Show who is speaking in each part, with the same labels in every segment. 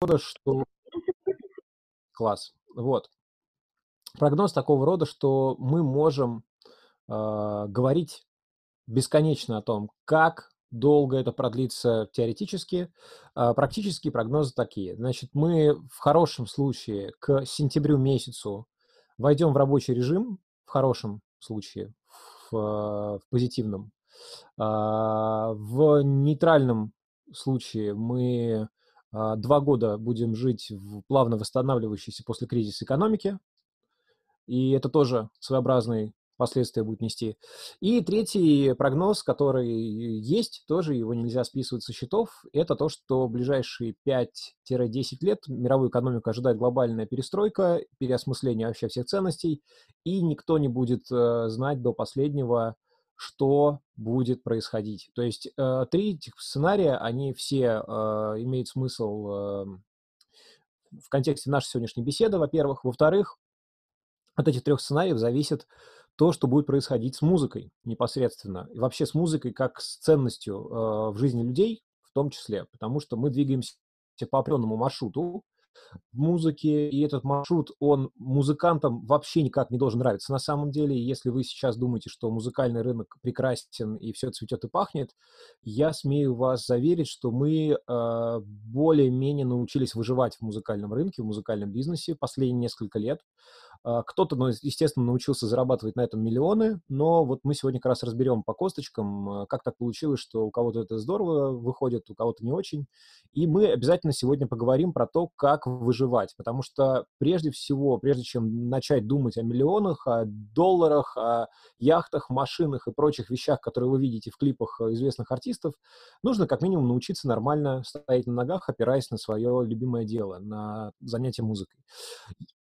Speaker 1: рода, что... Класс. Вот. Прогноз такого рода, что мы можем э, говорить бесконечно о том, как долго это продлится теоретически. Э, практические прогнозы такие. Значит, мы в хорошем случае к сентябрю месяцу войдем в рабочий режим, в хорошем случае, в, в позитивном. А, в нейтральном случае мы а, два года будем жить в плавно восстанавливающейся после кризиса экономике, и это тоже своеобразный последствия будет нести. И третий прогноз, который есть, тоже его нельзя списывать со счетов, это то, что в ближайшие 5-10 лет мировую экономику ожидает глобальная перестройка, переосмысление вообще всех ценностей, и никто не будет э, знать до последнего, что будет происходить. То есть э, три этих сценария, они все э, имеют смысл э, в контексте нашей сегодняшней беседы, во-первых. Во-вторых, от этих трех сценариев зависит то, что будет происходить с музыкой непосредственно. И вообще с музыкой как с ценностью э, в жизни людей в том числе. Потому что мы двигаемся по определенному маршруту, музыки, и этот маршрут, он музыкантам вообще никак не должен нравиться. На самом деле, если вы сейчас думаете, что музыкальный рынок прекрасен и все цветет и пахнет, я смею вас заверить, что мы э, более-менее научились выживать в музыкальном рынке, в музыкальном бизнесе последние несколько лет. А, кто-то, ну, естественно, научился зарабатывать на этом миллионы, но вот мы сегодня как раз разберем по косточкам, а, как так получилось, что у кого-то это здорово выходит, у кого-то не очень. И мы обязательно сегодня поговорим про то, как выживать, потому что прежде всего, прежде чем начать думать о миллионах, о долларах, о яхтах, машинах и прочих вещах, которые вы видите в клипах э, известных артистов, нужно как минимум научиться нормально стоять на ногах, опираясь на свое любимое дело, на занятие музыкой.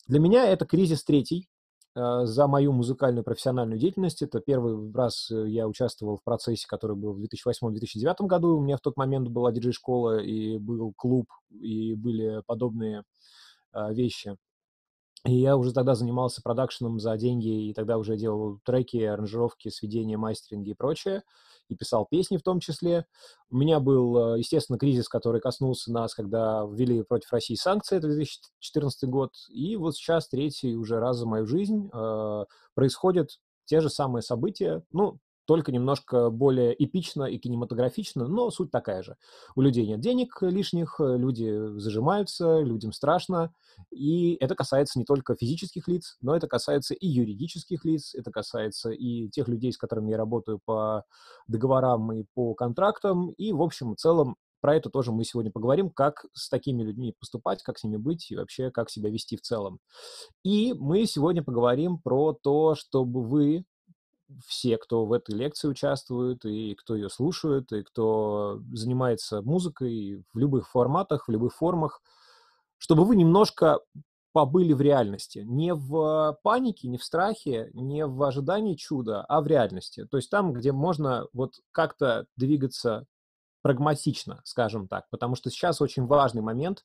Speaker 1: Для меня это кризис третий э, за мою музыкальную профессиональную деятельность. Это первый раз э, я участвовал в процессе, который был в 2008-2009 году. У меня в тот момент была диджей-школа, и был клуб, и были подобные э, вещи. И я уже тогда занимался продакшеном за деньги, и тогда уже делал треки, аранжировки, сведения, мастеринги и прочее и писал песни в том числе. У меня был, э, естественно, кризис, который коснулся нас, когда ввели против России санкции, это 2014 год, и вот сейчас третий уже раз за мою жизнь э, происходят те же самые события, ну, только немножко более эпично и кинематографично, но суть такая же. У людей нет денег лишних, люди зажимаются, людям страшно, и это касается не только физических лиц, но это касается и юридических лиц, это касается и тех людей, с которыми я работаю по договорам и по контрактам, и, в общем и целом, про это тоже мы сегодня поговорим, как с такими людьми поступать, как с ними быть и вообще как себя вести в целом. И мы сегодня поговорим про то, чтобы вы все, кто в этой лекции участвует, и кто ее слушает, и кто занимается музыкой в любых форматах, в любых формах, чтобы вы немножко побыли в реальности. Не в панике, не в страхе, не в ожидании чуда, а в реальности. То есть там, где можно вот как-то двигаться прагматично, скажем так, потому что сейчас очень важный момент,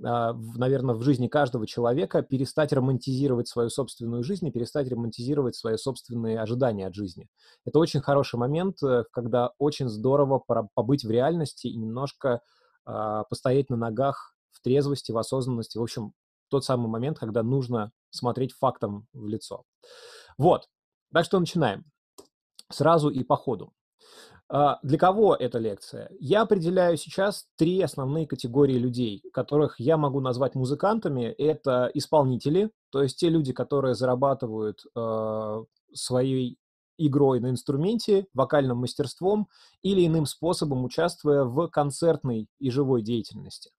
Speaker 1: наверное, в жизни каждого человека перестать романтизировать свою собственную жизнь и перестать романтизировать свои собственные ожидания от жизни. Это очень хороший момент, э, когда очень здорово побыть в реальности и немножко а, постоять на ногах в трезвости, в осознанности. В общем, тот самый момент, когда нужно смотреть фактом в лицо. Вот. Так что начинаем. Сразу и по ходу. А, для кого эта лекция? Я определяю сейчас три основные категории людей, которых я могу назвать музыкантами. Это исполнители, то есть те люди, которые зарабатывают э, своей игрой на инструменте, вокальным мастерством или иным способом участвуя в концертной и живой деятельности.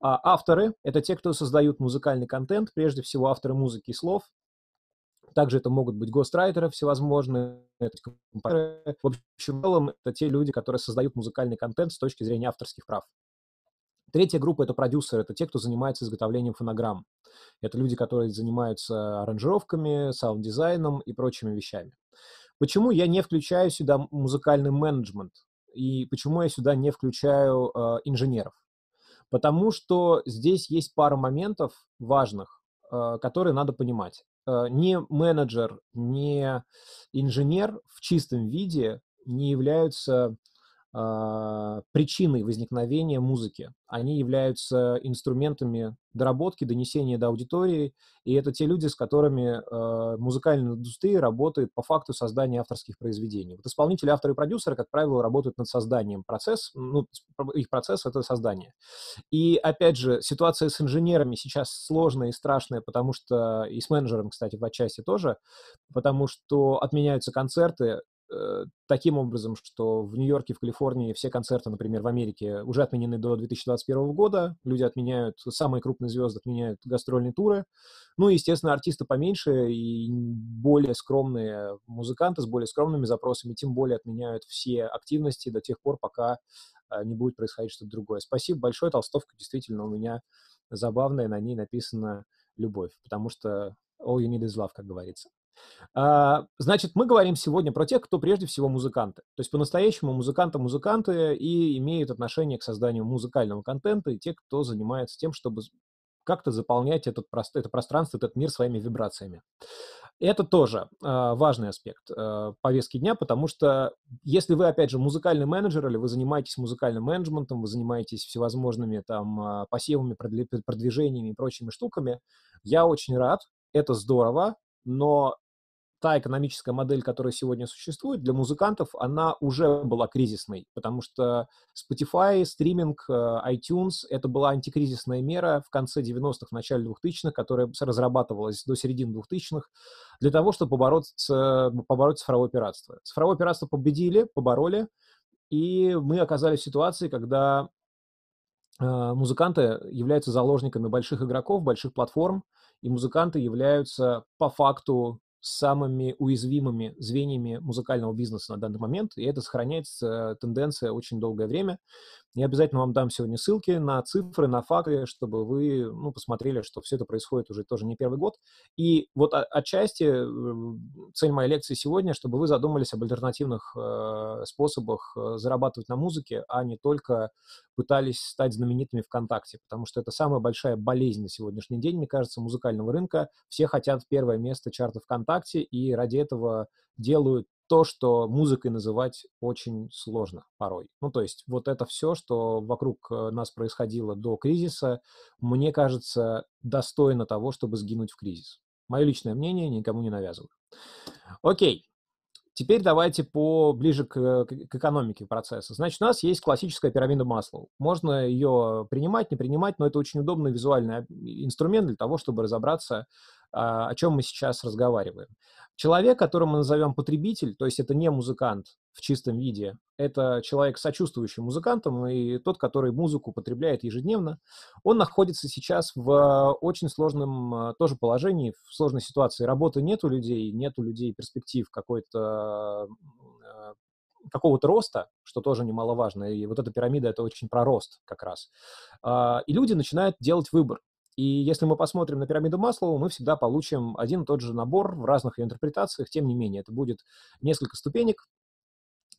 Speaker 1: А авторы — это те, кто создают музыкальный контент, прежде всего авторы музыки и слов, также это могут быть гострайтеры всевозможные, в общем целом это те люди, которые создают музыкальный контент с точки зрения авторских прав. Третья группа — это продюсеры, это те, кто занимается изготовлением фонограмм. Это люди, которые занимаются аранжировками, саунд-дизайном и прочими вещами. Почему я не включаю сюда музыкальный менеджмент? И почему я сюда не включаю э, инженеров? Потому что здесь есть пара моментов важных, э, которые надо понимать. Э, ни менеджер, ни инженер в чистом виде не являются причиной возникновения музыки. Они являются инструментами доработки, донесения до аудитории, и это те люди, с которыми э, музыкальная индустрия работает по факту создания авторских произведений. Вот исполнители, авторы и продюсеры, как правило, работают над созданием процесс, ну, их процесс — это создание. И, опять же, ситуация с инженерами сейчас сложная и страшная, потому что, и с менеджером, кстати, в отчасти тоже, потому что отменяются концерты, таким образом, что в Нью-Йорке, в Калифорнии все концерты, например, в Америке уже отменены до 2021 года. Люди отменяют, самые крупные звезды отменяют гастрольные туры. Ну, естественно, артисты поменьше и более скромные музыканты с более скромными запросами, тем более отменяют все активности до тех пор, пока э, не будет происходить что-то другое. Спасибо большое, толстовка действительно у меня забавная, на ней написано «Любовь», потому что all you need is love, как говорится. А, значит, мы говорим сегодня про тех, кто прежде всего музыканты. То есть по-настоящему музыканты музыканты и имеют отношение к созданию музыкального контента, и те, кто занимается тем, чтобы как-то заполнять этот, это пространство, этот мир своими вибрациями. Это тоже э, важный аспект э, повестки дня, потому что если вы, опять же, музыкальный менеджер или вы занимаетесь музыкальным менеджментом, вы занимаетесь всевозможными там посевами, продвижениями и прочими штуками, я очень рад, это здорово, но та экономическая модель, которая сегодня существует для музыкантов, она уже была кризисной, потому что Spotify, стриминг, э, iTunes — это была антикризисная мера в конце 90-х, в начале 2000-х, которая разрабатывалась до середины 2000-х для того, чтобы побороться, побороть цифровое пиратство. Цифровое пиратство победили, побороли, и мы оказались в ситуации, когда э, музыканты являются заложниками больших игроков, больших платформ, и музыканты являются по факту самыми уязвимыми звеньями музыкального бизнеса на данный момент, и это сохраняется э, тенденция очень долгое время. Я обязательно вам дам сегодня ссылки на цифры, на факты, чтобы вы ну, посмотрели, что все это происходит уже тоже не первый год. И вот отчасти э, цель моей лекции сегодня, чтобы вы задумались об альтернативных э, способах э, зарабатывать на музыке, а не только пытались стать знаменитыми ВКонтакте, потому что это самая большая болезнь на сегодняшний день, мне кажется, музыкального рынка. Все хотят первое место чарта ВКонтакте, и ради этого делают то, что музыкой называть очень сложно порой. Ну, то есть вот это все, что вокруг э, нас происходило до кризиса, мне кажется, достойно того, чтобы сгинуть в кризис. Мое личное мнение никому не навязываю. Окей, Теперь давайте по, ближе к, к экономике процесса. Значит, у нас есть классическая пирамида Маслоу. Можно ее принимать, не принимать, но это очень удобный визуальный инструмент для того, чтобы разобраться, о чем мы сейчас разговариваем. Человек, которого мы назовем потребитель, то есть это не музыкант в чистом виде, это человек, сочувствующий музыкантам, и тот, который музыку потребляет ежедневно, он находится сейчас в очень сложном а, тоже положении, в сложной ситуации. Работы нет у людей, нет у людей перспектив какой-то а, какого-то роста, что тоже немаловажно, и вот эта пирамида — это очень про рост как раз. И люди начинают делать выбор. И если мы посмотрим на пирамиду Маслоу, мы всегда получим один и тот же набор в разных ее интерпретациях. Тем не менее, это будет несколько ступенек.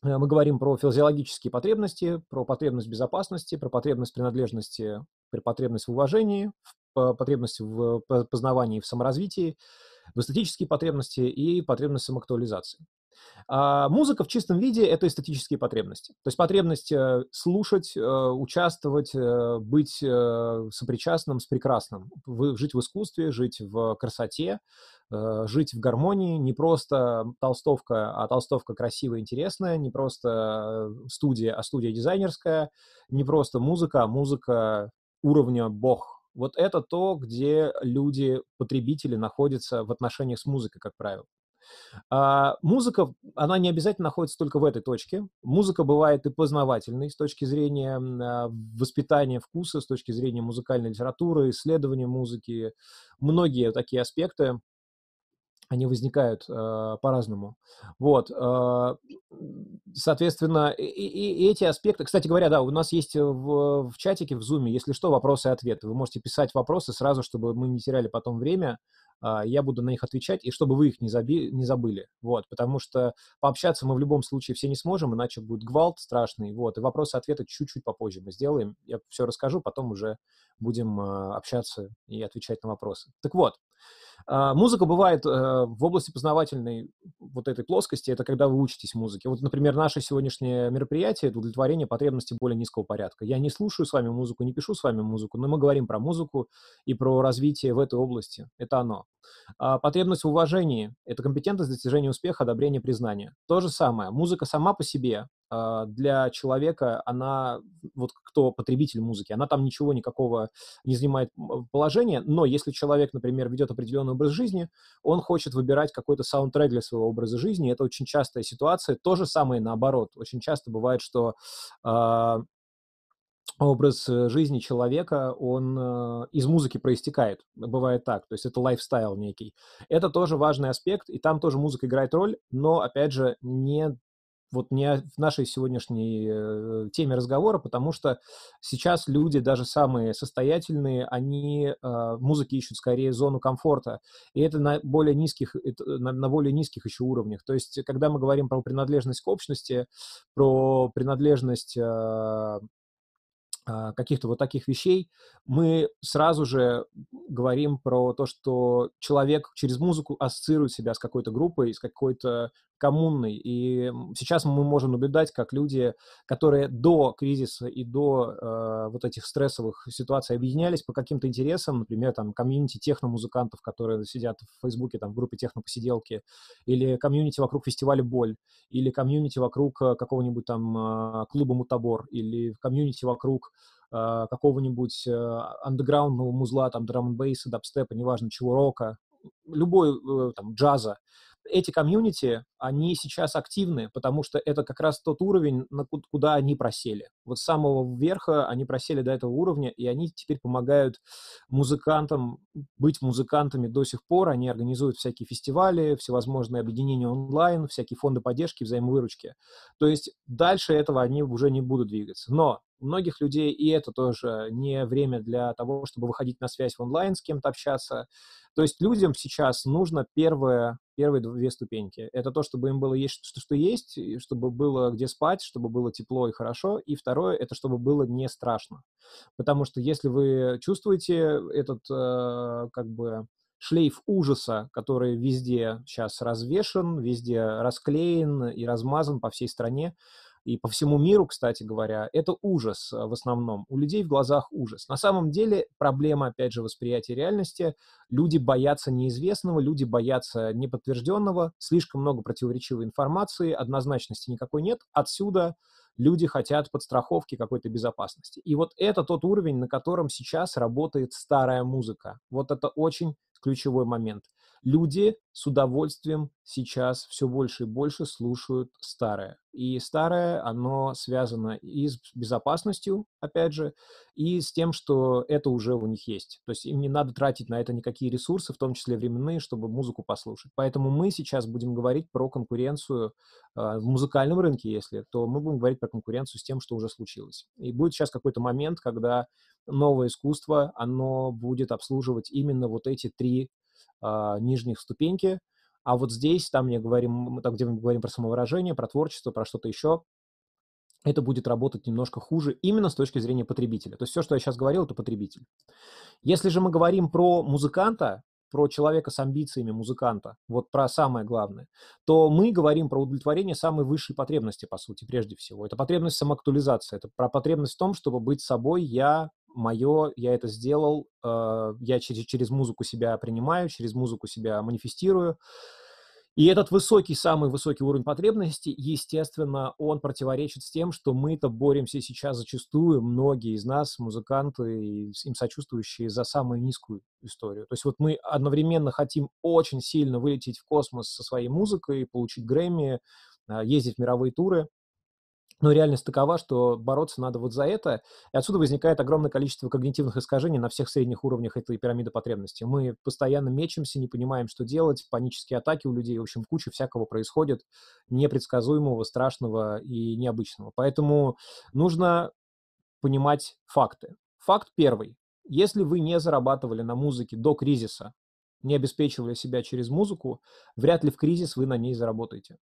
Speaker 1: Э, мы говорим про физиологические потребности, про потребность безопасности, про потребность принадлежности, про потребность в уважении, потребность в познавании, в саморазвитии, в эстетические потребности и потребность самоактуализации. А музыка в чистом виде — это эстетические потребности. То есть потребность э, слушать, э, участвовать, э, быть сопричастным с прекрасным, жить в искусстве, жить в красоте, жить в гармонии, не просто толстовка, а толстовка красивая, интересная, не просто студия, а студия дизайнерская, не просто музыка, а музыка уровня бог. Вот это то, где люди, потребители находятся в отношениях с музыкой, как правило. А, музыка, она не обязательно находится только в этой точке. Музыка бывает и познавательной с точки зрения а, воспитания вкуса, с точки зрения музыкальной литературы, исследования музыки. Многие такие аспекты, они возникают э, по-разному. Вот, э, соответственно, и, и, эти аспекты, кстати говоря, да, у нас есть в, в чатике, в зуме, если что, вопросы и ответы. Вы можете писать вопросы сразу, чтобы мы не теряли потом время, я буду на них отвечать, и чтобы вы их не, заби, не забыли, вот, потому что пообщаться мы в любом случае все не сможем, иначе будет гвалт страшный, вот, и вопросы-ответы чуть-чуть попозже мы сделаем, я все расскажу, потом уже будем а, общаться и отвечать на вопросы. Так вот, А, музыка бывает э, в области познавательной вот этой плоскости, это когда вы учитесь музыке. Вот, например, наше сегодняшнее мероприятие — это удовлетворение потребностей более низкого порядка. Я не слушаю с вами музыку, не пишу с вами музыку, но мы говорим про музыку и про развитие в этой области. Это оно. А потребность в уважении — это компетентность достижения успеха, одобрения, признания. То же самое. Музыка сама по себе а, для человека, она, вот кто потребитель музыки, она там ничего никакого не занимает положения, но если человек, например, ведет определенный образ жизни, он хочет выбирать какой-то саундтрек для своего образа жизни, это очень частая ситуация, то же самое наоборот. Очень часто бывает, что э, образ жизни человека, он э, из музыки проистекает. Бывает так. То есть это лайфстайл некий. Это тоже важный аспект, и там тоже музыка играет роль, но, опять же, не вот не в нашей сегодняшней э, теме разговора, потому что сейчас люди, даже самые состоятельные, они э, музыки ищут скорее зону комфорта, и это на более низких, это, на, более низких еще уровнях. То есть, когда мы говорим про принадлежность к общности, про принадлежность э, а, каких-то вот таких вещей, мы сразу же говорим про то, что человек через музыку ассоциирует себя с какой-то группой, с какой-то коммунной. И сейчас мы можем наблюдать, как люди, которые до кризиса и до э, вот этих стрессовых ситуаций объединялись по каким-то интересам, например, там комьюнити техномузыкантов, которые сидят в Фейсбуке, там в группе технопосиделки, или комьюнити вокруг фестиваля Боль, или комьюнити вокруг э, какого-нибудь там э, клуба Мутабор, или комьюнити вокруг э, какого-нибудь э, андеграундного музла, там, драм бейса дабстепа, неважно чего, рока, любой, там, джаза, эти комьюнити, они сейчас активны, потому что это как раз тот уровень, куда они просели. Вот с самого верха они просели до этого уровня, и они теперь помогают музыкантам быть музыкантами до сих пор. Они организуют всякие фестивали, всевозможные объединения онлайн, всякие фонды поддержки, взаимовыручки. То есть дальше этого они уже не будут двигаться. Но у многих людей и это тоже не время для того, чтобы выходить на связь в онлайн, с кем-то общаться. То есть людям сейчас нужно первое, первые две ступеньки. Это то, чтобы им было есть что, что есть, чтобы было где спать, чтобы было тепло и хорошо. И второе, это чтобы было не страшно. Потому что если вы чувствуете этот э, как бы шлейф ужаса, который везде сейчас развешен, везде расклеен и размазан по всей стране, и по всему миру, кстати говоря, это ужас э, в основном. У людей в глазах ужас. На самом деле проблема, опять же, восприятия реальности. Люди боятся неизвестного, люди боятся неподтвержденного, слишком много противоречивой информации, однозначности никакой нет. Отсюда люди хотят подстраховки какой-то безопасности. И вот это тот уровень, на котором сейчас работает старая музыка. Вот это очень ключевой момент. Люди с удовольствием сейчас все больше и больше слушают старое. И старое, оно связано и с безопасностью, опять же, и с тем, что это уже у них есть. То есть им не надо тратить на это никакие ресурсы, в том числе временные, чтобы музыку послушать. Поэтому мы сейчас будем говорить про конкуренцию э, в музыкальном рынке, если, то мы будем говорить про конкуренцию с тем, что уже случилось. И будет сейчас какой-то момент, когда новое искусство, оно будет обслуживать именно вот эти три а, нижних ступеньки, а вот здесь, там, мне говорим, там, где мы говорим про самовыражение, про творчество, про что-то еще, это будет работать немножко хуже именно с точки зрения потребителя. То есть все, что я сейчас говорил, это потребитель. Если же мы говорим про музыканта, про человека с амбициями музыканта, вот про самое главное, то мы говорим про удовлетворение самой высшей потребности, по сути, прежде всего. Это потребность самоактуализации, это про потребность в том, чтобы быть собой я, мое, я это сделал, э, я через, через музыку себя принимаю, через музыку себя манифестирую. И этот высокий, самый высокий уровень потребностей, естественно, он противоречит с тем, что мы-то боремся сейчас зачастую, многие из нас, музыканты, им сочувствующие, за самую низкую историю. То есть вот мы одновременно хотим очень сильно вылететь в космос со своей музыкой, получить Грэмми, а, ездить в мировые туры, но реальность такова, что бороться надо вот за это, и отсюда возникает огромное количество когнитивных искажений на всех средних уровнях этой пирамиды потребностей. Мы постоянно мечемся, не понимаем, что делать, панические атаки у людей, в общем, куча всякого происходит, непредсказуемого, страшного и необычного. Поэтому нужно понимать факты. Факт первый. Если вы не зарабатывали на музыке до кризиса, не обеспечивали себя через музыку, вряд ли в кризис вы на ней заработаете.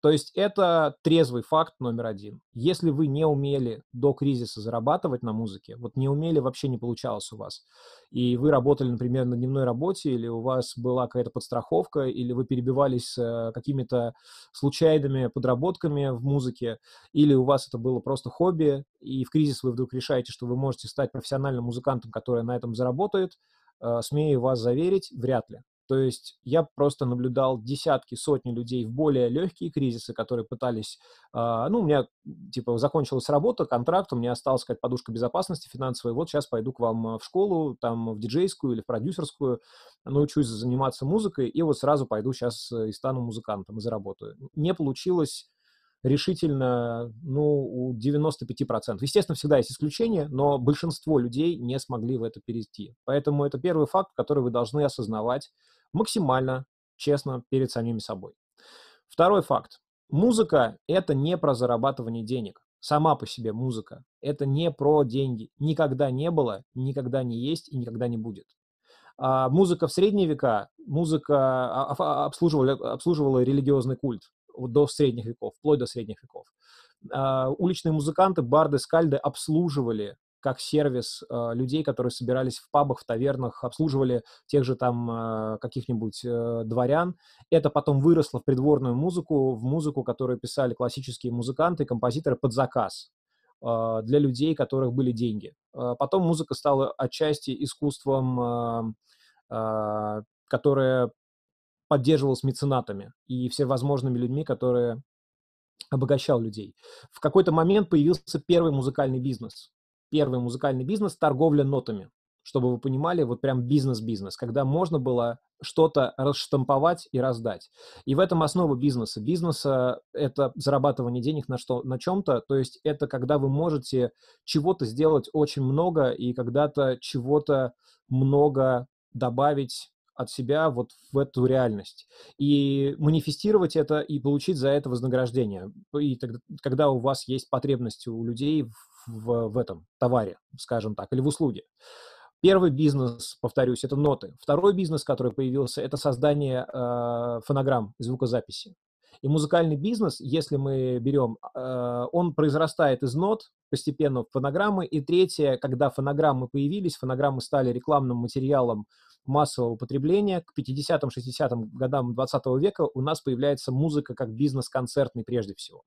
Speaker 1: То есть это трезвый факт номер один. Если вы не умели до кризиса зарабатывать на музыке, вот не умели, вообще не получалось у вас, и вы работали, например, на дневной работе, или у вас была какая-то подстраховка, или вы перебивались э, какими-то случайными подработками в музыке, или у вас это было просто хобби, и в кризис вы вдруг решаете, что вы можете стать профессиональным музыкантом, который на этом заработает, э, смею вас заверить, вряд ли. То есть я просто наблюдал десятки, сотни людей в более легкие кризисы, которые пытались... Э, ну, у меня, типа, закончилась работа, контракт, у меня осталась какая-то подушка безопасности финансовая, вот сейчас пойду к вам в школу, там, в диджейскую или в продюсерскую, научусь заниматься музыкой, и вот сразу пойду сейчас и стану музыкантом, и заработаю. Не получилось решительно, ну, у 95%. Естественно, всегда есть исключения, но большинство людей не смогли в это перейти. Поэтому это первый факт, который вы должны осознавать максимально честно перед самими собой. Второй факт. Музыка – это не про зарабатывание денег. Сама по себе музыка – это не про деньги. Никогда не было, никогда не есть и никогда не будет. А музыка в средние века, музыка а, а, обслуживала, обслуживала религиозный культ до средних веков, вплоть до средних веков. Uh, уличные музыканты, барды, скальды обслуживали как сервис uh, людей, которые собирались в пабах, в тавернах, обслуживали тех же там uh, каких-нибудь дворян. Это потом выросло в придворную музыку, в музыку, которую писали классические музыканты, композиторы под заказ для людей, у которых были деньги. Потом музыка стала отчасти искусством, которое поддерживалось меценатами и всевозможными людьми, которые обогащал людей. В какой-то момент появился первый музыкальный бизнес. Первый музыкальный бизнес – торговля нотами. Чтобы вы понимали, вот прям бизнес-бизнес, когда можно было что-то расштамповать и раздать. И в этом основа бизнеса. Бизнеса – это зарабатывание денег на, что, на чем-то, то есть это когда вы можете чего-то сделать очень много и когда-то чего-то много добавить от себя вот в эту реальность. И манифестировать это и получить за это вознаграждение. И тогда, когда у вас есть потребность у людей в, в, в этом товаре, скажем так, или в услуге. Первый бизнес, повторюсь, это ноты. Второй бизнес, который появился, это создание э, фонограмм, звукозаписи. И музыкальный бизнес, если мы берем, э, он произрастает из нот постепенно в фонограммы. И третье, когда фонограммы появились, фонограммы стали рекламным материалом массового потребления, к 50-м, 60-м годам 20 века у нас появляется музыка как бизнес-концертный прежде всего.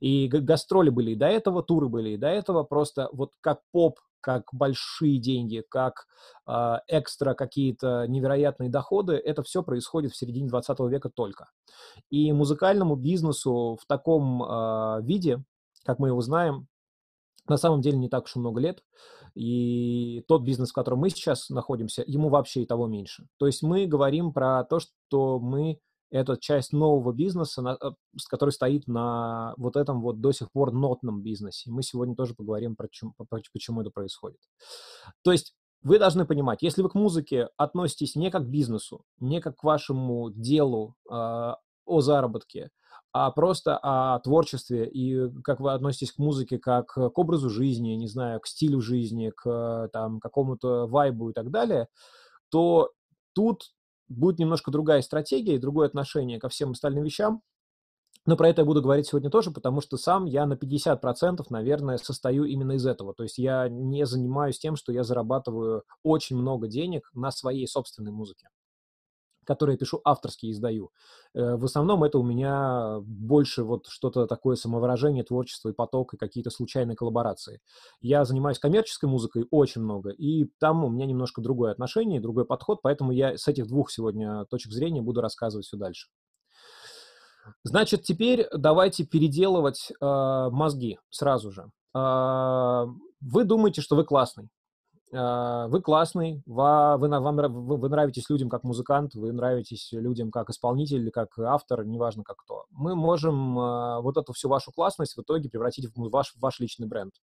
Speaker 1: И гастроли были и до этого, туры были и до этого, просто вот как поп, как большие деньги, как э, экстра какие-то невероятные доходы, это все происходит в середине 20 века только. И музыкальному бизнесу в таком э, виде, как мы его знаем, на самом деле не так уж и много лет. И тот бизнес, в котором мы сейчас находимся, ему вообще и того меньше. То есть мы говорим про то, что мы это часть нового бизнеса, э, который стоит на вот этом вот до сих пор нотном бизнесе. Мы сегодня тоже поговорим про чем, почему это происходит. То есть вы должны понимать, если вы к музыке относитесь не как к бизнесу, не как к вашему делу э, о заработке, а просто о творчестве и как вы относитесь к музыке как к образу жизни, не знаю, к стилю жизни, к там какому-то вайбу и так далее, то тут будет немножко другая стратегия и другое отношение ко всем остальным вещам. Но про это я буду говорить сегодня тоже, потому что сам я на 50%, наверное, состою именно из этого. То есть я не занимаюсь тем, что я зарабатываю очень много денег на своей собственной музыке которые я пишу, авторские издаю. Э, в основном это у меня больше вот что-то такое самовыражение, творчество и поток, и какие-то случайные коллаборации. Я занимаюсь коммерческой музыкой очень много, и там у меня немножко другое отношение, другой подход, поэтому я с этих двух сегодня точек зрения буду рассказывать все дальше. Значит, теперь давайте переделывать э, мозги сразу же. Э, вы думаете, что вы классный. А, вы классный, вы, вам, вы, нравитесь людям как музыкант, вы нравитесь людям как исполнитель как автор, неважно как кто. Мы можем э, вот эту всю вашу классность в итоге превратить в ваш, в ваш личный бренд.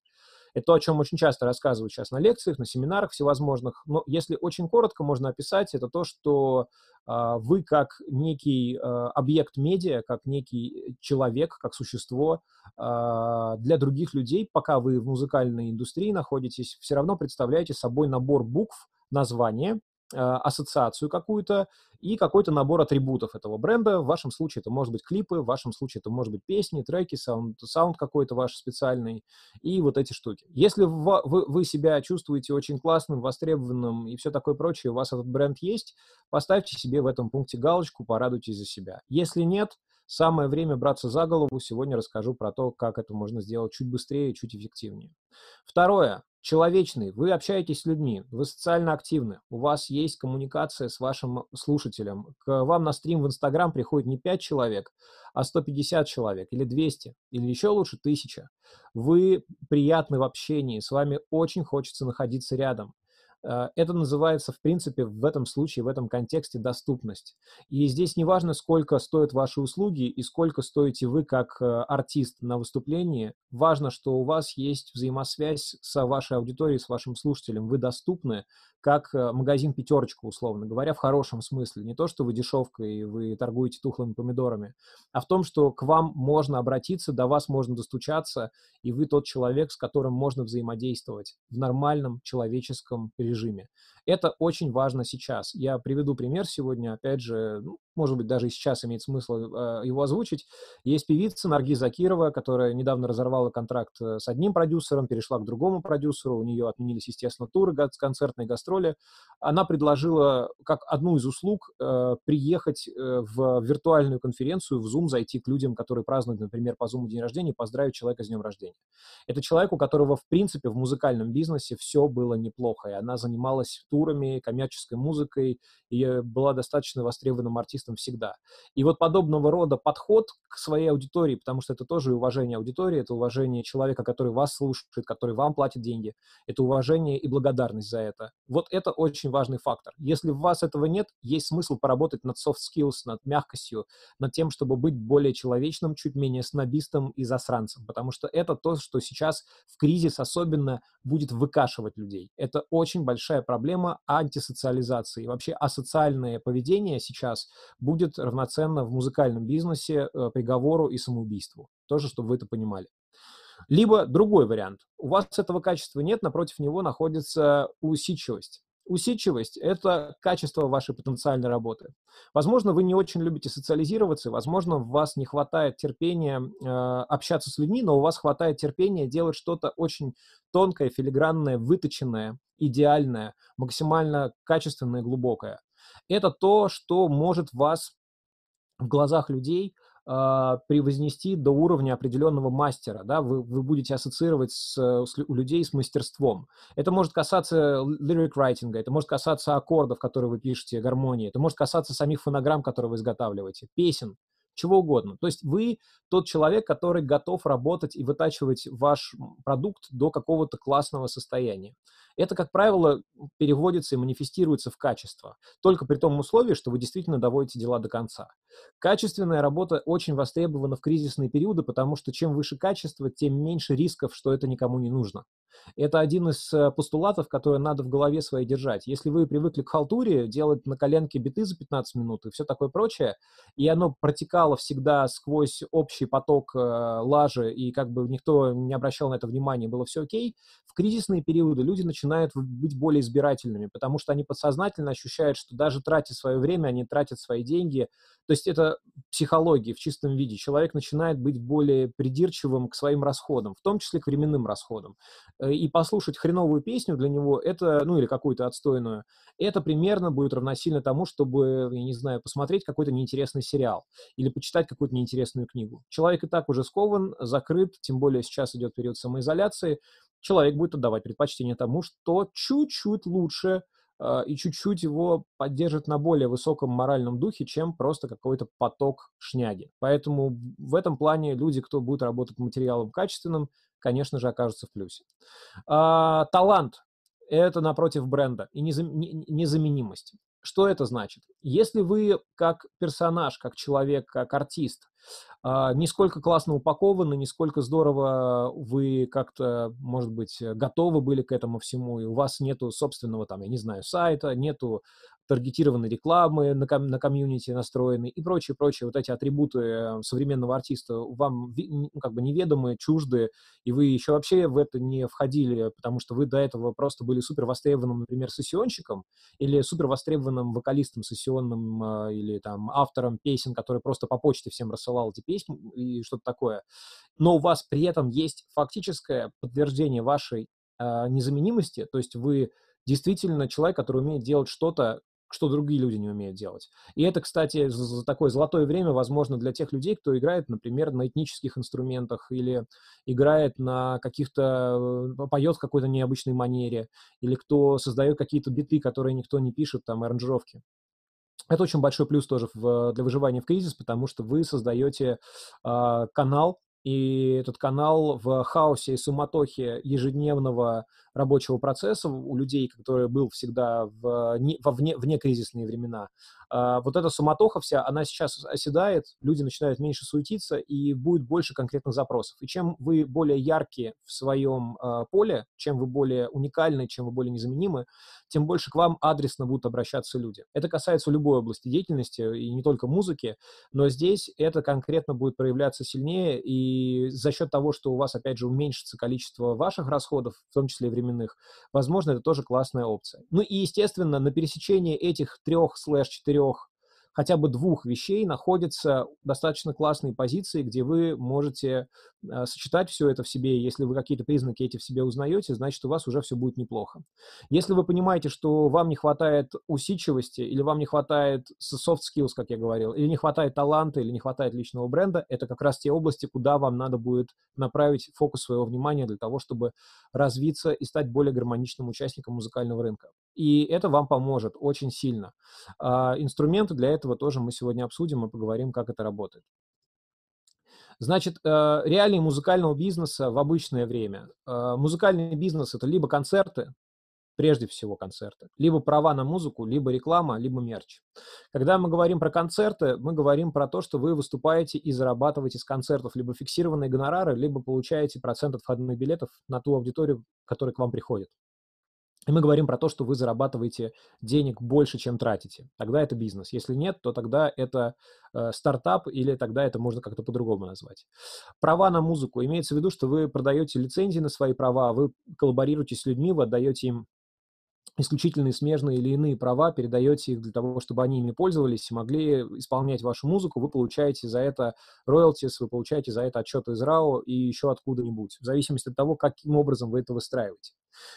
Speaker 1: Это то, о чем очень часто рассказываю сейчас на лекциях, на семинарах всевозможных. Но если очень коротко можно описать, это то, что э, вы как некий э, объект медиа, как некий человек, как существо э, для других людей, пока вы в музыкальной индустрии находитесь, все равно представляете собой набор букв, названия, ассоциацию какую-то и какой-то набор атрибутов этого бренда. В вашем случае это может быть клипы, в вашем случае это может быть песни, треки, саунд, саунд какой-то ваш специальный и вот эти штуки. Если вы, вы себя чувствуете очень классным, востребованным и все такое прочее, у вас этот бренд есть, поставьте себе в этом пункте галочку, порадуйтесь за себя. Если нет, Самое время браться за голову. Сегодня расскажу про то, как это можно сделать чуть быстрее чуть эффективнее. Второе. Человечный. Вы общаетесь с людьми, вы социально активны, у вас есть коммуникация с вашим слушателем. К вам на стрим в Инстаграм приходит не 5 человек, а 150 человек, или 200, или еще лучше 1000. Вы приятны в общении, с вами очень хочется находиться рядом. Э, это называется, в принципе, в этом случае, в этом контексте доступность. И здесь не важно, сколько стоят ваши услуги и сколько стоите вы как э, артист на выступлении. Важно, что у вас есть взаимосвязь с вашей аудиторией, с вашим слушателем. Вы доступны, как э, магазин «Пятерочка», условно говоря, в хорошем смысле. Не то, что вы дешевка и вы торгуете тухлыми помидорами, а в том, что к вам можно обратиться, до вас можно достучаться, и вы тот человек, с которым можно взаимодействовать в нормальном человеческом режиме. Это очень важно сейчас. Я приведу пример сегодня, опять же, ну, может быть, даже и сейчас имеет смысл э, его озвучить. Есть певица Наргиз Закирова, которая недавно разорвала контракт э, с одним продюсером, перешла к другому продюсеру, у нее отменились, естественно, туры, концертные гастроли. Она предложила, как одну из услуг, э, приехать э, в виртуальную конференцию, в Zoom, зайти к людям, которые празднуют, например, по Zoom день рождения, поздравить человека с днем рождения. Это человек, у которого, в принципе, в музыкальном бизнесе все было неплохо, и она занималась турами, коммерческой музыкой, и была достаточно востребованным артистом всегда. И вот подобного рода подход к своей аудитории, потому что это тоже уважение аудитории, это уважение человека, который вас слушает, который вам платит деньги, это уважение и благодарность за это. Вот это очень важный фактор. Если у вас этого нет, есть смысл поработать над soft skills, над мягкостью, над тем, чтобы быть более человечным, чуть менее снобистом и засранцем, потому что это то, что сейчас в кризис особенно будет выкашивать людей. Это очень большая проблема антисоциализации. Вообще асоциальное поведение сейчас будет равноценно в музыкальном бизнесе э, приговору и самоубийству. Тоже, чтобы вы это понимали. Либо другой вариант. У вас этого качества нет, напротив него находится усидчивость. Усидчивость – это качество вашей потенциальной работы. Возможно, вы не очень любите социализироваться, возможно, у вас не хватает терпения э, общаться с людьми, но у вас хватает терпения делать что-то очень тонкое, филигранное, выточенное, идеальное, максимально качественное, глубокое. Это то, что может вас в глазах людей э, превознести до уровня определенного мастера, да, вы, вы будете ассоциировать с, с, у людей с мастерством. Это может касаться lyric writing, это может касаться аккордов, которые вы пишете, гармонии, это может касаться самих фонограмм, которые вы изготавливаете, песен, чего угодно. То есть вы тот человек, который готов работать и вытачивать ваш продукт до какого-то классного состояния. Это, как правило, переводится и манифестируется в качество, только при том условии, что вы действительно доводите дела до конца. Качественная работа очень востребована в кризисные периоды, потому что чем выше качество, тем меньше рисков, что это никому не нужно. Это один из э, постулатов, которые надо в голове своей держать. Если вы привыкли к халтуре, делать на коленке биты за 15 минут и все такое прочее, и оно протекало всегда сквозь общий поток э, лажи, и как бы никто не обращал на это внимания, было все окей, в кризисные периоды люди начинают быть более избирательными, потому что они подсознательно ощущают, что даже тратя свое время, они тратят свои деньги. То есть это психология в чистом виде. Человек начинает быть более придирчивым к своим расходам, в том числе к временным расходам. Э, и послушать хреновую песню для него, это, ну или какую-то отстойную, это примерно будет равносильно тому, чтобы, я не знаю, посмотреть какой-то неинтересный сериал или почитать какую-то неинтересную книгу. Человек и так уже скован, закрыт, тем более сейчас идет период самоизоляции, человек будет отдавать предпочтение тому, что чуть-чуть лучше э, и чуть-чуть его поддержит на более высоком моральном духе, чем просто какой-то поток шняги. Поэтому в этом плане люди, кто будет работать материалом качественным, конечно же, окажутся в плюсе. А, талант – это напротив бренда и незаменимость. Что это значит? Если вы как персонаж, как человек, как артист а, не сколько классно упакованы, не сколько здорово вы как-то, может быть, готовы были к этому всему, и у вас нету собственного, там, я не знаю, сайта, нету таргетированной рекламы на, ком- на комьюнити настроены и прочие, прочие вот эти атрибуты э, современного артиста вам ну, как бы неведомы, чужды, и вы еще вообще в это не входили, потому что вы до этого просто были супер востребованным, например, сессионщиком или супер востребованным вокалистом сессионным э, или там автором песен, который просто по почте всем рассылал эти песни и что-то такое. Но у вас при этом есть фактическое подтверждение вашей э, незаменимости, то есть вы действительно человек, который умеет делать что-то, что другие люди не умеют делать. И это, кстати, такое золотое время возможно для тех людей, кто играет, например, на этнических инструментах или играет на каких-то, э, поет в какой-то необычной манере, или кто создает какие-то биты, которые никто не пишет, там, аранжировки. Это очень большой плюс тоже в, для выживания в кризис, потому что вы создаете э, канал, и этот канал в хаосе и суматохе ежедневного рабочего процесса у людей, который был всегда в, не, во вне, вне кризисные времена, а, вот эта суматоха вся, она сейчас оседает, люди начинают меньше суетиться, и будет больше конкретных запросов. И чем вы более яркие в своем а, поле, чем вы более уникальны, чем вы более незаменимы, тем больше к вам адресно будут обращаться люди. Это касается любой области деятельности, и не только музыки, но здесь это конкретно будет проявляться сильнее, и за счет того, что у вас, опять же, уменьшится количество ваших расходов, в том числе временных, возможно, это тоже классная опция. Ну и, естественно, на пересечении этих трех слэш-четырех трех, хотя бы двух вещей находятся достаточно классные позиции, где вы можете сочетать все это в себе. Если вы какие-то признаки эти в себе узнаете, значит, у вас уже все будет неплохо. Если вы понимаете, что вам не хватает усидчивости, или вам не хватает soft skills, как я говорил, или не хватает таланта, или не хватает личного бренда, это как раз те области, куда вам надо будет направить фокус своего внимания для того, чтобы развиться и стать более гармоничным участником музыкального рынка. И это вам поможет очень сильно. А, инструменты для этого тоже мы сегодня обсудим и поговорим, как это работает. Значит, э, реалии музыкального бизнеса в обычное время. Э, музыкальный бизнес – это либо концерты, прежде всего концерты, либо права на музыку, либо реклама, либо мерч. Когда мы говорим про концерты, мы говорим про то, что вы выступаете и зарабатываете с концертов либо фиксированные гонорары, либо получаете процент от входных билетов на ту аудиторию, которая к вам приходит. И мы говорим про то, что вы зарабатываете денег больше, чем тратите. Тогда это бизнес. Если нет, то тогда это э, стартап или тогда это можно как-то по-другому назвать. Права на музыку. Имеется в виду, что вы продаете лицензии на свои права, вы коллаборируете с людьми, вы отдаете им исключительные смежные или иные права, передаете их для того, чтобы они ими пользовались и могли исполнять вашу музыку, вы получаете за это royalties, вы получаете за это отчеты из РАО и еще откуда-нибудь, в зависимости от того, каким образом вы это выстраиваете.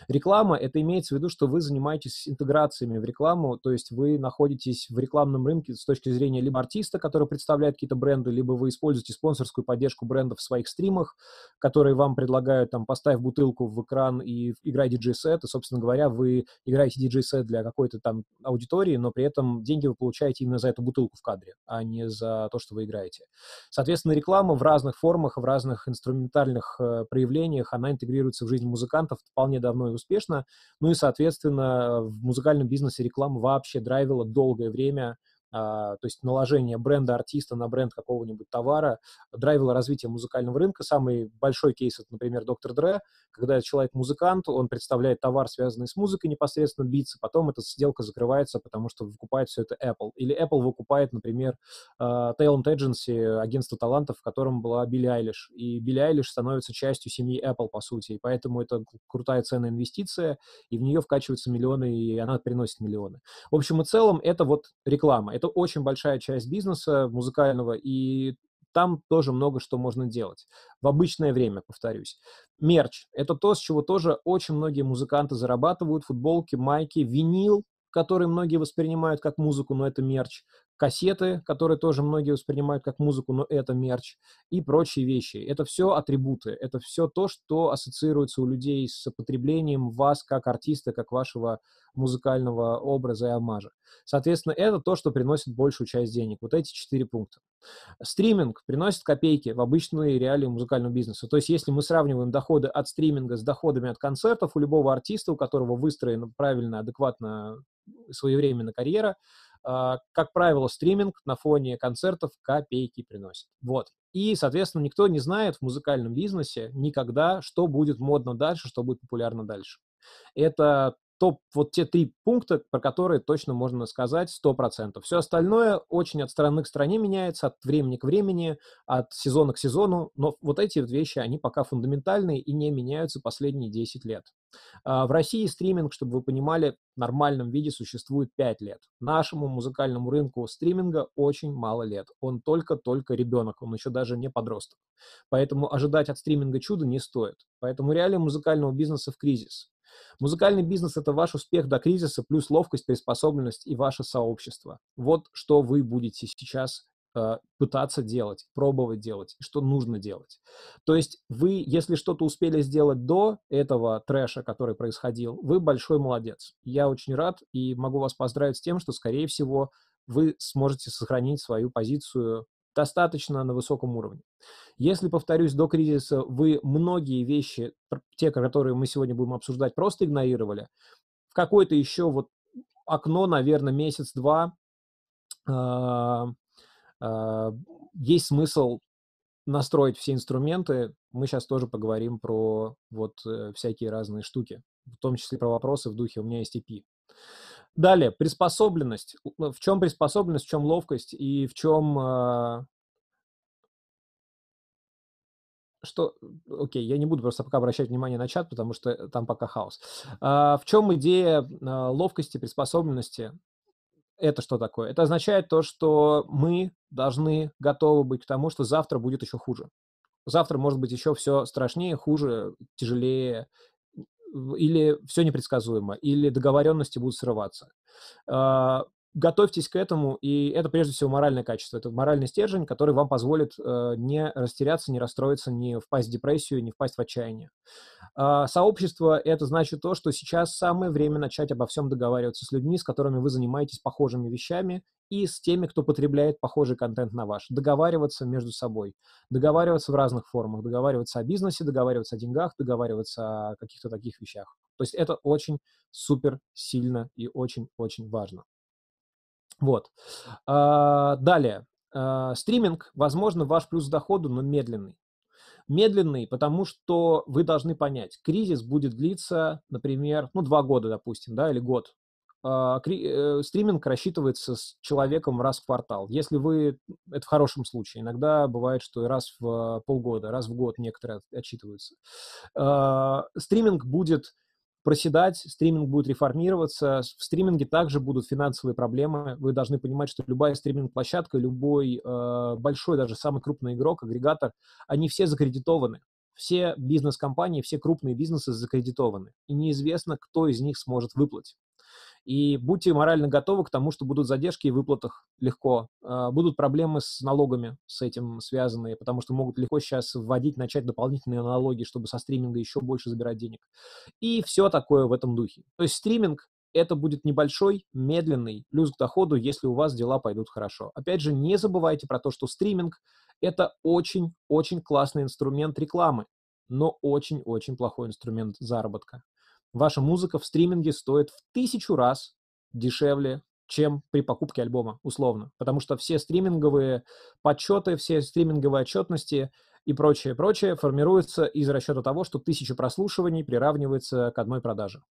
Speaker 1: Реклама – это имеется в виду, что вы занимаетесь интеграциями в рекламу, то есть вы находитесь в рекламном рынке с точки зрения либо артиста, который представляет какие-то бренды, либо вы используете спонсорскую поддержку брендов в своих стримах, которые вам предлагают, там, поставь бутылку в экран и играй диджей-сет, и, собственно говоря, вы играете диджей-сет для какой-то там аудитории, но при этом деньги вы получаете именно за эту бутылку в кадре, а не за то, что вы играете. Соответственно, реклама в разных формах, в разных инструментальных э, проявлениях, она интегрируется в жизнь музыкантов вполне давно и успешно. Ну и, соответственно, в музыкальном бизнесе реклама вообще драйвила долгое время то есть наложение бренда артиста на бренд какого-нибудь товара драйвило развитие музыкального рынка. Самый большой кейс это, например, Доктор Дре, когда человек музыкант, он представляет товар, связанный с музыкой непосредственно, битсы, потом эта сделка закрывается, потому что выкупает все это Apple. Или Apple выкупает, например, uh, Talent Agency, агентство талантов, в котором была Билли Айлиш. И Билли Айлиш становится частью семьи Apple, по сути, и поэтому это крутая ценная инвестиция, и в нее вкачиваются миллионы, и она приносит миллионы. В общем и целом, это вот реклама. Это очень большая часть бизнеса музыкального, и там тоже много что можно делать. В обычное время, повторюсь. Мерч – это то, с чего тоже очень многие музыканты зарабатывают. Футболки, майки, винил, который многие воспринимают как музыку, но это мерч кассеты, которые тоже многие воспринимают как музыку, но это мерч, и прочие вещи. Это все атрибуты, это все то, что ассоциируется у людей с потреблением вас как артиста, как вашего музыкального образа и амажа. Соответственно, это то, что приносит большую часть денег. Вот эти четыре пункта. Стриминг приносит копейки в обычные реалии музыкального бизнеса. То есть, если мы сравниваем доходы от стриминга с доходами от концертов, у любого артиста, у которого выстроена правильно, адекватно своевременно карьера, как правило, стриминг на фоне концертов копейки приносит. Вот. И, соответственно, никто не знает в музыкальном бизнесе никогда, что будет модно дальше, что будет популярно дальше. Это топ, вот те три пункта, про которые точно можно сказать 100%. Все остальное очень от страны к стране меняется, от времени к времени, от сезона к сезону, но вот эти вещи, они пока фундаментальные и не меняются последние 10 лет. А, в России стриминг, чтобы вы понимали, в нормальном виде существует 5 лет. Нашему музыкальному рынку стриминга очень мало лет. Он только-только ребенок, он еще даже не подросток. Поэтому ожидать от стриминга чуда не стоит. Поэтому реалии музыкального бизнеса в кризис. Музыкальный бизнес – это ваш успех до кризиса, плюс ловкость, приспособленность и ваше сообщество. Вот что вы будете сейчас э, пытаться делать, пробовать делать, что нужно делать. То есть вы, если что-то успели сделать до этого трэша, который происходил, вы большой молодец. Я очень рад и могу вас поздравить с тем, что, скорее всего, вы сможете сохранить свою позицию достаточно на высоком уровне. Если, повторюсь, до кризиса вы многие вещи, те, которые мы сегодня будем обсуждать, просто игнорировали, в какое-то еще вот окно, наверное, месяц-два, э, э, есть смысл настроить все инструменты. Мы сейчас тоже поговорим про вот э, всякие разные штуки, в том числе про вопросы в духе «у меня есть EP». Далее, приспособленность. В чем приспособленность, в чем ловкость и в чем что, окей, я не буду просто пока обращать внимание на чат, потому что там пока хаос. А, в чем идея а, ловкости, приспособленности? Это что такое? Это означает то, что мы должны готовы быть к тому, что завтра будет еще хуже. Завтра может быть еще все страшнее, хуже, тяжелее, или все непредсказуемо, или договоренности будут срываться. Готовьтесь к этому, и это прежде всего моральное качество. Это моральный стержень, который вам позволит э, не растеряться, не расстроиться, не впасть в депрессию, не впасть в отчаяние. Э, сообщество — это значит то, что сейчас самое время начать обо всем договариваться с людьми, с которыми вы занимаетесь похожими вещами, и с теми, кто потребляет похожий контент на ваш. Договариваться между собой. Договариваться в разных формах. Договариваться о бизнесе, договариваться о деньгах, договариваться о каких-то таких вещах. То есть это очень супер сильно и очень-очень важно. Вот. А, далее. А, стриминг, возможно, ваш плюс доходу, но медленный. Медленный, потому что вы должны понять, кризис будет длиться, например, ну, два года, допустим, да, или год. А, э, стриминг рассчитывается с человеком раз в квартал. Если вы, это в хорошем случае, иногда бывает, что и раз в полгода, раз в год некоторые отчитываются. Стриминг будет проседать, стриминг будет реформироваться. В стриминге также будут финансовые проблемы. Вы должны понимать, что любая стриминг-площадка, любой э, большой, даже самый крупный игрок, агрегатор, они все закредитованы. Все бизнес-компании, все крупные бизнесы закредитованы. И неизвестно, кто из них сможет выплатить. И будьте морально готовы к тому, что будут задержки в выплатах легко. А, будут проблемы с налогами с этим связанные, потому что могут легко сейчас вводить, начать дополнительные налоги, чтобы со стриминга еще больше забирать денег. И все такое в этом духе. То есть стриминг это будет небольшой, медленный плюс к доходу, если у вас дела пойдут хорошо. Опять же, не забывайте про то, что стриминг – это очень-очень классный инструмент рекламы, но очень-очень плохой инструмент заработка ваша музыка в стриминге стоит в тысячу раз дешевле, чем при покупке альбома, условно. Потому что все стриминговые подсчеты, все стриминговые отчетности и прочее, прочее формируются из расчета того, что тысяча прослушиваний приравнивается к одной продаже.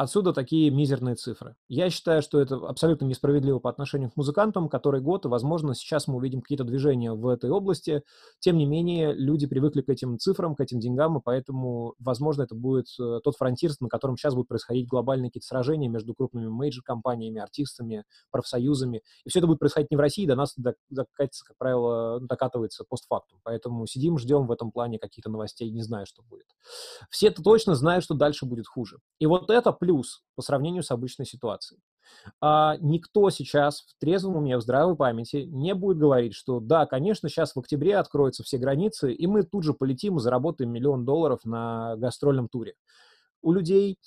Speaker 1: Отсюда такие мизерные цифры. Я считаю, что это абсолютно несправедливо по отношению к музыкантам, который год, и, возможно, сейчас мы увидим какие-то движения в этой области. Тем не менее, люди привыкли к этим цифрам, к этим деньгам, и поэтому, возможно, это будет э, тот фронтир, на котором сейчас будут происходить глобальные какие-то сражения между крупными мейджор-компаниями, артистами, профсоюзами. И все это будет происходить не в России, до нас докатится, как правило, докатывается постфактум. Поэтому сидим, ждем в этом плане каких-то новостей, не знаю, что будет. Все это точно знают, что дальше будет хуже. И вот это плюс плюс по сравнению с обычной ситуацией. А никто сейчас в трезвом уме, в здравой памяти не будет говорить, что да, конечно, сейчас в октябре откроются все границы, и мы тут же полетим и заработаем миллион долларов на гастрольном туре. У людей,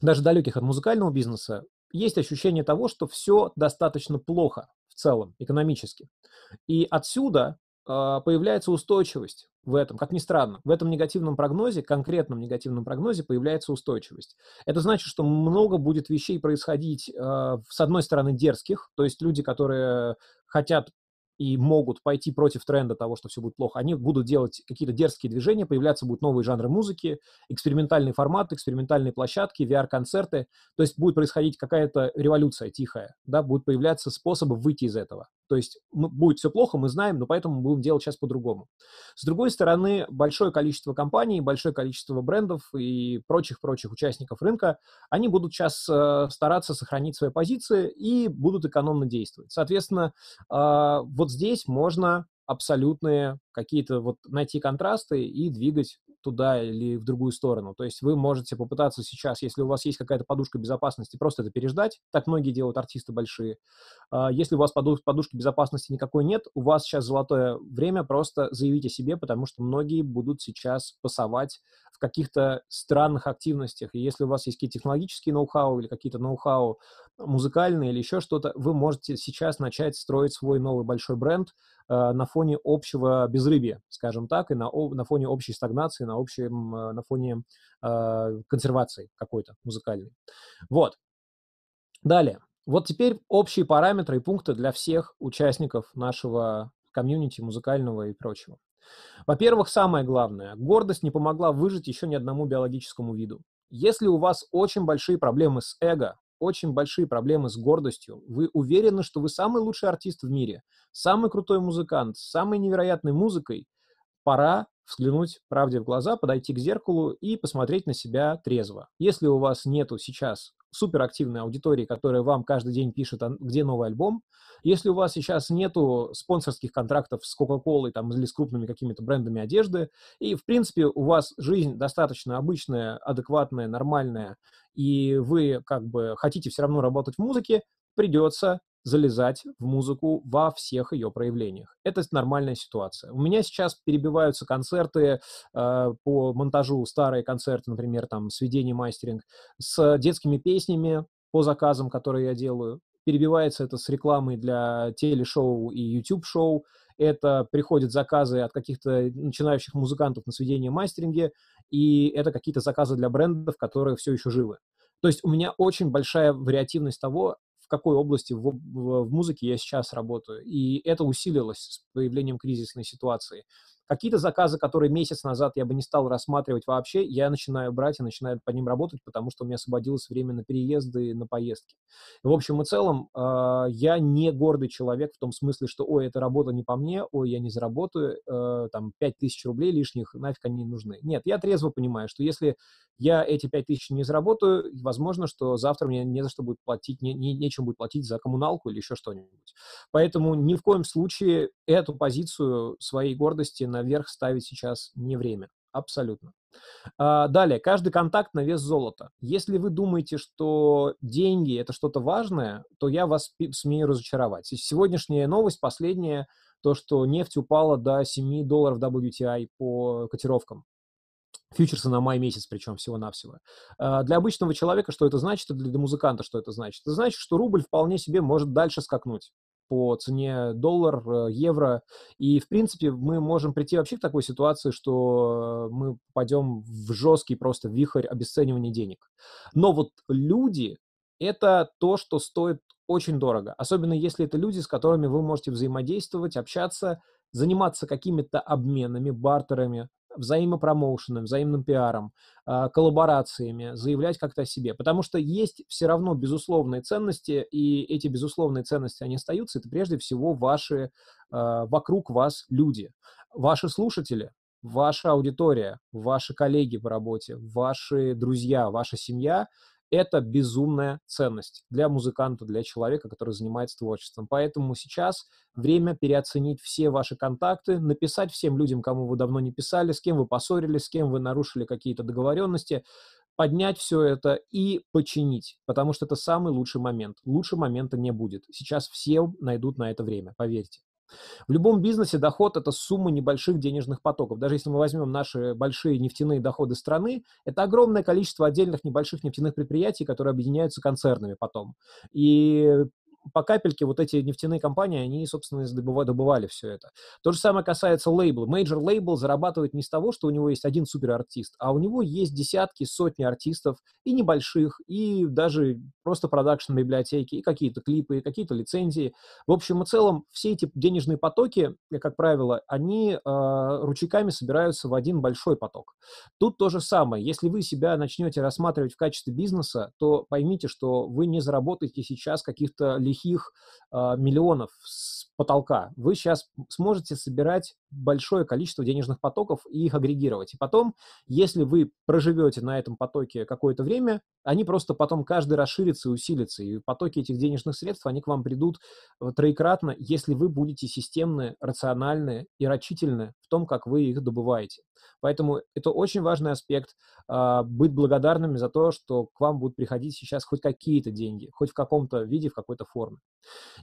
Speaker 1: даже далеких от музыкального бизнеса, есть ощущение того, что все достаточно плохо в целом, экономически. И отсюда появляется устойчивость в этом, как ни странно. В этом негативном прогнозе, конкретном негативном прогнозе появляется устойчивость. Это значит, что много будет вещей происходить, а, с одной стороны, дерзких, то есть люди, которые хотят и могут пойти против тренда того, что все будет плохо, они будут делать какие-то дерзкие движения, появляться будут новые жанры музыки, экспериментальные форматы, экспериментальные площадки, VR-концерты. То есть будет происходить какая-то революция тихая, да, будут появляться способы выйти из этого. То есть ну, будет все плохо, мы знаем, но поэтому будем делать сейчас по-другому. С другой стороны, большое количество компаний, большое количество брендов и прочих-прочих участников рынка, они будут сейчас э, стараться сохранить свои позиции и будут экономно действовать. Соответственно, э, вот здесь можно абсолютные какие-то вот найти контрасты и двигать туда или в другую сторону. То есть вы можете попытаться сейчас, если у вас есть какая-то подушка безопасности, просто это переждать. Так многие делают артисты большие. А, если у вас подушки безопасности никакой нет, у вас сейчас золотое время, просто заявите себе, потому что многие будут сейчас пасовать в каких-то странных активностях. И если у вас есть какие-то технологические ноу-хау или какие-то ноу-хау музыкальные или еще что-то, вы можете сейчас начать строить свой новый большой бренд на фоне общего безрыбья, скажем так, и на, на фоне общей стагнации, на, общем, э, на фоне э, консервации какой-то музыкальной. Вот. Далее. Вот теперь общие параметры и пункты для всех участников нашего комьюнити музыкального и прочего. Во-первых, самое главное, гордость не помогла выжить еще ни одному биологическому виду. Если у вас очень большие проблемы с эго, очень большие проблемы с гордостью. Вы уверены, что вы самый лучший артист в мире, самый крутой музыкант, с самой невероятной музыкой. Пора взглянуть правде в глаза, подойти к зеркалу и посмотреть на себя трезво. Если у вас нету сейчас суперактивной аудитории, которая вам каждый день пишет, а где новый альбом, если у вас сейчас нету спонсорских контрактов с Coca-Cola там, или с крупными какими-то брендами одежды, и, в принципе, у вас жизнь достаточно обычная, адекватная, нормальная, и вы как бы хотите все равно работать в музыке, придется залезать в музыку во всех ее проявлениях. Это нормальная ситуация. У меня сейчас перебиваются концерты э, по монтажу, старые концерты, например, там, сведение, мастеринг, с детскими песнями по заказам, которые я делаю. Перебивается это с рекламой для телешоу и YouTube-шоу. Это приходят заказы от каких-то начинающих музыкантов на сведение мастеринге, и это какие-то заказы для брендов, которые все еще живы. То есть у меня очень большая вариативность того, в какой области в, в, в музыке я сейчас работаю. И это усилилось с появлением кризисной ситуации. Какие-то заказы, которые месяц назад я бы не стал рассматривать вообще, я начинаю брать и начинаю по ним работать, потому что у меня освободилось время на переезды на поездки. В общем и целом, э, я не гордый человек в том смысле, что, ой, эта работа не по мне, ой, я не заработаю, э, там, 5000 рублей лишних, нафиг они нужны. Нет, я трезво понимаю, что если я эти 5000 не заработаю, возможно, что завтра мне не за что будет платить, не, не, нечем будет платить за коммуналку или еще что-нибудь. Поэтому ни в коем случае эту позицию своей гордости наверх ставить сейчас не время. Абсолютно. А, далее, каждый контакт на вес золота. Если вы думаете, что деньги – это что-то важное, то я вас смею разочаровать. Сегодняшняя новость, последняя, то, что нефть упала до 7 долларов WTI по котировкам фьючерсы на май месяц, причем всего-навсего. А, для обычного человека что это значит, и для музыканта что это значит? Это значит, что рубль вполне себе может дальше скакнуть по цене доллар, э, евро. И, в принципе, мы можем прийти вообще к такой ситуации, что мы попадем в жесткий просто вихрь обесценивания денег. Но вот люди — это то, что стоит очень дорого. Особенно если это люди, с которыми вы можете взаимодействовать, общаться, заниматься какими-то обменами, бартерами, взаимопромоушеном, взаимным пиаром, а, коллаборациями, заявлять как-то о себе. Потому что есть все равно безусловные ценности, и эти безусловные ценности, они остаются. Это прежде всего ваши, а, вокруг вас люди, ваши слушатели, ваша аудитория, ваши коллеги по работе, ваши друзья, ваша семья – это безумная ценность для музыканта, для человека, который занимается творчеством. Поэтому сейчас время переоценить все ваши контакты, написать всем людям, кому вы давно не писали, с кем вы поссорились, с кем вы нарушили какие-то договоренности, поднять все это и починить, потому что это самый лучший момент. Лучше момента не будет. Сейчас все найдут на это время, поверьте. В любом бизнесе доход – это сумма небольших денежных потоков. Даже если мы возьмем наши большие нефтяные доходы страны, это огромное количество отдельных небольших нефтяных предприятий, которые объединяются концернами потом. И по капельке вот эти нефтяные компании, они, собственно, добывали, добывали все это. То же самое касается лейбла. Major лейбл зарабатывает не с того, что у него есть один суперартист, а у него есть десятки, сотни артистов, и небольших, и даже просто продакшн-библиотеки, и какие-то клипы, и какие-то лицензии. В общем и целом, все эти денежные потоки, как правило, они э, ручейками собираются в один большой поток. Тут то же самое. Если вы себя начнете рассматривать в качестве бизнеса, то поймите, что вы не заработаете сейчас каких-то лихих э, миллионов с потолка. Вы сейчас сможете собирать большое количество денежных потоков и их агрегировать. И потом, если вы проживете на этом потоке какое-то время, они просто потом каждый расширится и усилится. И потоки этих денежных средств, они к вам придут э, троекратно, если вы будете системны, рациональны и рачительны в том, как вы их добываете. Поэтому это очень важный аспект э, быть благодарными за то, что к вам будут приходить сейчас хоть какие-то деньги, хоть в каком-то виде, в какой-то форме.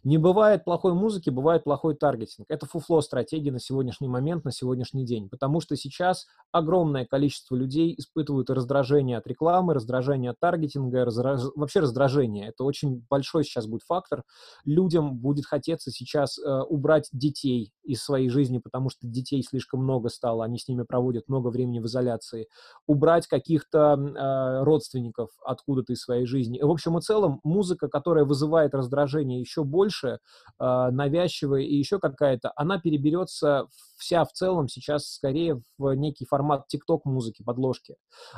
Speaker 1: Не бывает плохой музыки, бывает плохой таргетинг. Это фуфло стратегии на сегодняшний момент, на сегодняшний день, потому что сейчас огромное количество людей испытывают раздражение от рекламы, раздражение от таргетинга, раздраж... вообще раздражение. Это очень большой сейчас будет фактор. Людям будет хотеться сейчас э, убрать детей из своей жизни, потому что детей слишком много стало, они с ними проводят много времени в изоляции, убрать каких-то э, родственников откуда-то из своей жизни. В общем и целом, музыка, которая вызывает раздражение еще больше, э, навязчивая и еще какая-то, она переберется вся в целом сейчас скорее в некий формат тикток музыки, подложки.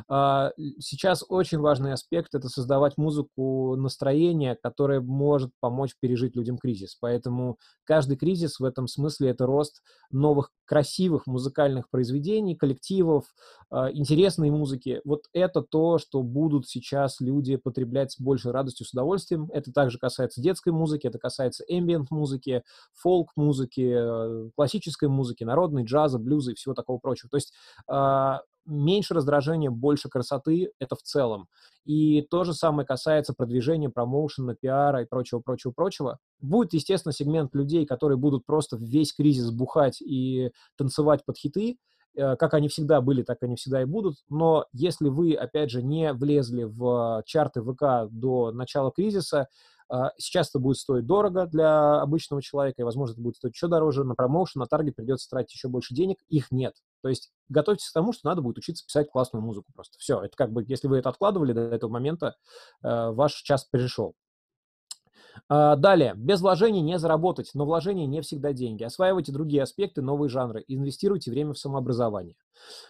Speaker 1: Э, сейчас очень важный аспект — это создавать музыку настроения, которое может помочь пережить людям кризис. Поэтому каждый кризис в этом смысле — это рост новых красивых музыкальных произведений, коллективов, э, интересной музыки. Вот это то, что будут сейчас люди потреблять с большей радостью, с удовольствием. Это также касается детской музыки, это касается ambient музыки, фолк-музыки, э, классической музыки, народной, джаза, блюза и всего такого прочего. То есть э, меньше раздражения, больше красоты, это в целом. И то же самое касается продвижения, промоушена, пиара и прочего-прочего-прочего. Будет, естественно, сегмент людей, которые будут просто весь кризис бухать и танцевать под хиты, э, как они всегда были, так они всегда и будут. Но если вы, опять же, не влезли в чарты ВК до начала кризиса, а, сейчас это будет стоить дорого для обычного человека, и, возможно, это будет стоить еще дороже. На промоушен, на таргет придется тратить еще больше денег. Их нет. То есть готовьтесь к тому, что надо будет учиться писать классную музыку просто. Все, это как бы, если вы это откладывали до этого момента, э, ваш час пришел. А, далее. Без вложений не заработать, но вложения не всегда деньги. Осваивайте другие аспекты, новые жанры. Инвестируйте время в самообразование.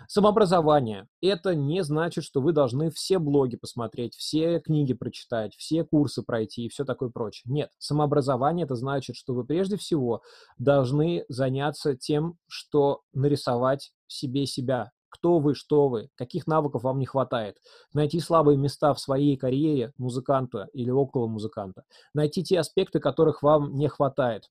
Speaker 1: Самообразование – это не значит, что вы должны все блоги посмотреть, все книги прочитать, все курсы пройти и все такое прочее. Нет. Самообразование – это значит, что вы прежде всего должны заняться тем, что нарисовать себе себя, кто вы, что вы, каких навыков вам не хватает, найти слабые места в своей карьере музыканта или около музыканта, найти те аспекты, которых вам не хватает,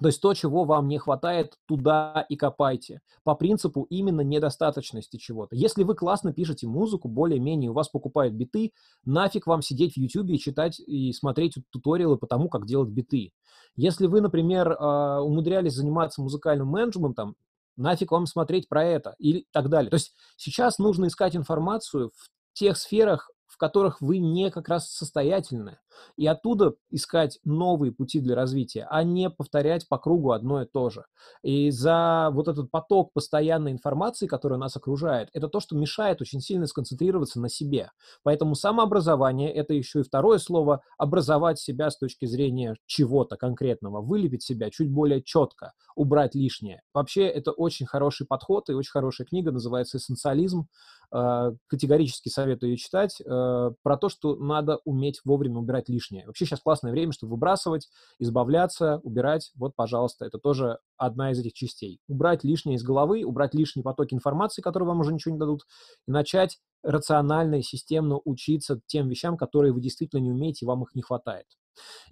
Speaker 1: то есть то, чего вам не хватает, туда и копайте. По принципу именно недостаточности чего-то. Если вы классно пишете музыку, более-менее у вас покупают биты, нафиг вам сидеть в YouTube и читать и смотреть туториалы по тому, как делать биты. Если вы, например, а, умудрялись заниматься музыкальным менеджментом, нафиг вам смотреть про это и так далее. То есть сейчас нужно искать информацию в тех сферах, в которых вы не как раз состоятельны и оттуда искать новые пути для развития, а не повторять по кругу одно и то же. И за вот этот поток постоянной информации, которая нас окружает, это то, что мешает очень сильно сконцентрироваться на себе. Поэтому самообразование – это еще и второе слово – образовать себя с точки зрения чего-то конкретного, вылепить себя чуть более четко, убрать лишнее. Вообще, это очень хороший подход и очень хорошая книга, называется «Эссенциализм». Э, категорически советую ее читать, э, про то, что надо уметь вовремя убирать лишнее. Вообще сейчас классное время, чтобы выбрасывать, избавляться, убирать. Вот, пожалуйста, это тоже одна из этих частей. Убрать лишнее из головы, убрать лишний поток информации, которые вам уже ничего не дадут, и начать рационально и системно учиться тем вещам, которые вы действительно не умеете, и вам их не хватает.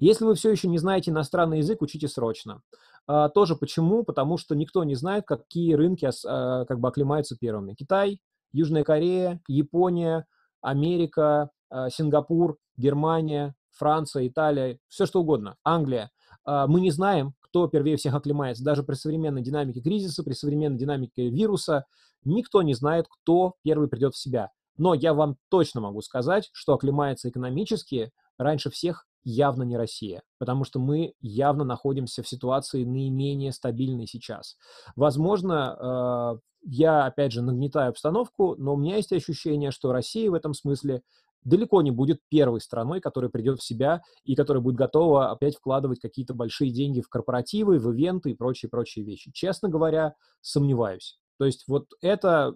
Speaker 1: Если вы все еще не знаете иностранный язык, учите срочно. А, тоже почему? Потому что никто не знает, какие рынки а, как бы оклемаются первыми. Китай, Южная Корея, Япония, Америка, а, Сингапур, Германия, Франция, Италия, все что угодно, Англия. А, мы не знаем, кто первее всех оклемается. Даже при современной динамике кризиса, при современной динамике вируса, никто не знает, кто первый придет в себя. Но я вам точно могу сказать, что оклемается экономически раньше всех явно не Россия, потому что мы явно находимся в ситуации наименее стабильной сейчас. Возможно, э, я, опять же, нагнетаю обстановку, но у меня есть ощущение, что Россия в этом смысле далеко не будет первой страной, которая придет в себя и которая будет готова опять вкладывать какие-то большие деньги в корпоративы, в ивенты и прочие-прочие вещи. Честно говоря, сомневаюсь. То есть вот это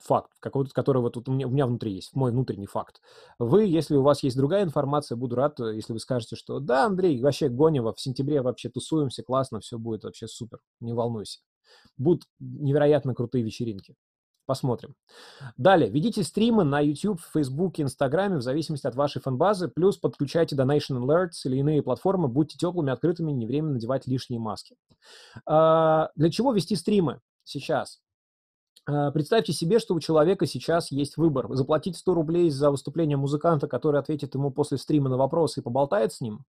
Speaker 1: факт, какой-то, который вот у меня, у меня внутри есть, мой внутренний факт. Вы, если у вас есть другая информация, буду рад, э, если вы скажете, что да, Андрей, вообще Гонева, в сентябре вообще тусуемся, классно, все будет вообще супер, не волнуйся. Будут невероятно крутые вечеринки. Посмотрим. Далее, ведите стримы на YouTube, Facebook, Инстаграме в зависимости от вашей фанбазы, плюс подключайте Donation Alerts или иные платформы, будьте теплыми, открытыми, не время надевать лишние маски. А, для чего вести стримы сейчас? А, представьте себе, что у человека сейчас есть выбор. Заплатить 100 рублей за выступление музыканта, который ответит ему после стрима на вопросы и поболтает с ним,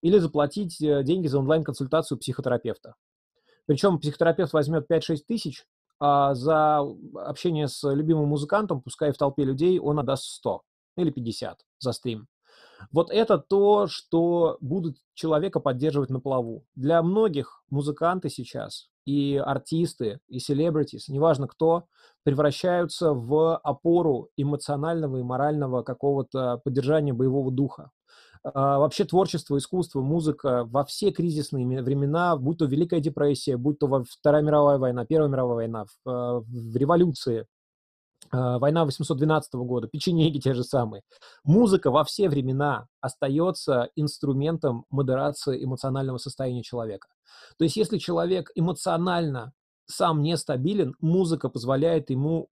Speaker 1: или заплатить э, деньги за онлайн-консультацию психотерапевта. Причем психотерапевт возьмет 5-6 тысяч, а за общение с любимым музыкантом, пускай в толпе людей, он отдаст 100 или 50 за стрим. Вот это то, что будут человека поддерживать на плаву. Для многих музыканты сейчас и артисты, и селебритис, неважно кто, превращаются в опору эмоционального и морального какого-то поддержания боевого духа. А, вообще творчество, искусство, музыка во все кризисные времена, будь то Великая депрессия, будь то Вторая мировая война, Первая мировая война, в, а, революции, война 812 года, печенеги те же самые. Музыка во все времена остается инструментом модерации эмоционального состояния человека. То есть если человек эмоционально сам нестабилен, музыка позволяет ему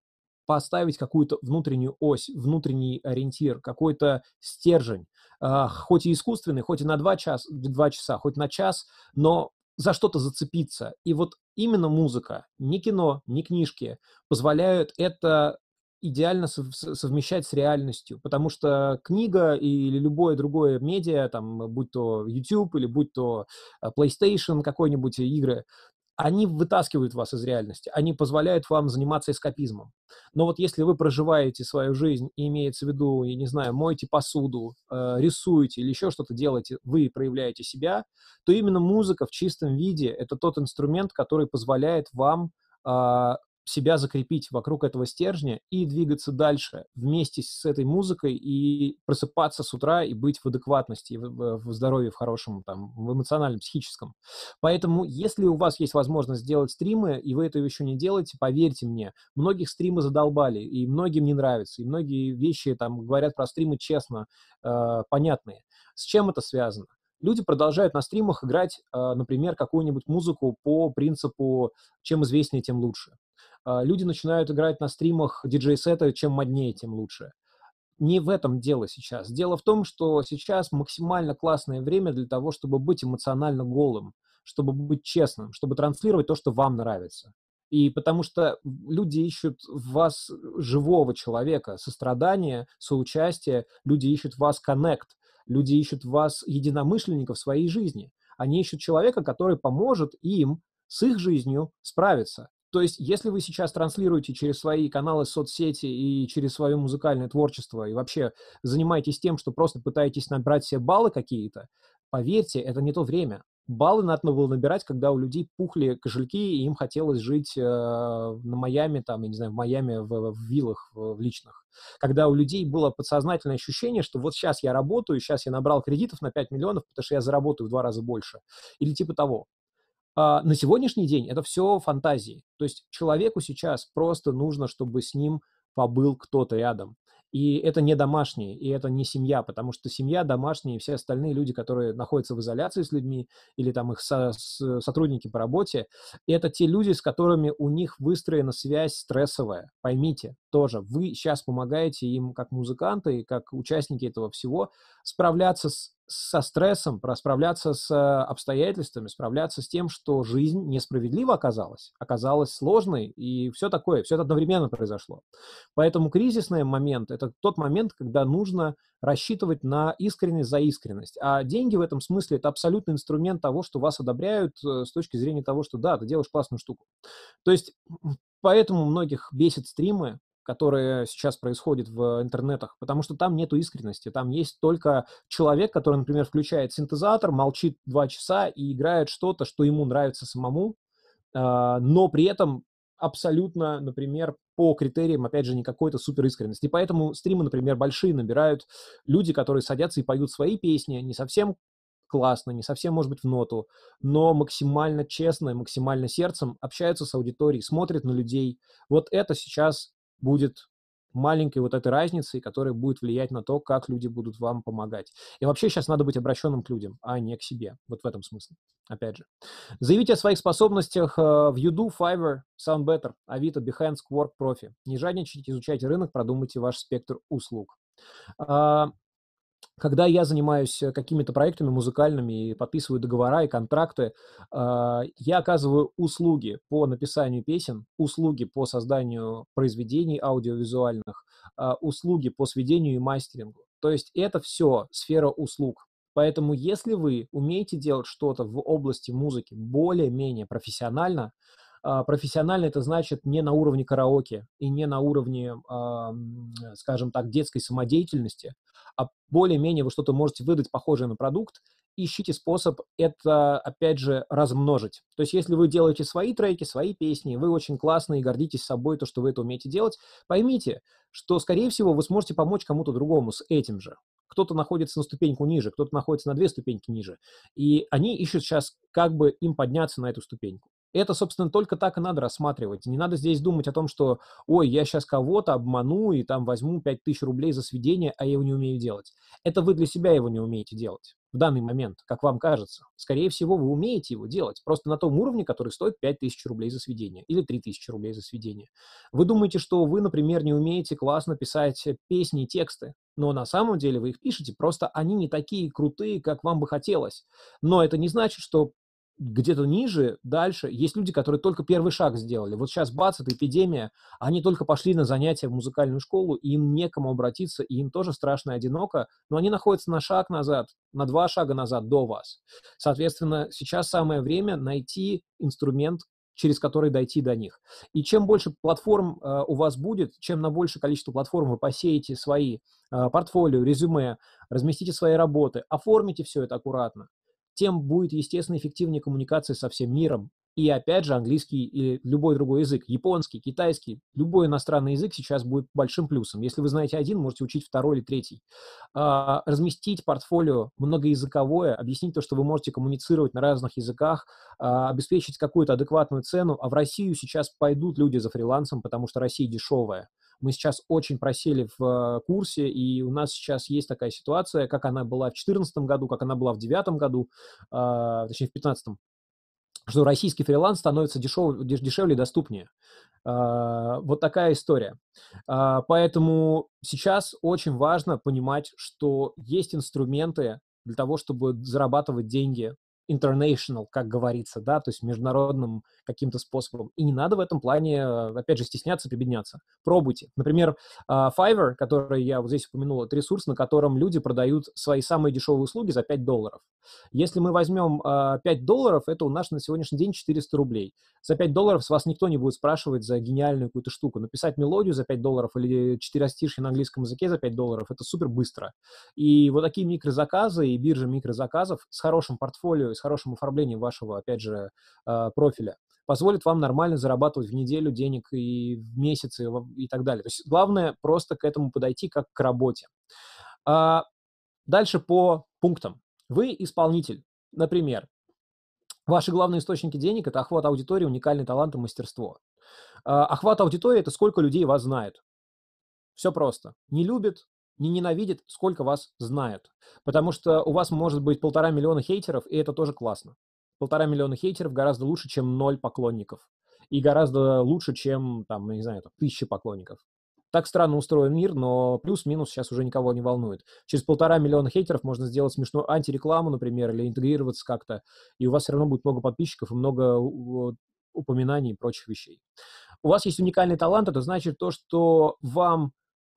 Speaker 1: поставить какую-то внутреннюю ось, внутренний ориентир, какой-то стержень, а, хоть и искусственный, хоть и на два часа, два часа, хоть на час, но за что-то зацепиться. И вот именно музыка, ни кино, ни книжки позволяют это идеально совмещать с реальностью, потому что книга или любое другое медиа, там, будь то YouTube или будь то а, PlayStation, какой-нибудь игры, они вытаскивают вас из реальности, они позволяют вам заниматься эскапизмом. Но вот если вы проживаете свою жизнь и имеется в виду, я не знаю, моете посуду, э, рисуете или еще что-то делаете, вы проявляете себя, то именно музыка в чистом виде – это тот инструмент, который позволяет вам э, себя закрепить вокруг этого стержня и двигаться дальше вместе с этой музыкой и просыпаться с утра и быть в адекватности, в, в здоровье, в хорошем, там, в эмоциональном, психическом. Поэтому, если у вас есть возможность сделать стримы, и вы этого еще не делаете, поверьте мне, многих стримы задолбали, и многим не нравится, и многие вещи там говорят про стримы честно, э, понятные. С чем это связано? Люди продолжают на стримах играть, э, например, какую-нибудь музыку по принципу «чем известнее, тем лучше». А, люди начинают играть на стримах диджей-сеты, чем моднее, тем лучше. Не в этом дело сейчас. Дело в том, что сейчас максимально классное время для того, чтобы быть эмоционально голым, чтобы быть честным, чтобы транслировать то, что вам нравится. И потому что люди ищут в вас живого человека, сострадание, соучастие, люди ищут в вас коннект, люди ищут вас единомышленников в своей жизни. Они ищут человека, который поможет им с их жизнью справиться. То есть, если вы сейчас транслируете через свои каналы соцсети и через свое музыкальное творчество и вообще занимаетесь тем, что просто пытаетесь набрать себе баллы какие-то, поверьте, это не то время. Баллы надо было набирать, когда у людей пухли кошельки, и им хотелось жить э, на Майами, там, я не знаю, в Майами в, в виллах в, в личных. Когда у людей было подсознательное ощущение, что вот сейчас я работаю, сейчас я набрал кредитов на 5 миллионов, потому что я заработаю в два раза больше. Или типа того. А, на сегодняшний день это все фантазии. То есть человеку сейчас просто нужно, чтобы с ним побыл кто-то рядом. И это не домашние, и это не семья, потому что семья, домашние и все остальные люди, которые находятся в изоляции с людьми, или там их со, с, сотрудники по работе, это те люди, с которыми у них выстроена связь стрессовая. Поймите, тоже вы сейчас помогаете им как музыканты, как участники этого всего справляться с со стрессом, справляться с э, обстоятельствами, справляться с тем, что жизнь несправедлива оказалась, оказалась сложной, и все такое, все это одновременно произошло. Поэтому кризисный момент – это тот момент, когда нужно рассчитывать на искренность за искренность. А деньги в этом смысле – это абсолютный инструмент того, что вас одобряют э, с точки зрения того, что да, ты делаешь классную штуку. То есть поэтому многих бесит стримы, которое сейчас происходит в интернетах, потому что там нету искренности, там есть только человек, который, например, включает синтезатор, молчит два часа и играет что-то, что ему нравится самому, а, но при этом абсолютно, например, по критериям, опять же, не какой-то супер искренности. И поэтому стримы, например, большие набирают люди, которые садятся и поют свои песни, не совсем классно, не совсем, может быть, в ноту, но максимально честно, максимально сердцем общаются с аудиторией, смотрят на людей. Вот это сейчас будет маленькой вот этой разницей, которая будет влиять на то, как люди будут вам помогать. И вообще сейчас надо быть обращенным к людям, а не к себе. Вот в этом смысле, опять же. Заявите о своих способностях э, в Udo, Fiverr, SoundBetter, Avito, Behance, Quark, Profi. Не жадничайте, изучайте рынок, продумайте ваш спектр услуг. Когда я занимаюсь э, какими-то проектами музыкальными и подписываю договора и контракты, а, я оказываю услуги по написанию песен, услуги по созданию произведений аудиовизуальных, а, услуги по сведению и мастерингу. То есть это все сфера услуг. Поэтому если вы умеете делать что-то в области музыки более-менее профессионально, профессионально это значит не на уровне караоке и не на уровне, скажем так, детской самодеятельности, а более-менее вы что-то можете выдать похожее на продукт, ищите способ это, опять же, размножить. То есть, если вы делаете свои треки, свои песни, вы очень классные и гордитесь собой, то, что вы это умеете делать, поймите, что, скорее всего, вы сможете помочь кому-то другому с этим же. Кто-то находится на ступеньку ниже, кто-то находится на две ступеньки ниже. И они ищут сейчас, как бы им подняться на эту ступеньку. Это, собственно, только так и надо рассматривать. Не надо здесь думать о том, что, ой, я сейчас кого-то обману и там возьму 5000 рублей за сведение, а я его не умею делать. Это вы для себя его не умеете делать в данный момент, как вам кажется. Скорее всего, вы умеете его делать, просто на том уровне, который стоит 5000 рублей за сведение или 3000 рублей за сведение. Вы думаете, что вы, например, не умеете классно писать песни и тексты, но на самом деле вы их пишете, просто они не такие крутые, как вам бы хотелось. Но это не значит, что где-то ниже, дальше, есть люди, которые только первый шаг сделали. Вот сейчас бац, это эпидемия, они только пошли на занятия в музыкальную школу, и им некому обратиться, и им тоже страшно и одиноко, но они находятся на шаг назад, на два шага назад до вас. Соответственно, сейчас самое время найти инструмент, через который дойти до них. И чем больше платформ э, у вас будет, чем на большее количество платформ вы посеете свои э, портфолио, резюме, разместите свои работы, оформите все это аккуратно, тем будет, естественно, эффективнее коммуникация со всем миром. И опять же, английский или любой другой язык, японский, китайский, любой иностранный язык сейчас будет большим плюсом. Если вы знаете один, можете учить второй или третий. А, разместить портфолио многоязыковое, объяснить то, что вы можете коммуницировать на разных языках, а, обеспечить какую-то адекватную цену. А в Россию сейчас пойдут люди за фрилансом, потому что Россия дешевая. Мы сейчас очень просели в э, курсе, и у нас сейчас есть такая ситуация, как она была в 2014 году, как она была в 2009 году, э, точнее, в 2015 что российский фриланс становится дешев, дешевле и доступнее. Э, вот такая история. Э, поэтому сейчас очень важно понимать, что есть инструменты для того, чтобы зарабатывать деньги international, как говорится, да, то есть международным каким-то способом. И не надо в этом плане, опять же, стесняться, прибедняться. Пробуйте. Например, а, Fiverr, который я вот здесь упомянул, это ресурс, на котором люди продают свои самые дешевые услуги за 5 долларов. Если мы возьмем 5 а, долларов, это у нас на сегодняшний день 400 рублей. За 5 долларов с вас никто не будет спрашивать за гениальную какую-то штуку. Написать мелодию за 5 долларов или 4 стиши на английском языке за 5 долларов, это супер быстро. И вот такие микрозаказы и биржа микрозаказов с хорошим портфолио, с хорошим оформлением вашего, опять же, а, профиля позволит вам нормально зарабатывать в неделю денег и в месяц и, и так далее. То есть главное просто к этому подойти как к работе. А дальше по пунктам. Вы исполнитель. Например, ваши главные источники денег – это охват аудитории, уникальный талант и мастерство. А, охват аудитории – это сколько людей вас знает. Все просто. Не любит, не ненавидит, сколько вас знает. Потому что у вас может быть полтора миллиона хейтеров, и это тоже классно. Полтора миллиона хейтеров гораздо лучше, чем ноль поклонников. И гораздо лучше, чем, там, не знаю, там, тысячи поклонников. Так странно устроен мир, но плюс-минус сейчас уже никого не волнует. Через полтора миллиона хейтеров можно сделать смешную антирекламу, например, или интегрироваться как-то, и у вас все равно будет много подписчиков и много упоминаний и прочих вещей. У вас есть уникальный талант, это значит то, что вам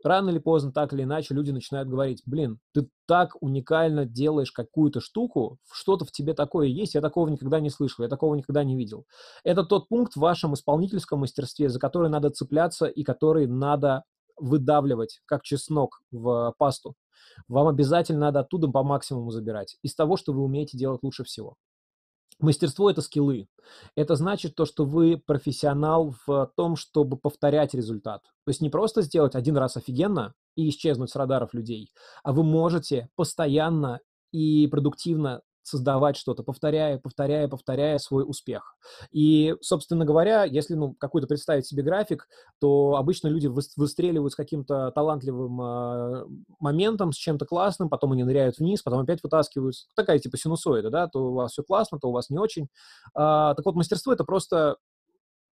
Speaker 1: рано или поздно, так или иначе, люди начинают говорить, блин, ты так уникально делаешь какую-то штуку, что-то в тебе такое есть, я такого никогда не слышал, я такого никогда не видел. Это тот пункт в вашем исполнительском мастерстве, за который надо цепляться и который надо выдавливать, как чеснок в пасту. Вам обязательно надо оттуда по максимуму забирать, из того, что вы умеете делать лучше всего. Мастерство– это скиллы. Это значит то, что вы профессионал в том, чтобы повторять результат. То есть не просто сделать один раз офигенно и исчезнуть с радаров людей, а вы можете постоянно и продуктивно создавать что-то, повторяя, повторяя, повторяя свой успех. И, собственно говоря, если ну, какой-то представить себе график, то обычно люди выстреливают с каким-то талантливым э, моментом, с чем-то классным, потом они ныряют вниз, потом опять вытаскиваются. Такая типа синусоида, да, то у вас все классно, то у вас не очень. А, так вот, мастерство — это просто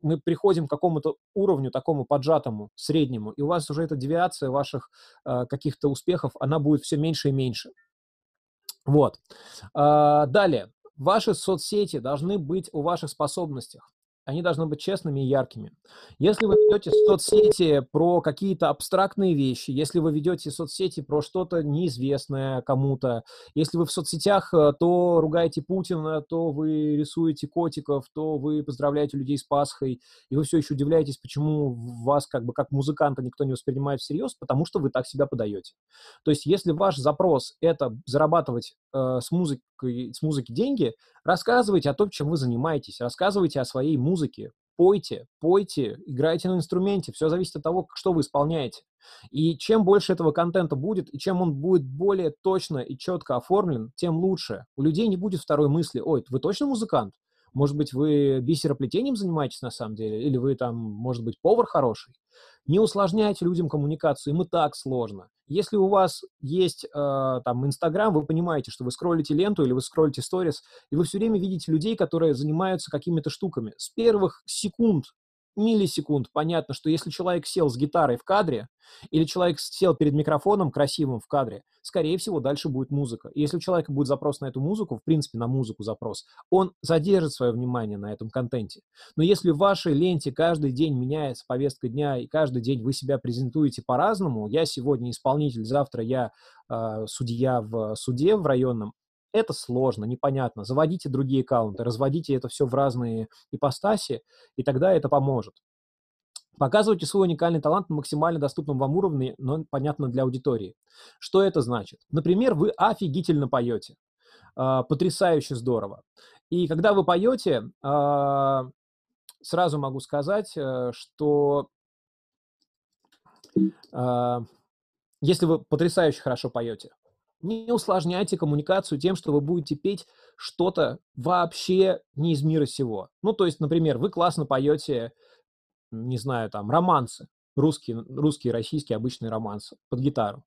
Speaker 1: мы приходим к какому-то уровню такому поджатому, среднему, и у вас уже эта девиация ваших э, каких-то успехов, она будет все меньше и меньше. Вот. А, далее. Ваши соцсети должны быть о ваших способностях они должны быть честными и яркими. Если вы ведете соцсети про какие-то абстрактные вещи, если вы ведете соцсети про что-то неизвестное кому-то, если вы в соцсетях э, то ругаете Путина, то вы рисуете котиков, то вы поздравляете людей с Пасхой, и вы все еще удивляетесь, почему вас как бы как музыканта никто не воспринимает всерьез, потому что вы так себя подаете. То есть если ваш запрос — это зарабатывать э, с, с музыки деньги, рассказывайте о том, чем вы занимаетесь, рассказывайте о своей музыке, пойте, пойте, играйте на инструменте, все зависит от того, что вы исполняете. И чем больше этого контента будет, и чем он будет более точно и четко оформлен, тем лучше. У людей не будет второй мысли, ой, вы точно музыкант? Может быть, вы бисероплетением занимаетесь на самом деле? Или вы там, может быть, повар хороший? Не усложняйте людям коммуникацию, им и так сложно. Если у вас есть э, там Инстаграм, вы понимаете, что вы скроллите ленту или вы скроллите сторис, и вы все время видите людей, которые занимаются какими-то штуками. С первых секунд миллисекунд понятно, что если человек сел с гитарой в кадре, или человек сел перед микрофоном красивым в кадре, скорее всего, дальше будет музыка. И если у человека будет запрос на эту музыку, в принципе, на музыку запрос, он задержит свое внимание на этом контенте. Но если в вашей ленте каждый день меняется повестка дня, и каждый день вы себя презентуете по-разному, я сегодня исполнитель, завтра я э, судья в суде в районном, это сложно, непонятно. Заводите другие аккаунты, разводите это все в разные ипостаси, и тогда это поможет. Показывайте свой уникальный талант на максимально доступном вам уровне, но понятно для аудитории. Что это значит? Например, вы офигительно поете. Э, потрясающе здорово. И когда вы поете, э, сразу могу сказать, э, что э, если вы потрясающе хорошо поете, не усложняйте коммуникацию тем, что вы будете петь что-то вообще не из мира сего. Ну, то есть, например, вы классно поете, не знаю, там, романсы, русские, русские, российские обычные романсы под гитару.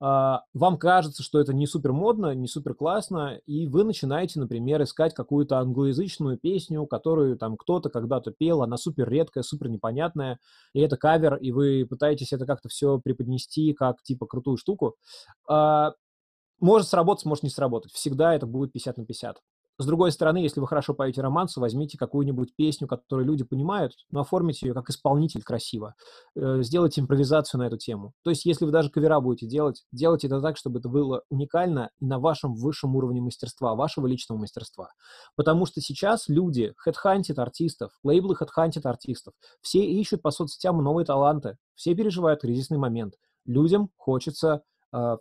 Speaker 1: А, вам кажется, что это не супер модно, не супер классно, и вы начинаете, например, искать какую-то англоязычную песню, которую там кто-то когда-то пел, она супер редкая, супер непонятная, и это кавер, и вы пытаетесь это как-то все преподнести как типа крутую штуку. Может сработать, может не сработать. Всегда это будет 50 на 50. С другой стороны, если вы хорошо поете романсы, возьмите какую-нибудь песню, которую люди понимают, но оформите ее как исполнитель красиво. Э, сделайте импровизацию на эту тему. То есть, если вы даже кавера будете делать, делайте это так, чтобы это было уникально на вашем высшем уровне мастерства, вашего личного мастерства. Потому что сейчас люди хедхантят артистов, лейблы хедхантят артистов. Все ищут по соцсетям новые таланты, все переживают кризисный момент. Людям хочется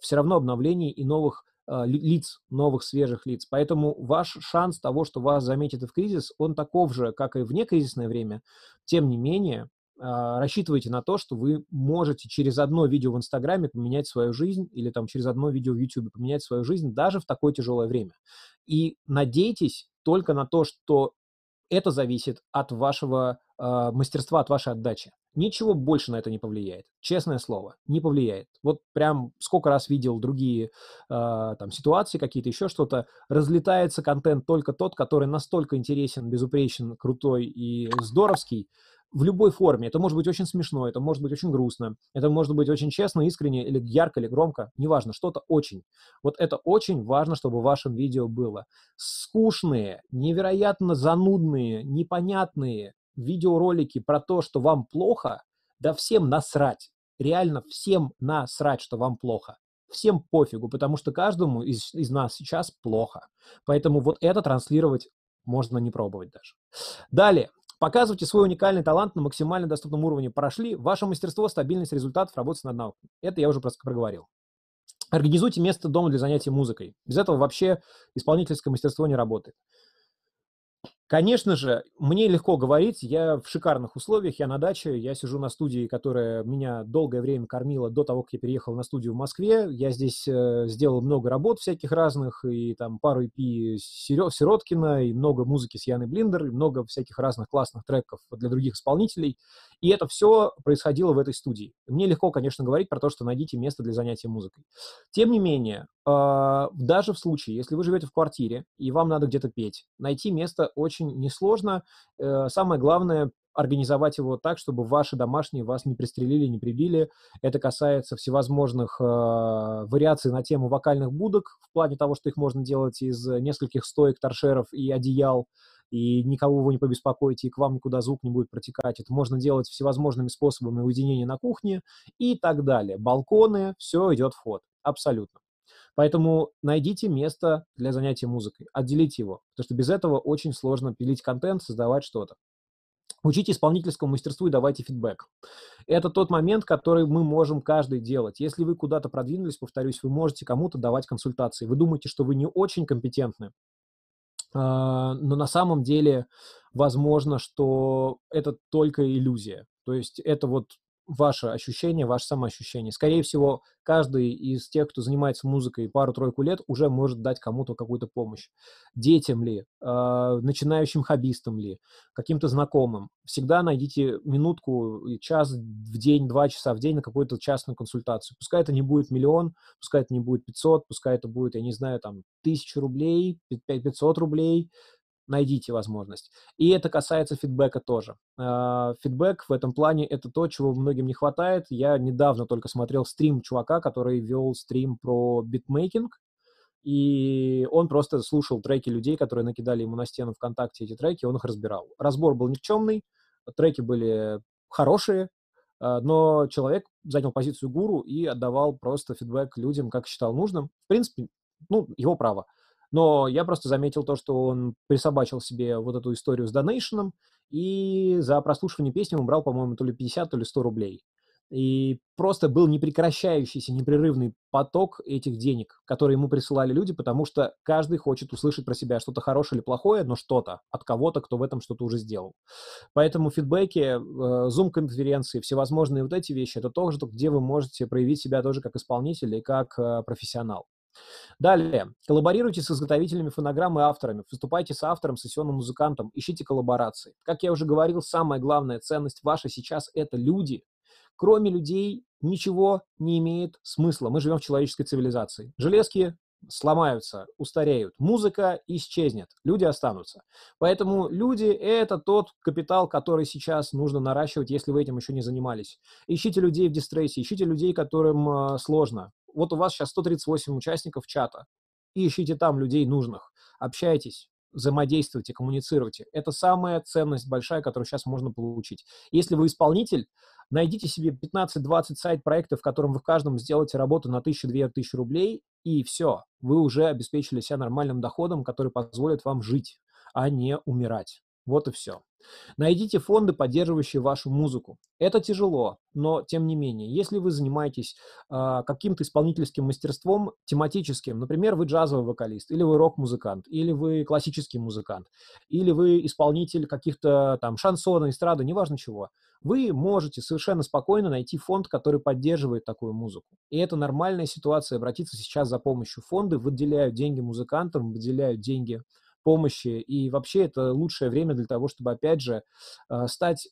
Speaker 1: все равно обновлений и новых а, лиц, новых свежих лиц. Поэтому ваш шанс того, что вас заметят в кризис, он таков же, как и в некризисное время. Тем не менее, а, рассчитывайте на то, что вы можете через одно видео в Инстаграме поменять свою жизнь или там через одно видео в Ютубе поменять свою жизнь даже в такое тяжелое время. И надейтесь только на то, что это зависит от вашего э, мастерства, от вашей отдачи. Ничего больше на это не повлияет. Честное слово, не повлияет. Вот прям сколько раз видел другие э, там ситуации, какие-то еще что-то. Разлетается контент только тот, который настолько интересен, безупречен, крутой и здоровский, в любой форме. Это может быть очень смешно, это может быть очень грустно, это может быть очень честно, искренне, или ярко, или громко, неважно, что-то очень. Вот это очень важно, чтобы в вашем видео было. Скучные, невероятно занудные, непонятные видеоролики про то, что вам плохо, да всем насрать. реально всем насрать, что вам плохо. Всем пофигу, потому что каждому из, из нас сейчас плохо. Поэтому вот это транслировать можно не пробовать даже. Далее. Показывайте свой уникальный талант на максимально доступном уровне. Прошли. Ваше мастерство, стабильность результатов, работа над навыками. Это я уже просто проговорил. Организуйте место дома для занятий музыкой. Без этого вообще исполнительское мастерство не работает. Конечно же, мне легко говорить, я в шикарных условиях, я на даче, я сижу на студии, которая меня долгое время кормила до того, как я переехал на студию в Москве. Я здесь э, сделал много работ всяких разных, и там пару EP Сироткина, и много музыки с Яной Блиндер, и много всяких разных классных треков для других исполнителей. И это все происходило в этой студии. Мне легко, конечно, говорить про то, что найдите место для занятия музыкой. Тем не менее, даже в случае, если вы живете в квартире, и вам надо где-то петь, найти место очень очень несложно. Э, самое главное организовать его так, чтобы ваши домашние вас не пристрелили, не прибили. Это касается всевозможных э, вариаций на тему вокальных будок, в плане того, что их можно делать из нескольких стоек, торшеров и одеял, и никого вы не побеспокоите, и к вам никуда звук не будет протекать. Это можно делать всевозможными способами уединения на кухне и так далее. Балконы, все идет в ход. Абсолютно. Поэтому найдите место для занятия музыкой, отделите его, потому что без этого очень сложно пилить контент, создавать что-то. Учите исполнительскому мастерству и давайте фидбэк. Это тот момент, который мы можем каждый делать. Если вы куда-то продвинулись, повторюсь, вы можете кому-то давать консультации. Вы думаете, что вы не очень компетентны, а, но на самом деле возможно, что это только иллюзия. То есть это вот ваше ощущение, ваше самоощущение. Скорее всего, каждый из тех, кто занимается музыкой пару-тройку лет, уже может дать кому-то какую-то помощь. Детям ли, э, начинающим хоббистам ли, каким-то знакомым. Всегда найдите минутку, час в день, два часа в день на какую-то частную консультацию. Пускай это не будет миллион, пускай это не будет 500, пускай это будет, я не знаю, там, тысячу рублей, 500 рублей, найдите возможность. И это касается фидбэка тоже. А, фидбэк в этом плане – это то, чего многим не хватает. Я недавно только смотрел стрим чувака, который вел стрим про битмейкинг, и он просто слушал треки людей, которые накидали ему на стену ВКонтакте эти треки, он их разбирал. Разбор был никчемный, треки были хорошие, а, но человек занял позицию гуру и отдавал просто фидбэк людям, как считал нужным. В принципе, ну, его право. Но я просто заметил то, что он присобачил себе вот эту историю с донейшеном, и за прослушивание песни он брал, по-моему, то ли 50, то ли 100 рублей. И просто был непрекращающийся, непрерывный поток этих денег, которые ему присылали люди, потому что каждый хочет услышать про себя что-то хорошее или плохое, но что-то от кого-то, кто в этом что-то уже сделал. Поэтому фидбэки, э, зум-конференции, всевозможные вот эти вещи, это тоже, где вы можете проявить себя тоже как исполнитель и как э, профессионал. Далее. Коллаборируйте с изготовителями фонограмм и авторами. Выступайте с автором, сессионным музыкантом. Ищите коллаборации. Как я уже говорил, самая главная ценность ваша сейчас – это люди. Кроме людей ничего не имеет смысла. Мы живем в человеческой цивилизации. Железки сломаются, устареют. Музыка исчезнет, люди останутся. Поэтому люди – это тот капитал, который сейчас нужно наращивать, если вы этим еще не занимались. Ищите людей в дистрессе, ищите людей, которым э, сложно вот у вас сейчас 138 участников чата, и ищите там людей нужных, общайтесь, взаимодействуйте, коммуницируйте. Это самая ценность большая, которую сейчас можно получить. Если вы исполнитель, найдите себе 15-20 сайт-проектов, в котором вы в каждом сделаете работу на 1000-2000 рублей, и все, вы уже обеспечили себя нормальным доходом, который позволит вам жить, а не умирать. Вот и все. Найдите фонды, поддерживающие вашу музыку. Это тяжело, но тем не менее, если вы занимаетесь э, каким-то исполнительским мастерством тематическим, например, вы джазовый вокалист, или вы рок-музыкант, или вы классический музыкант, или вы исполнитель каких-то там шансона, эстрады, неважно чего, вы можете совершенно спокойно найти фонд, который поддерживает такую музыку. И это нормальная ситуация, обратиться сейчас за помощью. Фонды выделяют деньги музыкантам, выделяют деньги помощи. И вообще это лучшее время для того, чтобы, опять же, э, стать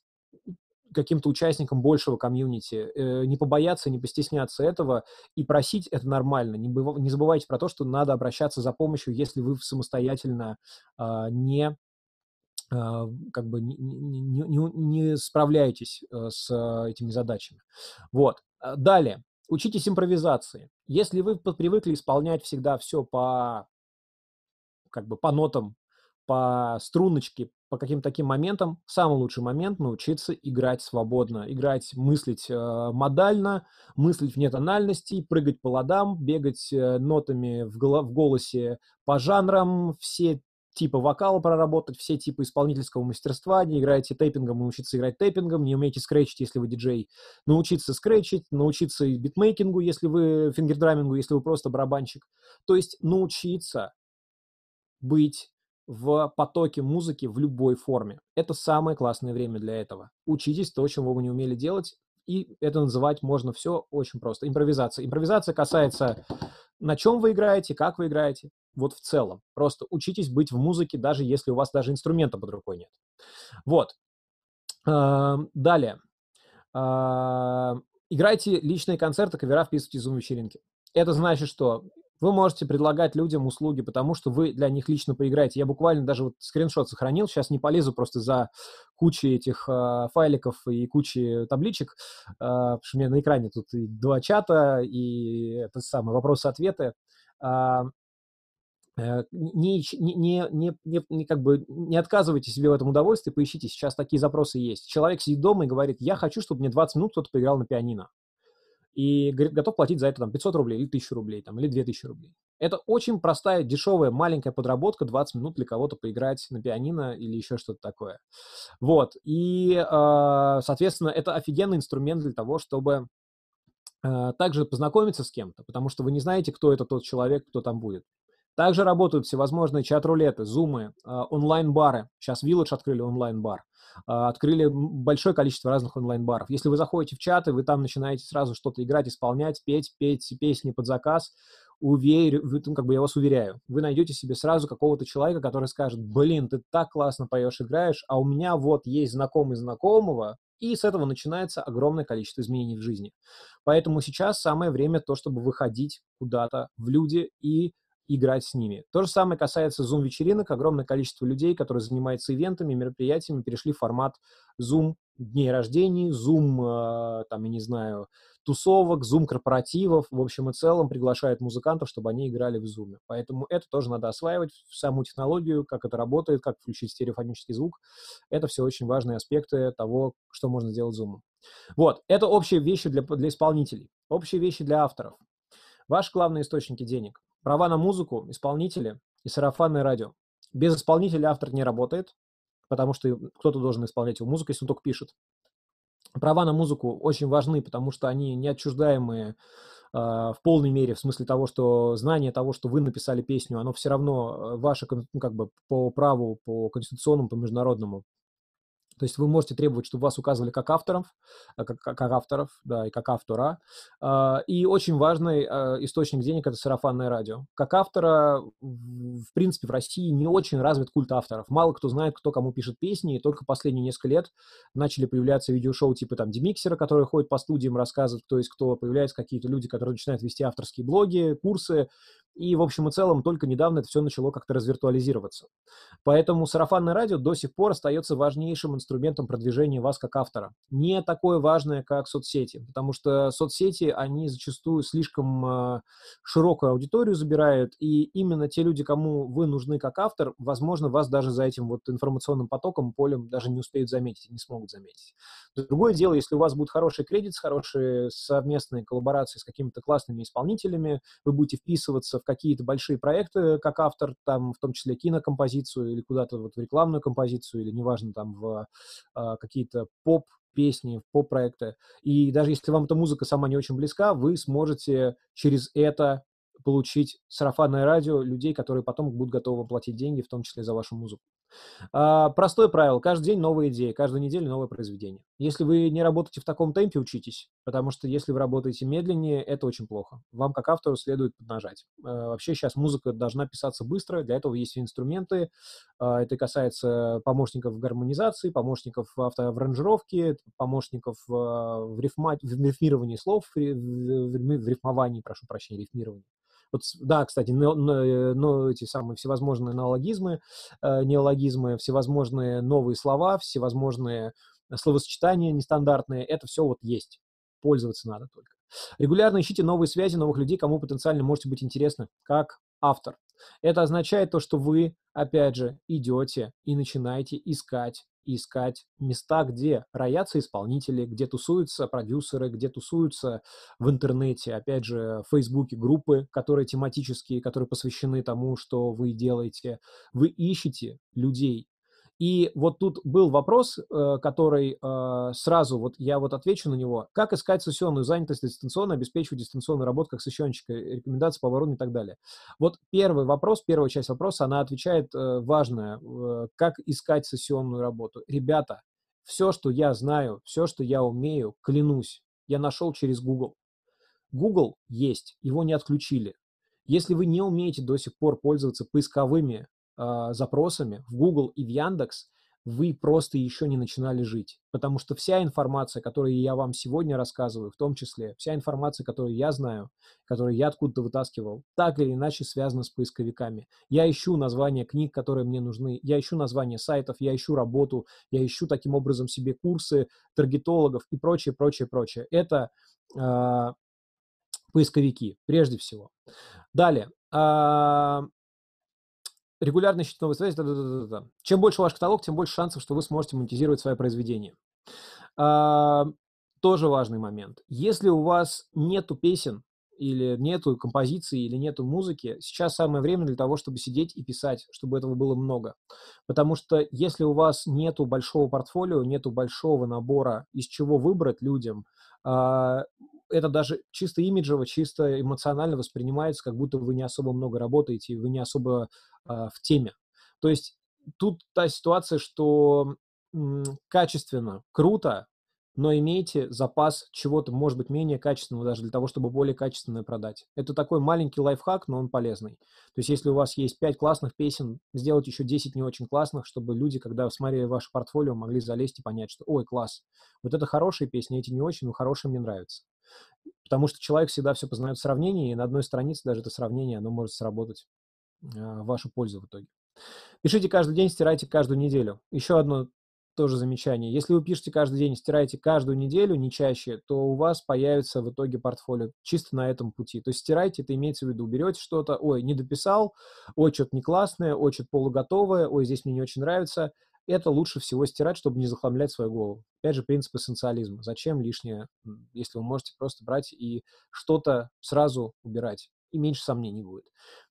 Speaker 1: каким-то участником большего комьюнити, э, не побояться, не постесняться этого и просить это нормально. Не, быв... не забывайте про то, что надо обращаться за помощью, если вы самостоятельно а, не а, как бы не, не, не, не справляетесь э, с этими задачами. Вот. Далее. Учитесь импровизации. Если вы привыкли исполнять всегда все по как бы по нотам, по струночке, по каким-то таким моментам. Самый лучший момент научиться играть свободно, играть, мыслить э, модально, мыслить вне тональностей, прыгать по ладам, бегать э, нотами в, голо- в голосе по жанрам, все типы вокала проработать, все типы исполнительского мастерства, не играете тейпингом, научиться играть тейпингом, не умеете скретчить, если вы диджей, научиться скретчить, научиться битмейкингу, если вы фингердрамингу, если вы просто барабанщик. То есть научиться быть в потоке музыки в любой форме. Это самое классное время для этого. Учитесь то, чего вы не умели делать, и это называть можно все очень просто. Импровизация. Импровизация касается, на чем вы играете, как вы играете, вот в целом. Просто учитесь быть в музыке, даже если у вас даже инструмента под рукой нет. Вот. Далее. Играйте личные концерты, кавера вписывайте в Zoom-вечеринки. Это значит, что вы можете предлагать людям услуги, потому что вы для них лично поиграете. Я буквально даже вот скриншот сохранил, сейчас не полезу просто за кучей этих э, файликов и кучей табличек, э, потому что у меня на экране тут и два чата, и это самое вопросы-ответы. Э, не, не, не, не, не, как бы не отказывайте себе в этом удовольствии, поищите, сейчас такие запросы есть. Человек сидит дома и говорит, я хочу, чтобы мне 20 минут кто-то поиграл на пианино и готов платить за это там 500 рублей или 1000 рублей там, или 2000 рублей. Это очень простая, дешевая, маленькая подработка, 20 минут для кого-то поиграть на пианино или еще что-то такое. Вот, и, э, соответственно, это офигенный инструмент для того, чтобы э, также познакомиться с кем-то, потому что вы не знаете, кто это тот человек, кто там будет. Также работают всевозможные чат-рулеты, зумы, а, онлайн-бары. Сейчас Village открыли онлайн-бар. А, открыли большое количество разных онлайн-баров. Если вы заходите в чаты, вы там начинаете сразу что-то играть, исполнять, петь, петь песни под заказ, уверю, как бы я вас уверяю, вы найдете себе сразу какого-то человека, который скажет, блин, ты так классно поешь, играешь, а у меня вот есть знакомый знакомого, и с этого начинается огромное количество изменений в жизни. Поэтому сейчас самое время то, чтобы выходить куда-то в люди и играть с ними. То же самое касается Zoom-вечеринок. Огромное количество людей, которые занимаются ивентами, мероприятиями, перешли в формат Zoom дней рождений, Zoom, э, там, я не знаю, тусовок, Zoom корпоративов. В общем и целом приглашают музыкантов, чтобы они играли в Zoom. Поэтому это тоже надо осваивать, саму технологию, как это работает, как включить стереофонический звук. Это все очень важные аспекты того, что можно сделать Zoom. Вот, это общие вещи для, для исполнителей, общие вещи для авторов. Ваши главные источники денег. Права на музыку, исполнители и сарафанное радио. Без исполнителя автор не работает, потому что кто-то должен исполнять его музыку, если он только пишет. Права на музыку очень важны, потому что они неотчуждаемые э, в полной мере, в смысле того, что знание того, что вы написали песню, оно все равно э, ваше, ну, как бы по праву, по конституционному, по международному то есть вы можете требовать, чтобы вас указывали как авторов, э, как, как авторов, да, и как автора. А, и очень важный а, источник денег – это сарафанное радио. Как автора, в принципе, в России не очень развит культ авторов. Мало кто знает, кто кому пишет песни, и только последние несколько лет начали появляться видеошоу типа там Демиксера, которые ходят по студиям, рассказывают, кто есть кто, появляются какие-то люди, которые начинают вести авторские блоги, курсы, и, в общем и целом, только недавно это все начало как-то развиртуализироваться. Поэтому сарафанное радио до сих пор остается важнейшим инструментом продвижения вас как автора. Не такое важное, как соцсети, потому что соцсети, они зачастую слишком э, широкую аудиторию забирают, и именно те люди, кому вы нужны как автор, возможно, вас даже за этим вот информационным потоком, полем даже не успеют заметить, не смогут заметить. Другое дело, если у вас будет хороший кредит, хорошие совместные коллаборации с какими-то классными исполнителями, вы будете вписываться в какие-то большие проекты как автор, там, в том числе кинокомпозицию или куда-то вот в рекламную композицию, или неважно, там, в какие-то поп песни, поп-проекты. И даже если вам эта музыка сама не очень близка, вы сможете через это получить сарафанное радио людей, которые потом будут готовы платить деньги, в том числе за вашу музыку. А, простое правило. Каждый день новая идея, каждую неделю новое произведение. Если вы не работаете в таком темпе, учитесь, потому что если вы работаете медленнее, это очень плохо. Вам, как автору, следует поднажать. А, вообще сейчас музыка должна писаться быстро, для этого есть инструменты. А, это касается помощников в гармонизации, помощников в автоаранжировке, помощников в, рифма... в рифмировании слов, в рифмовании, прошу прощения, рифмировании. Вот, да, кстати, но, но, но эти самые всевозможные неологизмы, э, неологизмы, всевозможные новые слова, всевозможные словосочетания нестандартные, это все вот есть. Пользоваться надо только. Регулярно ищите новые связи, новых людей, кому потенциально можете быть интересны, как автор. Это означает то, что вы опять же, идете и начинаете искать искать места, где роятся исполнители, где тусуются продюсеры, где тусуются в интернете, опять же, в Фейсбуке группы, которые тематические, которые посвящены тому, что вы делаете. Вы ищете людей, и вот тут был вопрос, э, который э, сразу, вот я вот отвечу на него. Как искать сессионную занятость дистанционно, обеспечивать дистанционную работу как сессионщика, рекомендации по обороне и так далее. Вот первый вопрос, первая часть вопроса, она отвечает э, важное. Как искать сессионную работу? Ребята, все, что я знаю, все, что я умею, клянусь, я нашел через Google. Google есть, его не отключили. Если вы не умеете до сих пор пользоваться поисковыми э, запросами в Google и в Яндекс, вы просто еще не начинали жить. Потому что вся информация, которую я вам сегодня рассказываю, в том числе вся информация, которую я знаю, которую я откуда-то вытаскивал, так или иначе связана с поисковиками. Я ищу названия книг, которые мне нужны, я ищу названия сайтов, я ищу работу, я ищу таким образом себе курсы таргетологов и прочее, прочее, прочее. Это э, поисковики, прежде всего. Далее. Э, регулярно ищите новые связи. Да, да, да, да. Чем больше ваш каталог, тем больше шансов, что вы сможете монетизировать свое произведение. А, тоже важный момент. Если у вас нету песен, или нету композиции, или нету музыки, сейчас самое время для того, чтобы сидеть и писать, чтобы этого было много. Потому что если у вас нету большого портфолио, нету большого набора, из чего выбрать людям, а, это даже чисто имиджево, чисто эмоционально воспринимается, как будто вы не особо много работаете, вы не особо э, в теме. То есть тут та ситуация, что м, качественно, круто, но имейте запас чего-то, может быть, менее качественного даже для того, чтобы более качественное продать. Это такой маленький лайфхак, но он полезный. То есть если у вас есть 5 классных песен, сделать еще 10 не очень классных, чтобы люди, когда смотрели ваше портфолио, могли залезть и понять, что ой, класс, вот это хорошие песни, эти не очень, но хорошие мне нравятся. Потому что человек всегда все познает в сравнении, и на одной странице даже это сравнение, оно может сработать а, в вашу пользу в итоге. Пишите каждый день, стирайте каждую неделю. Еще одно тоже замечание. Если вы пишете каждый день, стираете каждую неделю, не чаще, то у вас появится в итоге портфолио чисто на этом пути. То есть стирайте, это имеется в виду, берете что-то, ой, не дописал, ой, что-то не классное, ой, что-то полуготовое, ой, здесь мне не очень нравится – это лучше всего стирать, чтобы не захламлять свою голову. Опять же, принцип эссенциализма. Зачем лишнее, если вы можете просто брать и что-то сразу убирать, и меньше сомнений будет.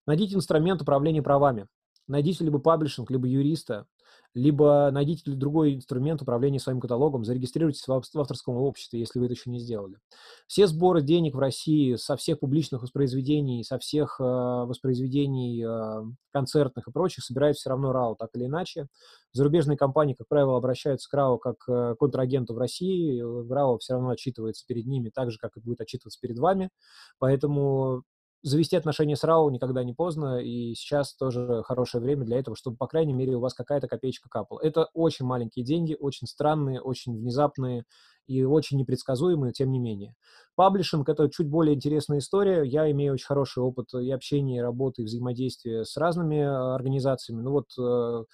Speaker 1: Найдите инструмент управления правами. Найдите либо паблишинг, либо юриста, либо найдите другой инструмент управления своим каталогом, зарегистрируйтесь в авторском обществе, если вы это еще не сделали. Все сборы денег в России со всех публичных воспроизведений, со всех э, воспроизведений э, концертных и прочих собирает все равно РАО, так или иначе. Зарубежные компании, как правило, обращаются к РАО как к контрагенту в России, РАО все равно отчитывается перед ними так же, как и будет отчитываться перед вами, поэтому завести отношения с РАО никогда не поздно, и сейчас тоже хорошее время для этого, чтобы, по крайней мере, у вас какая-то копеечка капала. Это очень маленькие деньги, очень странные, очень внезапные и очень непредсказуемые, тем не менее. Паблишинг — это чуть более интересная история. Я имею очень хороший опыт и общения, и работы, и взаимодействия с разными а, организациями. Ну вот э,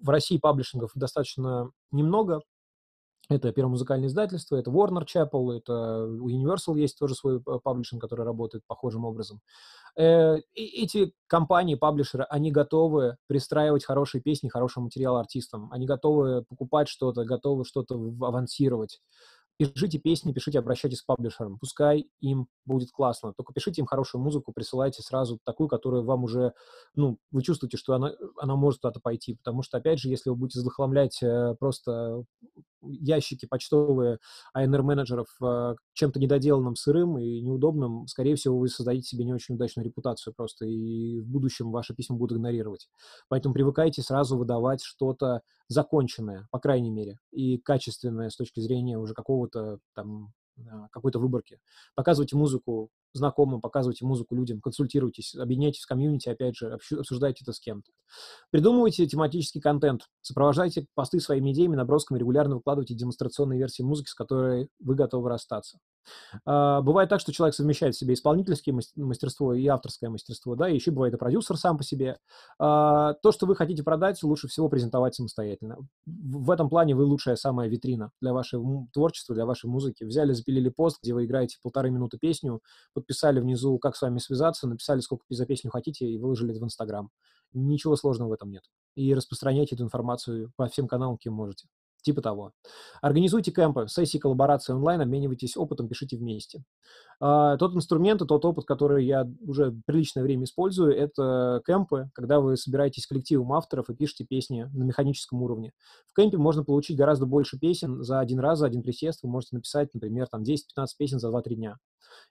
Speaker 1: в России паблишингов достаточно немного, это первое музыкальное издательство, это Warner Chapel, это у Universal есть тоже свой паблишинг, который работает похожим образом. Э, эти компании, паблишеры, они готовы пристраивать хорошие песни, хороший материал артистам. Они готовы покупать что-то, готовы что-то авансировать. Пишите песни, пишите, обращайтесь к паблишерам. Пускай им будет классно. Только пишите им хорошую музыку, присылайте сразу такую, которую вам уже, ну, вы чувствуете, что она, она может куда-то пойти. Потому что, опять же, если вы будете захламлять э, просто ящики почтовые ANR-менеджеров э, чем-то недоделанным, сырым и неудобным, скорее всего, вы создадите себе не очень удачную репутацию просто, и в будущем ваши письма будут игнорировать. Поэтому привыкайте сразу выдавать что-то законченное, по крайней мере, и качественное с точки зрения уже какого-то там а, какой-то выборки. Показывайте музыку знакомым, показывайте музыку людям, консультируйтесь, объединяйтесь в комьюнити, опять же, обсуждайте это с кем-то. Придумывайте тематический контент, сопровождайте посты своими идеями, набросками, регулярно выкладывайте демонстрационные версии музыки, с которой вы готовы расстаться. А, бывает так, что человек совмещает в себе исполнительское мастерство и авторское мастерство, да, и еще бывает и продюсер сам по себе. А, то, что вы хотите продать, лучше всего презентовать самостоятельно. В этом плане вы лучшая самая витрина для вашего творчества, для вашей музыки. Взяли, запилили пост, где вы играете полторы минуты песню, подписали внизу, как с вами связаться, написали, сколько за песню хотите, и выложили это в Инстаграм. Ничего сложного в этом нет. И распространяйте эту информацию по всем каналам, кем можете. Типа того. Организуйте кемпы, сессии коллаборации онлайн, обменивайтесь опытом, пишите вместе. А, тот инструмент и тот опыт, который я уже приличное время использую, это кемпы, когда вы собираетесь коллективом авторов и пишете песни на механическом уровне. В кемпе можно получить гораздо больше песен за один раз, за один присест. Вы можете написать, например, там 10-15 песен за 2-3 дня.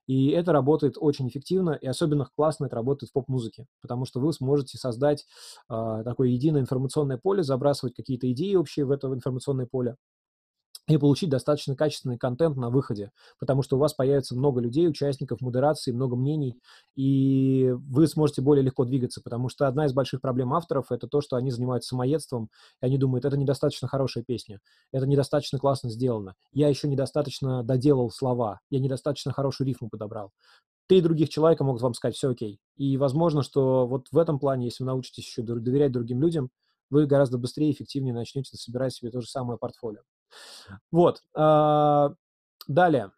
Speaker 1: И это работает очень эффективно, и особенно классно это работает в поп-музыке, потому что вы сможете создать э, такое единое информационное поле, забрасывать какие-то идеи общие в это информационное поле, и получить достаточно качественный контент на выходе, потому что у вас появится много людей, участников, модерации, много мнений, и вы сможете более легко двигаться, потому что одна из больших проблем авторов — это то, что они занимаются самоедством, и они думают, это недостаточно хорошая песня, это недостаточно классно сделано, я еще недостаточно доделал слова, я недостаточно хорошую рифму подобрал. Три других человека могут вам сказать, все окей. И возможно, что вот в этом плане, если вы научитесь еще доверять другим людям, вы гораздо быстрее и эффективнее начнете собирать себе то же самое портфолио. Вот. А, далее.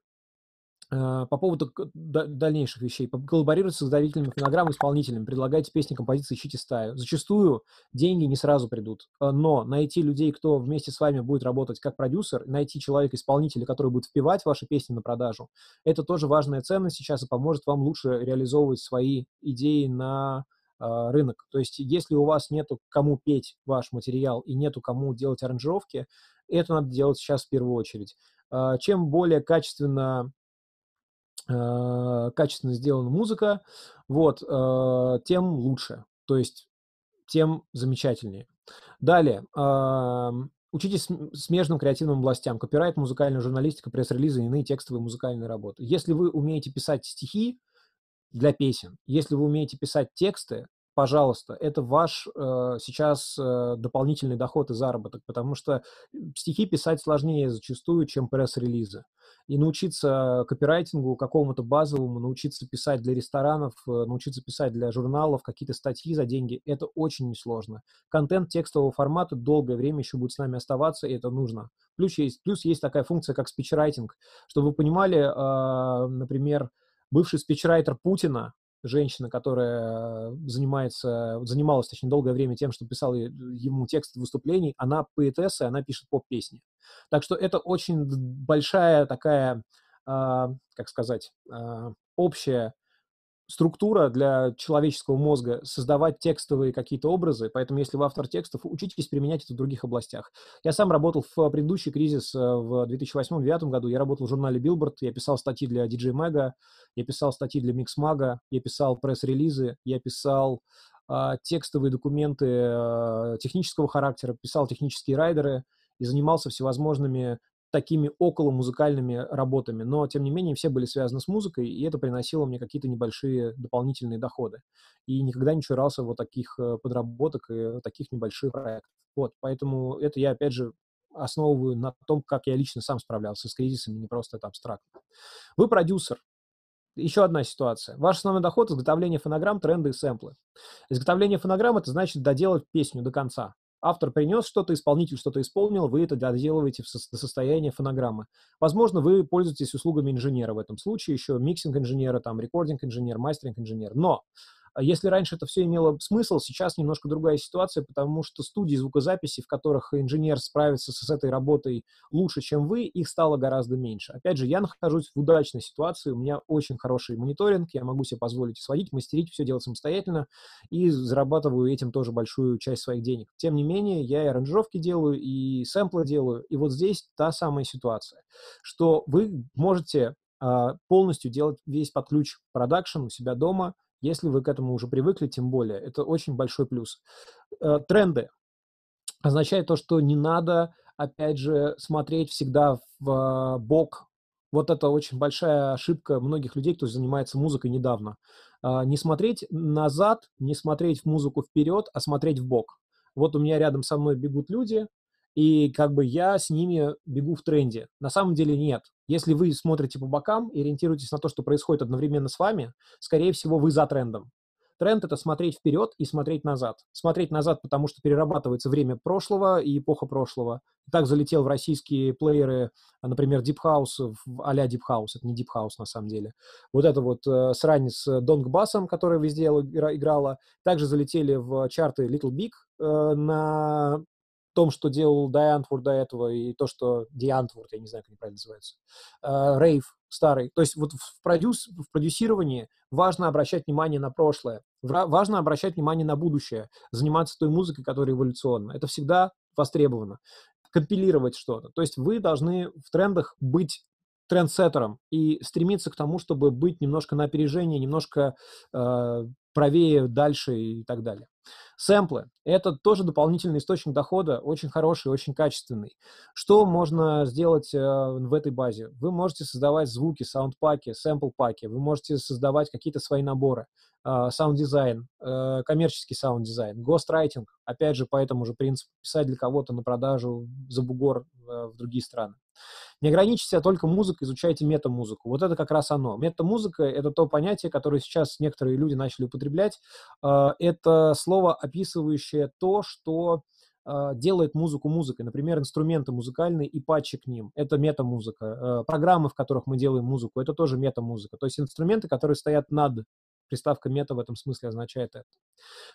Speaker 1: А, по поводу дальнейших вещей. Коллаборировать с создателями фонограмм, исполнителями, предлагайте песни, композиции, ищите стаю. Зачастую деньги не сразу придут, а, но найти людей, кто вместе с вами будет работать как продюсер, найти человека-исполнителя, который будет впивать ваши песни на продажу, это тоже важная ценность сейчас и поможет вам лучше реализовывать свои идеи на рынок. То есть если у вас нету кому петь ваш материал и нету кому делать аранжировки, это надо делать сейчас в первую очередь. А, чем более качественно а, качественно сделана музыка, вот, а, тем лучше, то есть тем замечательнее. Далее, учитесь смежным креативным областям, копирайт, музыкальная журналистика, пресс-релизы иные текстовые музыкальные работы. Если вы умеете писать стихи для песен, если вы умеете писать тексты, пожалуйста, это ваш э, сейчас э, дополнительный доход и заработок, потому что стихи писать сложнее зачастую, чем пресс-релизы. И научиться копирайтингу какому-то базовому, научиться писать для ресторанов, э, научиться писать для журналов какие-то статьи за деньги, это очень несложно. Контент текстового формата долгое время еще будет с нами оставаться, и это нужно. Плюс есть, плюс есть такая функция, как спичрайтинг. Чтобы вы понимали, э, например, бывший спичрайтер Путина, женщина, которая занимается, занималась, точнее, долгое время тем, что писала ему текст выступлений, она поэтесса, она пишет поп-песни. Так что это очень большая такая, э, как сказать, э, общая структура для человеческого мозга создавать текстовые какие-то образы, поэтому если вы автор текстов, учитесь применять это в других областях. Я сам работал в предыдущий кризис э, в 2008-2009 году, я работал в журнале Billboard, я писал статьи для DJ Mega, я писал статьи для Mixmaga, я писал пресс-релизы, я писал э, текстовые документы э, технического характера, писал технические райдеры и занимался всевозможными такими около музыкальными работами, но, тем не менее, все были связаны с музыкой, и это приносило мне какие-то небольшие дополнительные доходы. И никогда не чурался вот таких э, подработок и таких небольших проектов. Вот, поэтому это я, опять же, основываю на том, как я лично сам справлялся с кризисами, не просто это абстрактно. Вы продюсер. Еще одна ситуация. Ваш основной доход – изготовление фонограмм, тренды и сэмплы. Изготовление фонограмм – это значит доделать песню до конца автор принес что-то, исполнитель что-то исполнил, вы это доделываете до состояния фонограммы. Возможно, вы пользуетесь услугами инженера в этом случае, еще миксинг-инженера, там, рекординг-инженер, мастеринг-инженер. Но а если раньше это все имело смысл, сейчас немножко другая ситуация, потому что студии звукозаписи, в которых инженер справится с этой работой лучше, чем вы, их стало гораздо меньше. Опять же, я нахожусь в удачной ситуации, у меня очень хороший мониторинг, я могу себе позволить сводить, мастерить, все делать самостоятельно и зарабатываю этим тоже большую часть своих денег. Тем не менее, я и аранжировки делаю, и сэмплы делаю, и вот здесь та самая ситуация, что вы можете а, полностью делать весь под ключ продакшн у себя дома, если вы к этому уже привыкли, тем более, это очень большой плюс. Э, тренды означает то, что не надо, опять же, смотреть всегда в бок. Вот это очень большая ошибка многих людей, кто занимается музыкой недавно. А, не смотреть назад, не смотреть в музыку вперед, а смотреть в бок. Вот у меня рядом со мной бегут люди, и как бы я с ними бегу в тренде. На самом деле нет. Если вы смотрите по бокам и ориентируетесь на то, что происходит одновременно с вами, скорее всего, вы за трендом. Тренд — это смотреть вперед и смотреть назад. Смотреть назад, потому что перерабатывается время прошлого и эпоха прошлого. Так залетел в российские плееры, например, Deep House, а-ля Deep House, это не Deep House на самом деле. Вот это вот э, срань с Донг Басом, которая везде играла. Также залетели в чарты Little Big э, на том, что делал Дайантвур до этого, и то, что Диантвур, я не знаю, как правильно называется, Рейв uh, старый. То есть вот в, продюс, в продюсировании важно обращать внимание на прошлое, важно обращать внимание на будущее, заниматься той музыкой, которая эволюционна. Это всегда востребовано. Компилировать что-то. То есть вы должны в трендах быть трендсеттером и стремиться к тому, чтобы быть немножко на опережении, немножко э, правее, дальше и так далее. Сэмплы – это тоже дополнительный источник дохода, очень хороший, очень качественный. Что можно сделать э, в этой базе? Вы можете создавать звуки, саундпаки, сэмпл-паки, вы можете создавать какие-то свои наборы, э, саунд-дизайн, э, коммерческий саунд-дизайн, ghostwriting, опять же, по этому же принципу, писать для кого-то на продажу за бугор в другие страны. Не ограничьтесь себя только музыкой, изучайте метамузыку. Вот это как раз оно. Метамузыка — это то понятие, которое сейчас некоторые люди начали употреблять. А, это слово, описывающее то, что а, делает музыку музыкой. Например, инструменты музыкальные и патчи к ним. Это метамузыка. А, программы, в которых мы делаем музыку, это тоже метамузыка. То есть инструменты, которые стоят над Приставка мета в этом смысле означает это.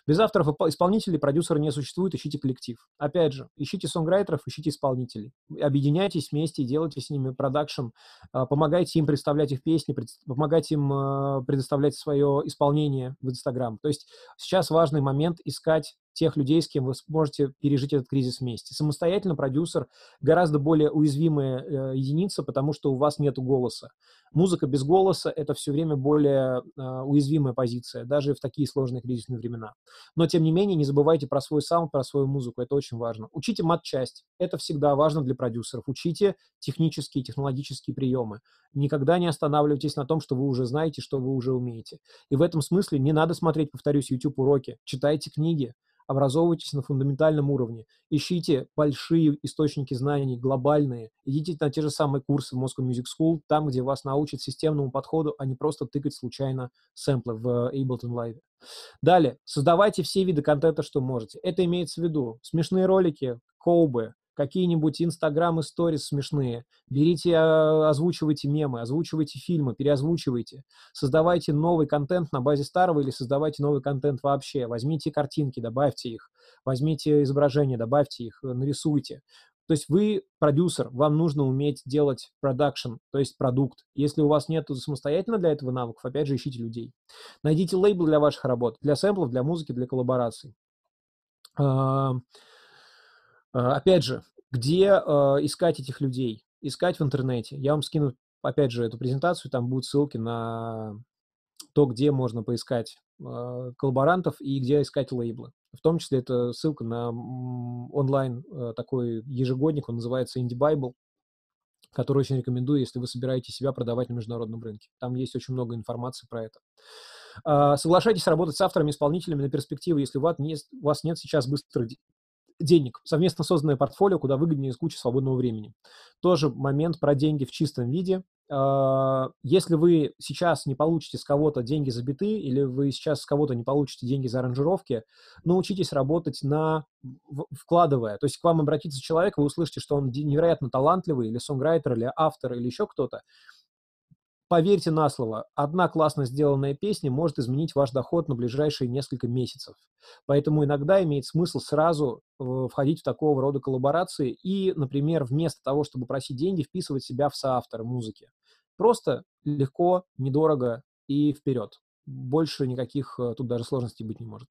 Speaker 1: Без авторов исполнителей продюсера не существует, ищите коллектив. Опять же, ищите сонграйтеров, ищите исполнителей. Объединяйтесь вместе делайте с ними продакшн, а, помогайте им представлять их песни, помогайте им а, предоставлять свое исполнение в Инстаграм. То есть сейчас важный момент искать тех людей, с кем вы сможете пережить этот кризис вместе. Самостоятельно продюсер гораздо более уязвимая э, единица, потому что у вас нет голоса. Музыка без голоса – это все время более э, уязвимая позиция, даже в такие сложные кризисные времена. Но, тем не менее, не забывайте про свой саунд, про свою музыку, это очень важно. Учите мат-часть, это всегда важно для продюсеров. Учите технические, технологические приемы. Никогда не останавливайтесь на том, что вы уже знаете, что вы уже умеете. И в этом смысле не надо смотреть, повторюсь, YouTube-уроки. Читайте книги, образовывайтесь на фундаментальном уровне, ищите большие источники знаний, глобальные, идите на те же самые курсы в Moscow Music School, там, где вас научат системному подходу, а не просто тыкать случайно сэмплы в Ableton Live. Далее, создавайте все виды контента, что можете. Это имеется в виду смешные ролики, коубы, какие-нибудь Инстаграм сторис смешные. Берите, а, озвучивайте мемы, озвучивайте фильмы, переозвучивайте. Создавайте новый контент на базе старого или создавайте новый контент вообще. Возьмите картинки, добавьте их. Возьмите изображения, добавьте их, нарисуйте. То есть вы продюсер, вам нужно уметь делать продакшн, то есть продукт. Если у вас нет самостоятельно для этого навыков, опять же, ищите людей. Найдите лейбл для ваших работ, для сэмплов, для музыки, для коллабораций. А, опять же, где а, искать этих людей? Искать в интернете. Я вам скину, опять же, эту презентацию, там будут ссылки на то, где можно поискать а, коллаборантов и где искать лейблы. В том числе это ссылка на онлайн такой ежегодник, он называется Indie Bible, который очень рекомендую, если вы собираетесь себя продавать на международном рынке. Там есть очень много информации про это. Соглашайтесь работать с авторами, исполнителями на перспективу, если у вас нет сейчас быстрых денег, совместно созданное портфолио куда выгоднее из кучи свободного времени. Тоже момент про деньги в чистом виде. А, если вы сейчас не получите с кого-то деньги за биты, или вы сейчас с кого-то не получите деньги за аранжировки, научитесь работать на вкладывая. То есть к вам обратится человек, вы услышите, что он невероятно талантливый, или сонграйтер, или автор, или еще кто-то, Поверьте на слово, одна классно сделанная песня может изменить ваш доход на ближайшие несколько месяцев. Поэтому иногда имеет смысл сразу э, входить в такого рода коллаборации и, например, вместо того, чтобы просить деньги, вписывать себя в соавторы музыки. Просто легко, недорого и вперед. Больше никаких э, тут даже сложностей быть не может.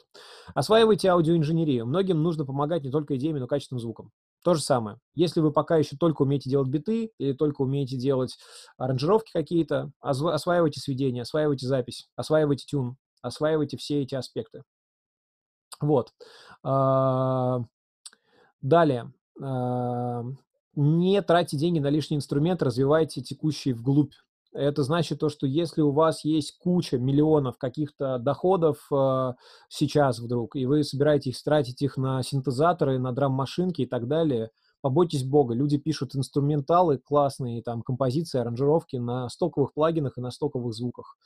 Speaker 1: Осваивайте аудиоинженерию. Многим нужно помогать не только идеями, но и качественным звуком. То же самое. Если вы пока еще только умеете делать биты или только умеете делать аранжировки какие-то, осваивайте сведения, осваивайте запись, осваивайте тюн, осваивайте все эти аспекты. Вот. А, далее. А, не тратьте деньги на лишние инструменты, развивайте текущие вглубь это значит то, что если у вас есть куча миллионов каких-то доходов э, сейчас вдруг, и вы собираетесь тратить их на синтезаторы, на драм-машинки и так далее, Побойтесь бога, люди пишут инструменталы классные, там, композиции, аранжировки на стоковых плагинах и на стоковых звуках.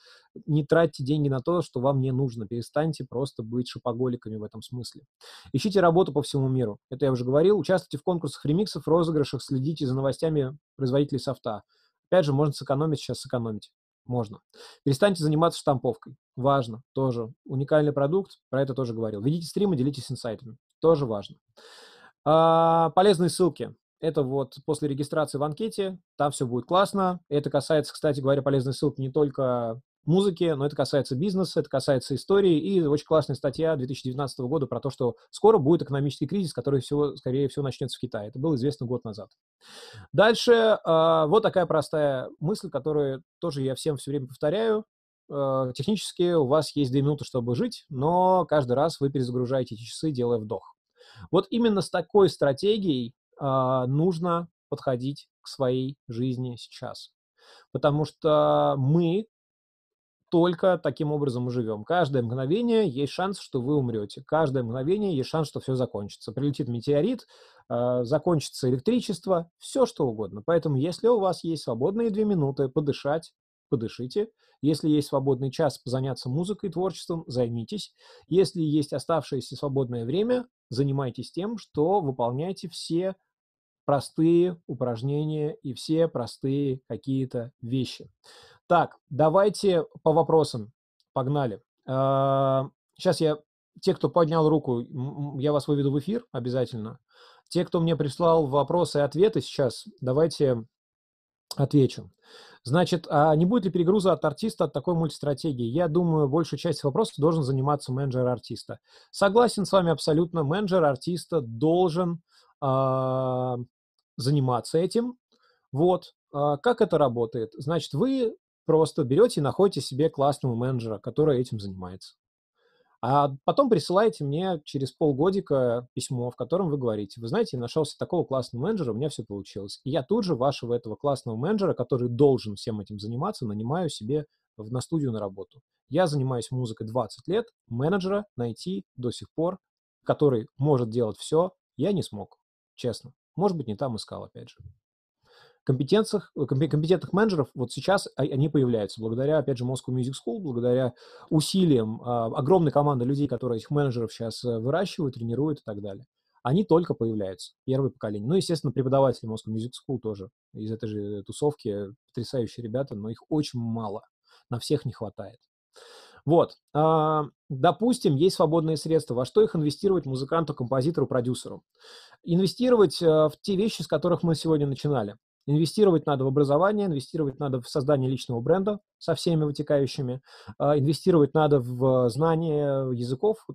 Speaker 1: Не тратьте деньги на то, что вам не нужно. Перестаньте просто быть шопоголиками в этом смысле. Ищите работу по всему миру. Это я уже говорил. Участвуйте в конкурсах ремиксов, розыгрышах, следите за новостями производителей софта. Опять же, можно сэкономить, сейчас сэкономить. Можно. Перестаньте заниматься штамповкой. Важно. Тоже. Уникальный продукт. Про это тоже говорил. Ведите стримы, делитесь инсайтами. Тоже важно. А, полезные ссылки. Это вот после регистрации в анкете, там все будет классно. Это касается, кстати говоря, полезной ссылки не только музыки, но это касается бизнеса, это касается истории. И очень классная статья 2019 года про то, что скоро будет экономический кризис, который, всего, скорее всего, начнется в Китае. Это было известно год назад. Дальше э, вот такая простая мысль, которую тоже я всем все время повторяю. Э, технически у вас есть две минуты, чтобы жить, но каждый раз вы перезагружаете эти часы, делая вдох. Вот именно с такой стратегией э, нужно подходить к своей жизни сейчас. Потому что мы только таким образом и живем. Каждое мгновение есть шанс, что вы умрете. Каждое мгновение есть шанс, что все закончится. Прилетит метеорит, э, закончится электричество, все что угодно. Поэтому, если у вас есть свободные две минуты подышать, подышите. Если есть свободный час заняться музыкой, творчеством, займитесь. Если есть оставшееся свободное время, занимайтесь тем, что выполняйте все простые упражнения и все простые какие-то вещи. Так, давайте по вопросам. Погнали. Сейчас а, я, те, кто поднял руку, я вас выведу в эфир обязательно. Те, кто мне прислал вопросы и ответы сейчас, давайте отвечу. Значит, а не будет ли перегруза от артиста от такой мультистратегии? Я думаю, большую часть вопросов должен заниматься менеджер артиста. Согласен с вами абсолютно. Менеджер артиста должен э, заниматься этим. Вот. Э, как это работает? Значит, вы просто берете и находите себе классного менеджера, который этим занимается. А потом присылаете мне через полгодика письмо, в котором вы говорите, вы знаете, я нашелся такого классного менеджера, у меня все получилось. И я тут же вашего этого классного менеджера, который должен всем этим заниматься, нанимаю себе в, на студию на работу. Я занимаюсь музыкой 20 лет, менеджера найти до сих пор, который может делать все, я не смог, честно. Может быть, не там искал, опять же компетенциях, э, компетентных менеджеров вот сейчас они появляются благодаря, опять же, Moscow Music School, благодаря усилиям а, огромной команды людей, которые этих менеджеров сейчас э, выращивают, тренируют и так далее. Они только появляются, первое поколение. Ну, естественно, преподаватели Moscow Music School тоже из этой же тусовки, потрясающие ребята, но их очень мало, на всех не хватает. Вот, а, допустим, есть свободные средства. Во что их инвестировать музыканту, композитору, продюсеру? Инвестировать э, в те вещи, с которых мы сегодня начинали. Инвестировать надо в образование, инвестировать надо в создание личного бренда со всеми вытекающими, а, инвестировать надо в знание языков,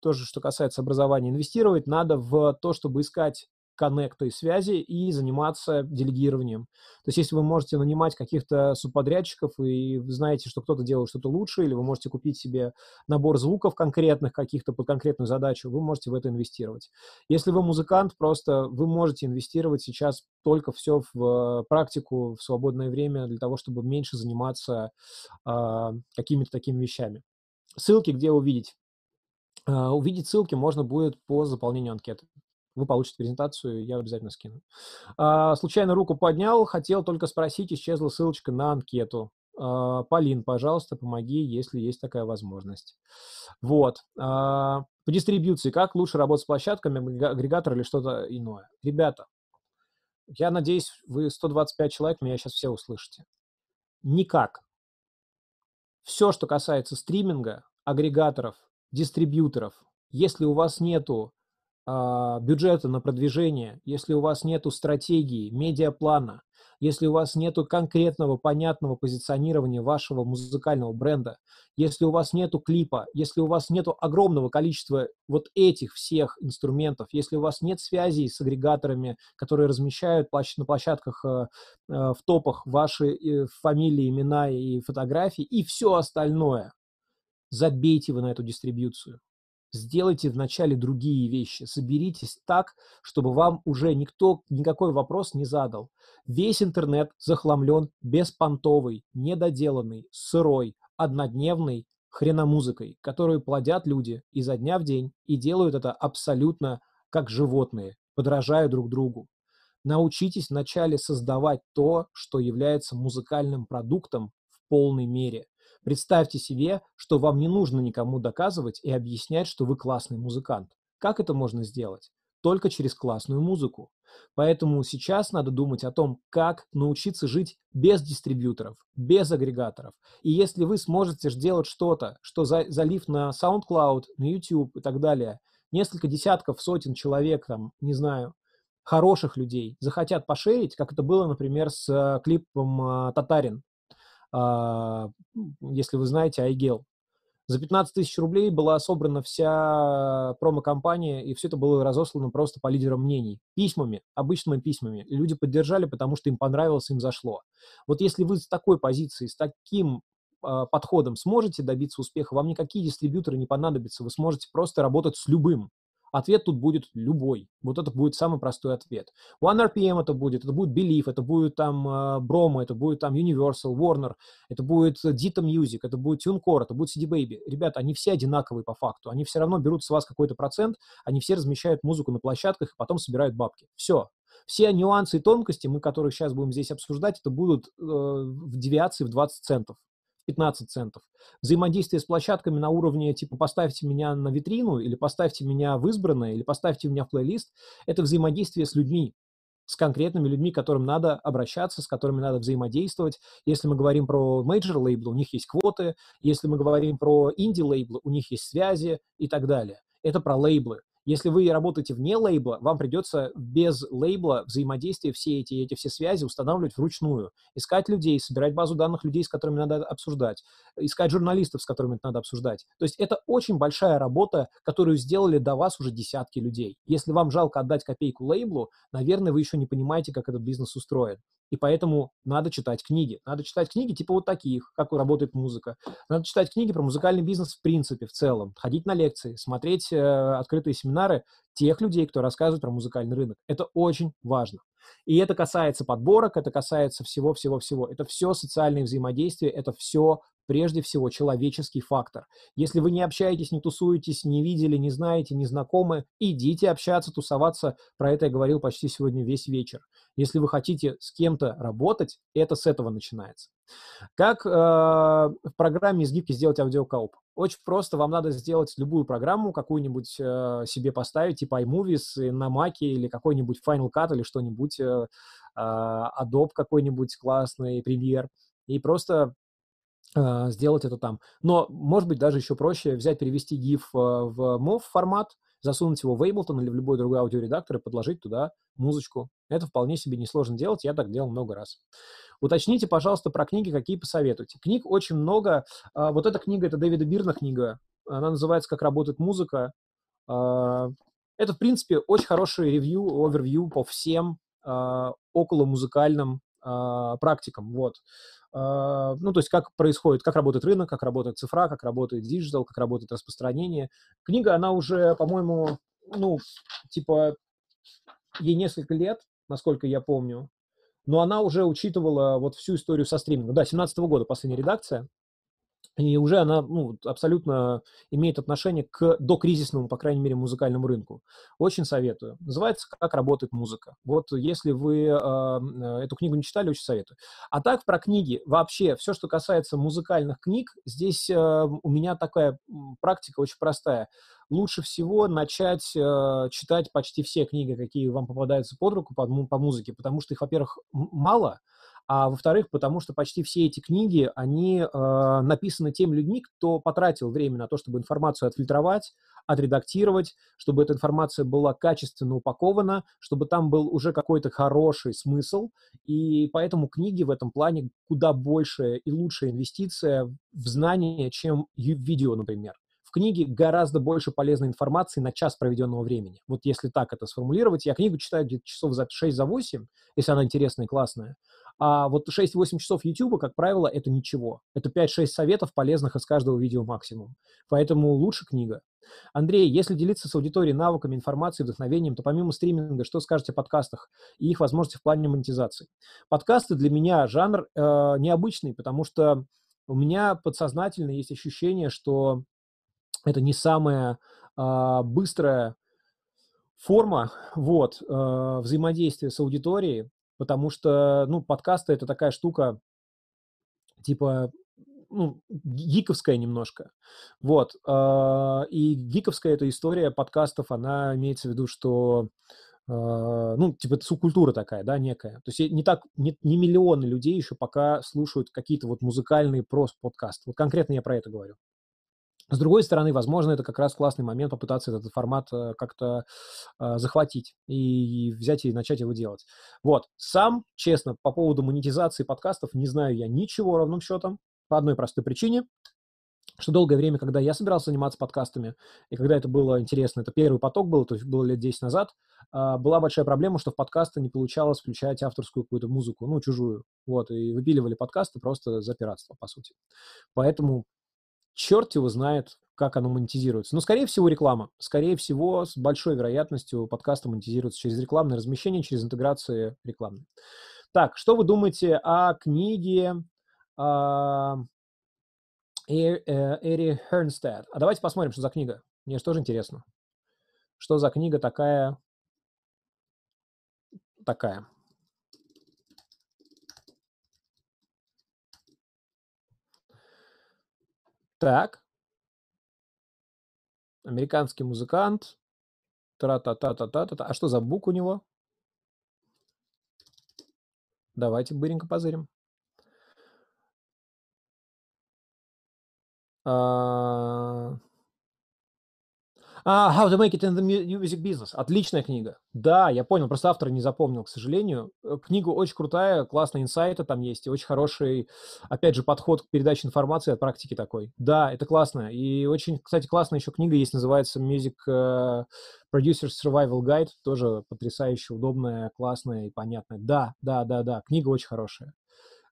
Speaker 1: тоже что касается образования, инвестировать надо в то, чтобы искать коннекта и связи и заниматься делегированием. То есть если вы можете нанимать каких-то субподрядчиков и знаете, что кто-то делает что-то лучше, или вы можете купить себе набор звуков конкретных каких-то под конкретную задачу, вы можете в это инвестировать. Если вы музыкант, просто вы можете инвестировать сейчас только все в практику, в свободное время для того, чтобы меньше заниматься э, какими-то такими вещами. Ссылки, где увидеть? Uh, увидеть ссылки можно будет по заполнению анкеты вы получите презентацию, я обязательно скину. А, случайно руку поднял, хотел только спросить, исчезла ссылочка на анкету. А, Полин, пожалуйста, помоги, если есть такая возможность. Вот. А, по дистрибьюции, как лучше работать с площадками, агрегатор или что-то иное? Ребята, я надеюсь, вы 125 человек, меня сейчас все услышите. Никак. Все, что касается стриминга, агрегаторов, дистрибьюторов, если у вас нету бюджета на продвижение, если у вас нет стратегии, медиаплана, если у вас нет конкретного, понятного позиционирования вашего музыкального бренда, если у вас нет клипа, если у вас нет огромного количества вот этих всех инструментов, если у вас нет связей с агрегаторами, которые размещают на площадках э, э, в топах ваши э, фамилии, имена и фотографии и все остальное, забейте вы на эту дистрибьюцию сделайте вначале другие вещи. Соберитесь так, чтобы вам уже никто никакой вопрос не задал. Весь интернет захламлен беспонтовый, недоделанный, сырой, однодневной хреномузыкой, которую плодят люди изо дня в день и делают это абсолютно как животные, подражая друг другу. Научитесь вначале создавать то, что является музыкальным продуктом в полной мере. Представьте себе, что вам не нужно никому доказывать и объяснять, что вы классный музыкант. Как это можно сделать? Только через классную музыку. Поэтому сейчас надо думать о том, как научиться жить без дистрибьюторов, без агрегаторов. И если вы сможете сделать что-то, что за, залив на SoundCloud, на YouTube и так далее, несколько десятков, сотен человек, там, не знаю, хороших людей захотят пошерить, как это было, например, с э, клипом э, «Татарин», если вы знаете, Айгел. За 15 тысяч рублей была собрана вся промо-компания, и все это было разослано просто по лидерам мнений. Письмами, обычными письмами. Люди поддержали, потому что им понравилось, им зашло. Вот если вы с такой позиции, с таким э, подходом сможете добиться успеха, вам никакие дистрибьюторы не понадобятся, вы сможете просто работать с любым. Ответ тут будет любой. Вот это будет самый простой ответ. One RPM это будет, это будет Belief, это будет там uh, Bromo, это будет там Universal, Warner, это будет Dita Music, это будет TuneCore, это будет CD Baby. Ребята, они все одинаковые по факту. Они все равно берут с вас какой-то процент, они все размещают музыку на площадках и потом собирают бабки. Все. Все нюансы и тонкости, мы которых сейчас будем здесь обсуждать, это будут э, в девиации в 20 центов. 15 центов. Взаимодействие с площадками на уровне типа поставьте меня на витрину или поставьте меня в избранное или поставьте меня в плейлист, это взаимодействие с людьми, с конкретными людьми, к которым надо обращаться, с которыми надо взаимодействовать. Если мы говорим про major лейблы, у них есть квоты. Если мы говорим про инди лейблы, у них есть связи и так далее. Это про лейблы. Если вы работаете вне лейбла, вам придется без лейбла взаимодействие все эти, эти все связи устанавливать вручную. Искать людей, собирать базу данных людей, с которыми надо обсуждать, искать журналистов, с которыми это надо обсуждать. То есть это очень большая работа, которую сделали до вас уже десятки людей. Если вам жалко отдать копейку лейблу, наверное, вы еще не понимаете, как этот бизнес устроен. И поэтому надо читать книги. Надо читать книги типа вот таких, как работает музыка. Надо читать книги про музыкальный бизнес в принципе, в целом. Ходить на лекции, смотреть э, открытые семинары тех людей, кто рассказывает про музыкальный рынок. Это очень важно. И это касается подборок, это касается всего-всего-всего. Это все социальные взаимодействия, это все прежде всего человеческий фактор. Если вы не общаетесь, не тусуетесь, не видели, не знаете, не знакомы, идите общаться, тусоваться. Про это я говорил почти сегодня весь вечер. Если вы хотите с кем-то работать, это с этого начинается. Как э, в программе из гифки сделать аудиоклип? Очень просто, вам надо сделать любую программу, какую-нибудь э, себе поставить, типа iMovies на Mac или какой-нибудь Final Cut или что-нибудь, э, э, Adobe какой-нибудь классный, Premiere, и просто э, сделать это там. Но, может быть, даже еще проще взять, перевести GIF э, в MOV формат, засунуть его в Ableton или в любой другой аудиоредактор и подложить туда музычку. Это вполне себе несложно делать, я так делал много раз. Уточните, пожалуйста, про книги, какие посоветуете. Книг очень много. А, вот эта книга, это Дэвида Бирна книга. Она называется «Как работает музыка». А, это, в принципе, очень хороший review, overview по всем а, около музыкальным практикам. Вот. Ну, то есть как происходит, как работает рынок, как работает цифра, как работает digital, как работает распространение. Книга, она уже, по-моему, ну, типа, ей несколько лет, насколько я помню но она уже учитывала вот всю историю со стримингом. Да, 17 года последняя редакция, и уже она ну, абсолютно имеет отношение к докризисному, по крайней мере, музыкальному рынку. Очень советую. Называется «Как работает музыка». Вот если вы э, эту книгу не читали, очень советую. А так про книги. Вообще, все, что касается музыкальных книг, здесь э, у меня такая практика очень простая лучше всего начать э, читать почти все книги, какие вам попадаются под руку по, по музыке, потому что их, во-первых, мало, а во-вторых, потому что почти все эти книги, они э, написаны теми людьми, кто потратил время на то, чтобы информацию отфильтровать, отредактировать, чтобы эта информация была качественно упакована, чтобы там был уже какой-то хороший смысл, и поэтому книги в этом плане куда больше и лучшая инвестиция в знания, чем видео, например книге гораздо больше полезной информации на час проведенного времени. Вот если так это сформулировать, я книгу читаю где-то часов за 6 за 8, если она интересная и классная. А вот 6-8 часов YouTube, как правило, это ничего. Это 5-6 советов, полезных из каждого видео максимум. Поэтому лучше книга. Андрей, если делиться с аудиторией навыками, информацией, вдохновением, то помимо стриминга, что скажете о подкастах и их возможности в плане монетизации? Подкасты для меня жанр э, необычный, потому что у меня подсознательно есть ощущение, что это не самая а, быстрая форма, вот, э, взаимодействия с аудиторией, потому что, ну, подкасты- это такая штука, типа, ну, гиковская немножко. Вот. Э, и гиковская эта история подкастов, она имеется в виду, что э, ну, типа, это субкультура такая, да, некая. То есть не так, не, не миллионы людей еще пока слушают какие-то вот музыкальные прос подкасты. Вот конкретно я про это говорю. С другой стороны, возможно, это как раз классный момент попытаться этот формат э, как-то э, захватить и взять и начать его делать. Вот. Сам, честно, по поводу монетизации подкастов не знаю я ничего ровным счетом по одной простой причине, что долгое время, когда я собирался заниматься подкастами, и когда это было интересно, это первый поток был, то есть было лет 10 назад, э, была большая проблема, что в подкасты не получалось включать авторскую какую-то музыку, ну, чужую. Вот, и выпиливали подкасты просто за пиратство, по сути. Поэтому черт его знает, как оно монетизируется. Но, скорее всего, реклама. Скорее всего, с большой вероятностью подкасты монетизируются через рекламное размещение, через интеграции рекламной. Так, что вы думаете о книге э, Эри Хернстед? А давайте посмотрим, что за книга. Мне же тоже интересно. Что за книга такая? Такая. Так. Американский музыкант. Тра-та-та-та-та-та. А что за бук у него? Давайте быренько позырим. А... А, How to make it in the music business. Отличная книга. Да, я понял, просто автора не запомнил, к сожалению. Э, книга очень крутая, классные инсайты там есть, и очень хороший, опять же, подход к передаче информации от практики такой. Да, это классно. И очень, кстати, классная еще книга есть, называется Music э, Producer Survival Guide, тоже потрясающе удобная, классная и понятная. Да, да, да, да, книга очень хорошая.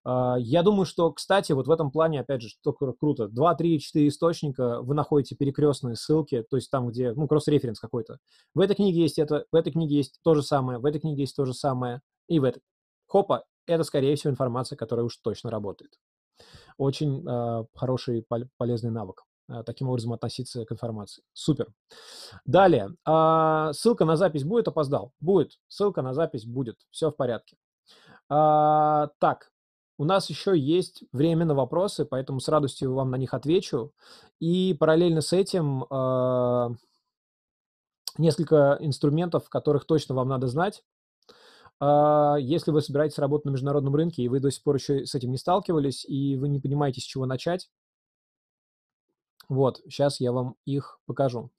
Speaker 1: А, я думаю, что, кстати, вот в этом плане, опять же, что круто, 2, 3, 4 источника, вы находите перекрестные ссылки, то есть там, где, ну, кросс-референс какой-то. В этой книге есть это, в этой книге есть то же самое, в этой книге есть то же самое, и в этой. Хопа, это, скорее всего, информация, которая уж точно работает. Очень э, хороший, пол, полезный навык э, таким образом относиться к информации. Супер. Далее. Э, ссылка на запись будет? Опоздал? Будет. Ссылка на запись будет. Все в порядке. А, так, у нас еще есть время на вопросы, поэтому с радостью вам на них отвечу. И параллельно с этим э, несколько инструментов, которых точно вам надо знать. Э, если вы собираетесь работать на международном рынке, и вы до сих пор еще с этим не сталкивались, и вы не понимаете, с чего начать, вот, сейчас я вам их покажу.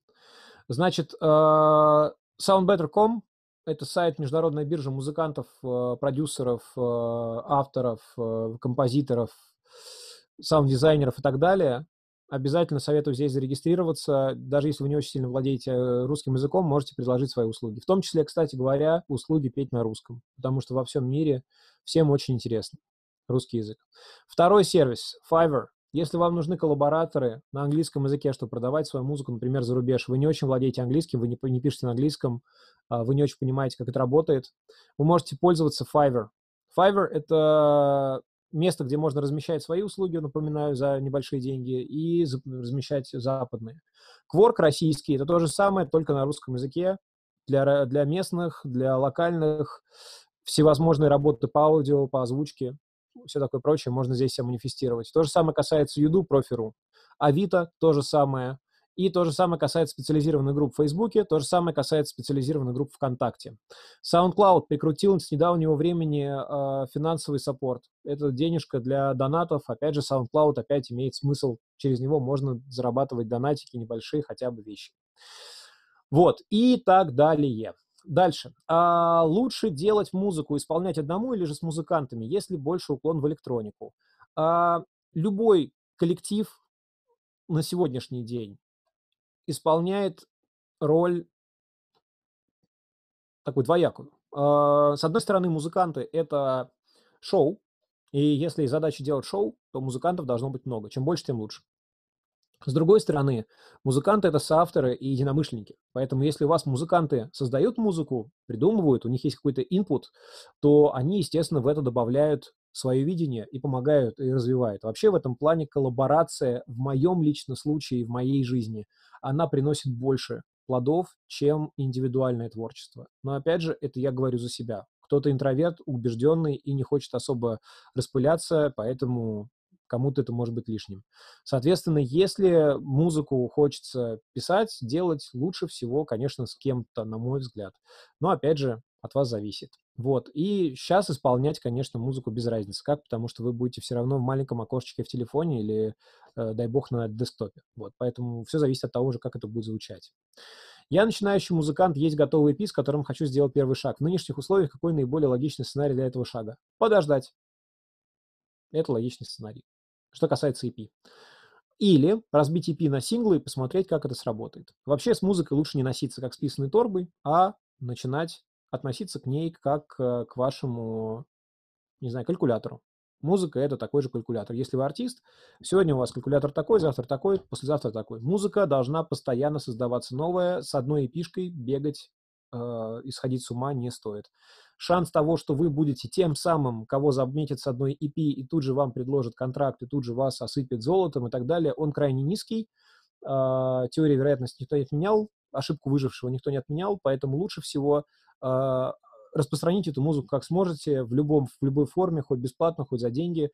Speaker 1: Значит, э, soundbetter.com это сайт международной биржи музыкантов, э, продюсеров, э, авторов, э, композиторов, саунд-дизайнеров и так далее. Обязательно советую здесь зарегистрироваться. Даже если вы не очень сильно владеете русским языком, можете предложить свои услуги. В том числе, кстати говоря, услуги петь на русском, потому что во всем мире всем очень интересно русский язык. Второй сервис – Fiverr. Если вам нужны коллабораторы на английском языке, чтобы продавать свою музыку, например, за рубеж, вы не очень владеете английским, вы не, не пишете на английском, а, вы не очень понимаете, как это работает, вы можете пользоваться Fiverr. Fiverr — это место, где можно размещать свои услуги, напоминаю, за небольшие деньги, и размещать западные. Кворк российский — это то же самое, только на русском языке, для, для местных, для локальных, всевозможные работы по аудио, по озвучке все такое прочее можно здесь себя манифестировать. То же самое касается Юду, Профиру. Авито то же самое. И то же самое касается специализированных групп в Фейсбуке, то же самое касается специализированных групп ВКонтакте. SoundCloud прикрутил с недавнего времени э, финансовый саппорт. Это денежка для донатов. Опять же, SoundCloud опять имеет смысл. Через него можно зарабатывать донатики небольшие, хотя бы вещи. Вот, и так далее. Дальше. А лучше делать музыку, исполнять одному или же с музыкантами, если больше уклон в электронику? А, любой коллектив на сегодняшний день исполняет роль такую двоякую. А, с одной стороны, музыканты – это шоу, и если задача делать шоу, то музыкантов должно быть много. Чем больше, тем лучше. С другой стороны, музыканты – это соавторы и единомышленники. Поэтому если у вас музыканты создают музыку, придумывают, у них есть какой-то input, то они, естественно, в это добавляют свое видение и помогают, и развивают. Вообще в этом плане коллаборация в моем личном случае, в моей жизни, она приносит больше плодов, чем индивидуальное творчество. Но опять же, это я говорю за себя. Кто-то интроверт, убежденный и не хочет особо распыляться, поэтому кому-то это может быть лишним. Соответственно, если музыку хочется писать, делать лучше всего, конечно, с кем-то, на мой взгляд. Но, опять же, от вас зависит. Вот. И сейчас исполнять, конечно, музыку без разницы. Как? Потому что вы будете все равно в маленьком окошечке в телефоне или, э, дай бог, на десктопе. Вот. Поэтому все зависит от того же, как это будет звучать. Я начинающий музыкант, есть готовый EP, с которым хочу сделать первый шаг. В нынешних условиях какой наиболее логичный сценарий для этого шага? Подождать. Это логичный сценарий что касается EP. Или разбить EP на синглы и посмотреть, как это сработает. Вообще с музыкой лучше не носиться как с писаной торбой, а начинать относиться к ней как э, к вашему, не знаю, калькулятору. Музыка – это такой же калькулятор. Если вы артист, сегодня у вас калькулятор такой, завтра такой, послезавтра такой. Музыка должна постоянно создаваться новая, с одной эпишкой бегать, э, исходить с ума не стоит шанс того, что вы будете тем самым, кого заметят с одной EP, и тут же вам предложат контракт, и тут же вас осыпет золотом и так далее, он крайне низкий. А, теория вероятности никто не отменял, ошибку выжившего никто не отменял, поэтому лучше всего а, распространить эту музыку как сможете в, любом, в любой форме, хоть бесплатно, хоть за деньги,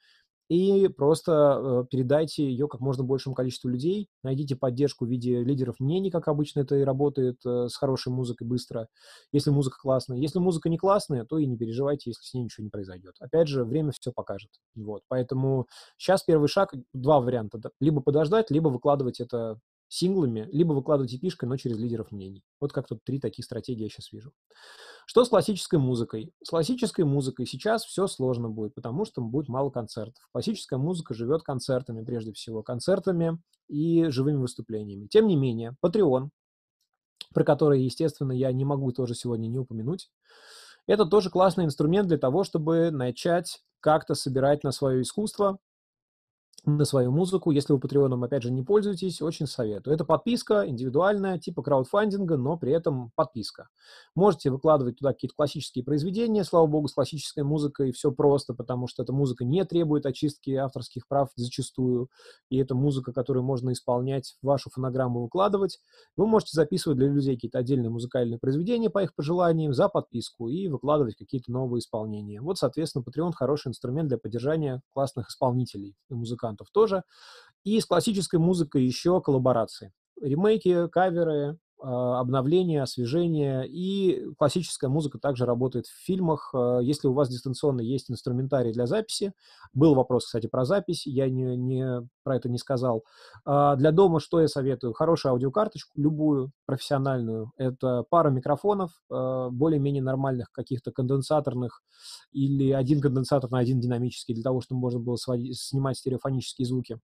Speaker 1: и просто э, передайте ее как можно большему количеству людей. Найдите поддержку в виде лидеров мнений, как обычно это и работает э, с хорошей музыкой быстро, если музыка классная. Если музыка не классная, то и не переживайте, если с ней ничего не произойдет. Опять же, время все покажет. Вот. Поэтому сейчас первый шаг, два варианта. Либо подождать, либо выкладывать это синглами, либо выкладывать эпишкой, но через лидеров мнений. Вот как тут три таких стратегии я сейчас вижу. Что с классической музыкой? С классической музыкой сейчас все сложно будет, потому что будет мало концертов. Классическая музыка живет концертами, прежде всего, концертами и живыми выступлениями. Тем не менее, Patreon, про который, естественно, я не могу тоже сегодня не упомянуть, это тоже классный инструмент для того, чтобы начать как-то собирать на свое искусство на свою музыку. Если вы Патреоном, опять же, не пользуетесь, очень советую. Это подписка индивидуальная, типа краудфандинга, но при этом подписка. Можете выкладывать туда какие-то классические произведения, слава богу, с классической музыкой все просто, потому что эта музыка не требует очистки авторских прав зачастую, и это музыка, которую можно исполнять, вашу фонограмму выкладывать. Вы можете записывать для людей какие-то отдельные музыкальные произведения по их пожеланиям за подписку и выкладывать какие-то новые исполнения. Вот, соответственно, Patreon хороший инструмент для поддержания классных исполнителей и музыкантов музыкантов тоже. И с классической музыкой еще коллаборации. Ремейки, каверы, а, обновления, освежения. И классическая музыка также работает в фильмах. А, если у вас дистанционно есть инструментарий для записи, был вопрос, кстати, про запись, я не, не, про это не сказал. А, для дома что я советую? Хорошую аудиокарточку, любую, профессиональную. Это пара микрофонов, более-менее нормальных, каких-то конденсаторных, или один конденсатор на один динамический, для того, чтобы можно было сводить, снимать стереофонические звуки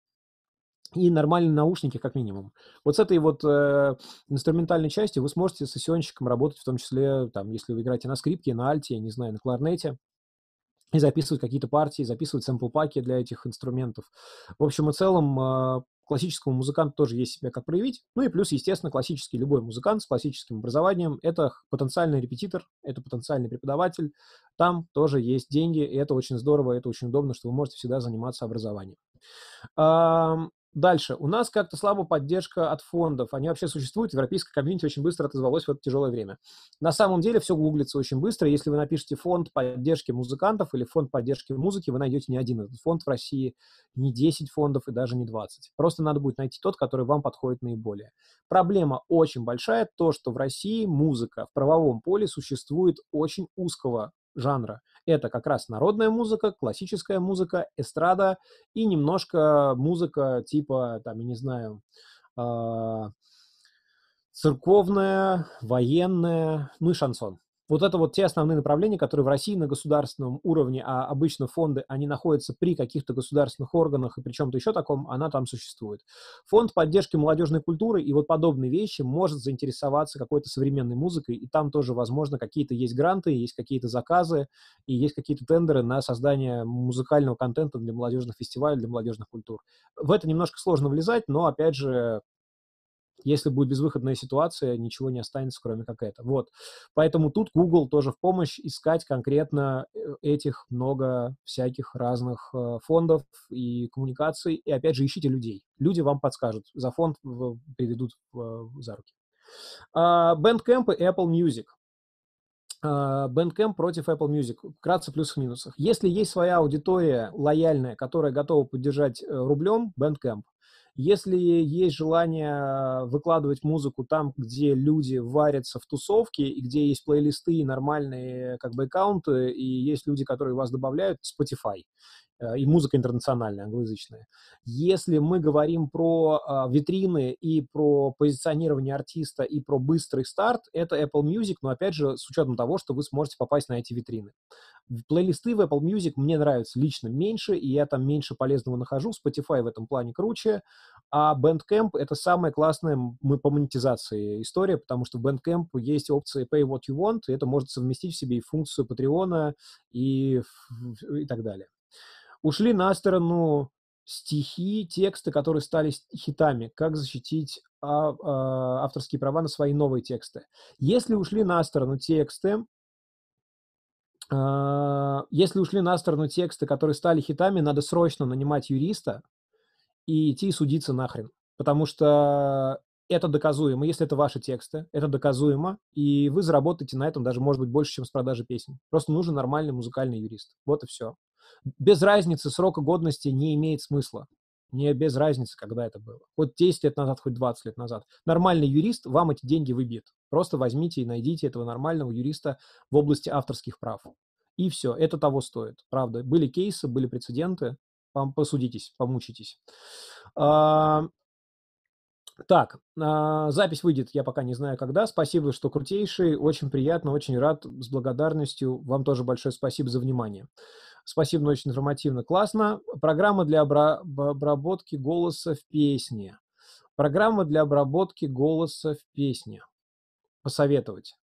Speaker 1: и нормальные наушники как минимум. Вот с этой вот э, инструментальной частью вы сможете с сессионщиком работать, в том числе, там, если вы играете на скрипке, на альте, не знаю, на кларнете, и записывать какие-то партии, записывать сэмпл-паки для этих инструментов. В общем и целом, э, классическому музыканту тоже есть себя как проявить. Ну и плюс, естественно, классический любой музыкант с классическим образованием – это потенциальный репетитор, это потенциальный преподаватель. Там тоже есть деньги, и это очень здорово, это очень удобно, что вы можете всегда заниматься образованием. Дальше. У нас как-то слабо поддержка от фондов. Они вообще существуют. Европейская комьюнити очень быстро отозвалось в это тяжелое время. На самом деле все гуглится очень быстро. Если вы напишете фонд поддержки музыкантов или фонд поддержки музыки, вы найдете не один этот фонд в России, не 10 фондов и даже не 20. Просто надо будет найти тот, который вам подходит наиболее. Проблема очень большая, то, что в России музыка в правовом поле существует очень узкого жанра. Это как раз народная музыка, классическая музыка, эстрада и немножко музыка типа, там, я не знаю, э, церковная, военная, ну и шансон. Вот это вот те основные направления, которые в России на государственном уровне, а обычно фонды, они находятся при каких-то государственных органах и при чем-то еще таком, она там существует. Фонд поддержки молодежной культуры и вот подобные вещи может заинтересоваться какой-то современной музыкой, и там тоже, возможно, какие-то есть гранты, есть какие-то заказы, и есть какие-то тендеры на создание музыкального контента для молодежных фестивалей, для молодежных культур. В это немножко сложно влезать, но, опять же, если будет безвыходная ситуация, ничего не останется, кроме как это. Вот. Поэтому тут Google тоже в помощь искать конкретно э, этих много всяких разных э, фондов и коммуникаций. И опять же, ищите людей. Люди вам подскажут. За фонд приведут за руки. А, Bandcamp и Apple Music. А, Bandcamp против Apple Music. Вкратце плюсах минусах. Если есть своя аудитория лояльная, которая готова поддержать э, рублем, Bandcamp. Если есть желание выкладывать музыку там, где люди варятся в тусовке, и где есть плейлисты, нормальные как бы аккаунты, и есть люди, которые вас добавляют, Spotify. Э, и музыка интернациональная, англоязычная. Если мы говорим про а, витрины и про позиционирование артиста и про быстрый старт, это Apple Music, но опять же с учетом того, что вы сможете попасть на эти витрины. Плейлисты в Apple Music мне нравятся лично меньше, и я там меньше полезного нахожу. Spotify в этом плане круче, а Bandcamp — это самая классная мы по монетизации история, потому что в Bandcamp есть опция Pay What You Want, и это может совместить в себе и функцию Patreon, и, и так далее. Ушли на сторону стихи, тексты, которые стали хитами. Как защитить а, а, авторские права на свои новые тексты. Если ушли на сторону тексты, а, если ушли на сторону тексты, которые стали хитами, надо срочно нанимать юриста и идти судиться нахрен. Потому что это доказуемо. Если это ваши тексты, это доказуемо, и вы заработаете на этом даже, может быть, больше, чем с продажи песен. Просто нужен нормальный музыкальный юрист. Вот и все без разницы срока годности не имеет смысла. Не без разницы, когда это было. Вот 10 лет назад, хоть 20 лет назад. Нормальный юрист вам эти деньги выбьет. Просто возьмите и найдите этого нормального юриста в области авторских прав. И все, это того стоит. Правда, были кейсы, были прецеденты. Посудитесь, помучитесь. А, так, а, запись выйдет, я пока не знаю когда. Спасибо, что крутейший. Очень приятно, очень рад, с благодарностью. Вам тоже большое спасибо за внимание. Спасибо, очень информативно. Классно. Программа для обработки голоса в песне. Программа для обработки голоса в песне. Посоветовать.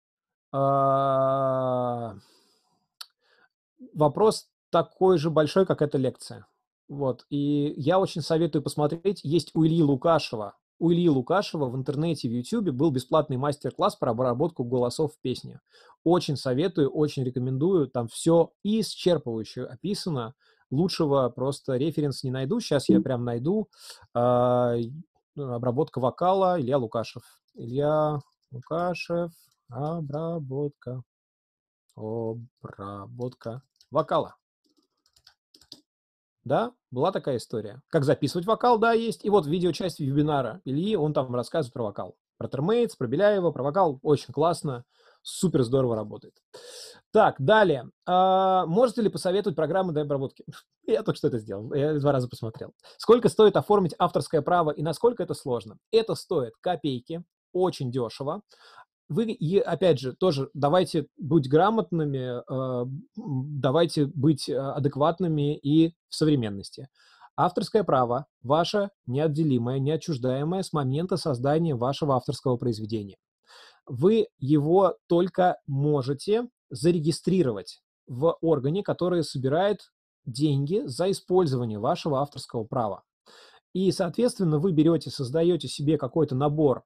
Speaker 1: А, вопрос такой же большой, как эта лекция. Вот. И я очень советую посмотреть. Есть у Ильи Лукашева у Ильи Лукашева в интернете, в YouTube был бесплатный мастер-класс про обработку голосов в песне. Очень советую, очень рекомендую. Там все исчерпывающе описано. Лучшего просто референс не найду. Сейчас я прям найду. А, обработка вокала Илья Лукашев. Илья Лукашев. Обработка. Обработка вокала. Да, была такая история. Как записывать вокал, да, есть. И вот видеочасть вебинара Ильи, он там рассказывает про вокал. Про термейтс, про Беляева, про вокал. Очень классно, супер здорово работает. Так, далее. А, можете ли посоветовать программы для обработки? Я только что это сделал, я два раза посмотрел. Сколько стоит оформить авторское право и насколько это сложно? Это стоит копейки, очень дешево вы, и опять же, тоже давайте быть грамотными, э, давайте быть э, адекватными и в современности. Авторское право ваше неотделимое, неотчуждаемое с момента создания вашего авторского произведения. Вы его только можете зарегистрировать в органе, который собирает деньги за использование вашего авторского права. И, соответственно, вы берете, создаете себе какой-то набор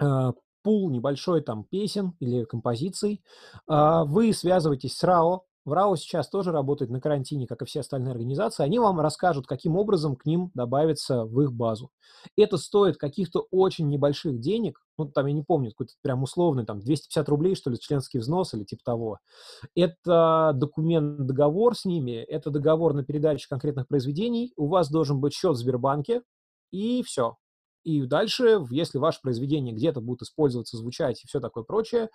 Speaker 1: э, пул небольшой там песен или композиций, а, вы связываетесь с РАО, в РАО сейчас тоже работает на карантине, как и все остальные организации. Они вам расскажут, каким образом к ним добавиться в их базу. Это стоит каких-то очень небольших денег, ну, там, я не помню, какой-то прям условный, там, 250 рублей, что ли, членский взнос или типа того. Это документ, договор с ними, это договор на передачу конкретных произведений. У вас должен быть счет в Сбербанке, и все. И дальше, если ваше произведение где-то будет использоваться, звучать и все такое прочее,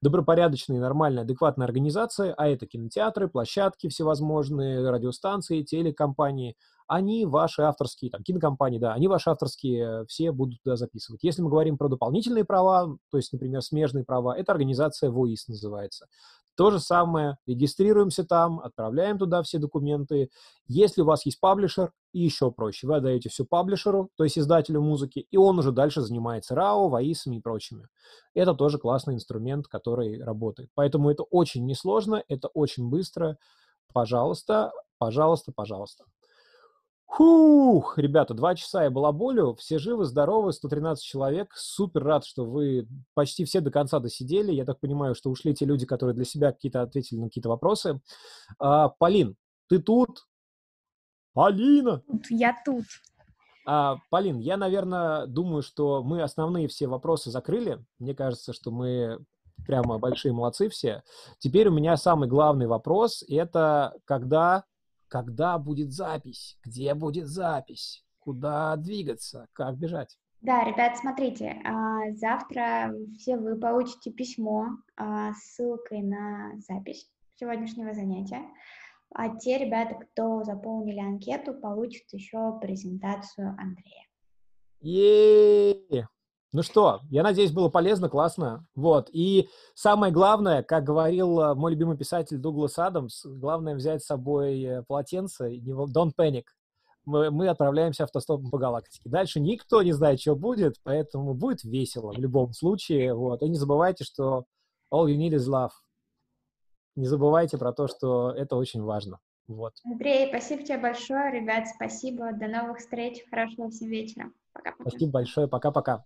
Speaker 1: добропорядочная, нормальная, адекватная организация, а это кинотеатры, площадки всевозможные, радиостанции, телекомпании, они ваши авторские, там, кинокомпании, да, они ваши авторские все будут туда записывать. Если мы говорим про дополнительные права, то есть, например, смежные права, это организация ВОИС называется. То же самое, регистрируемся там, отправляем туда все документы. Если у вас есть паблишер, еще проще, вы отдаете все паблишеру, то есть издателю музыки, и он уже дальше занимается RAW, ВАИСами и прочими. Это тоже классный инструмент, который работает. Поэтому это очень несложно, это очень быстро. Пожалуйста, пожалуйста, пожалуйста. Фух, ребята, два часа я балаболю, все живы, здоровы, 113 человек, супер рад, что вы почти все до конца досидели, я так понимаю, что ушли те люди, которые для себя какие-то ответили на какие-то вопросы. А, Полин, ты тут? Полина!
Speaker 2: Я тут.
Speaker 1: А, Полин, я, наверное, думаю, что мы основные все вопросы закрыли. Мне кажется, что мы прямо большие молодцы все. Теперь у меня самый главный вопрос – это когда, когда будет запись? Где будет запись? Куда двигаться? Как бежать?
Speaker 2: Да, ребят, смотрите, а, завтра все вы получите письмо а, с ссылкой на запись сегодняшнего занятия. А те ребята, кто заполнили анкету, получат еще презентацию Андрея.
Speaker 1: е Ну что, я надеюсь, было полезно, классно. Вот. И самое главное, как говорил э, мой любимый писатель Дуглас Адамс, главное взять с собой э, полотенце, не don't panic. Мы, мы отправляемся автостопом по галактике. Дальше никто не знает, что будет, поэтому будет весело в любом случае. Вот. И не забывайте, что all you need is love не забывайте про то, что это очень важно. Вот.
Speaker 2: Андрей, спасибо тебе большое. Ребят, спасибо. До новых встреч. Хорошего всем вечера.
Speaker 1: Пока-пока. Спасибо большое. Пока-пока.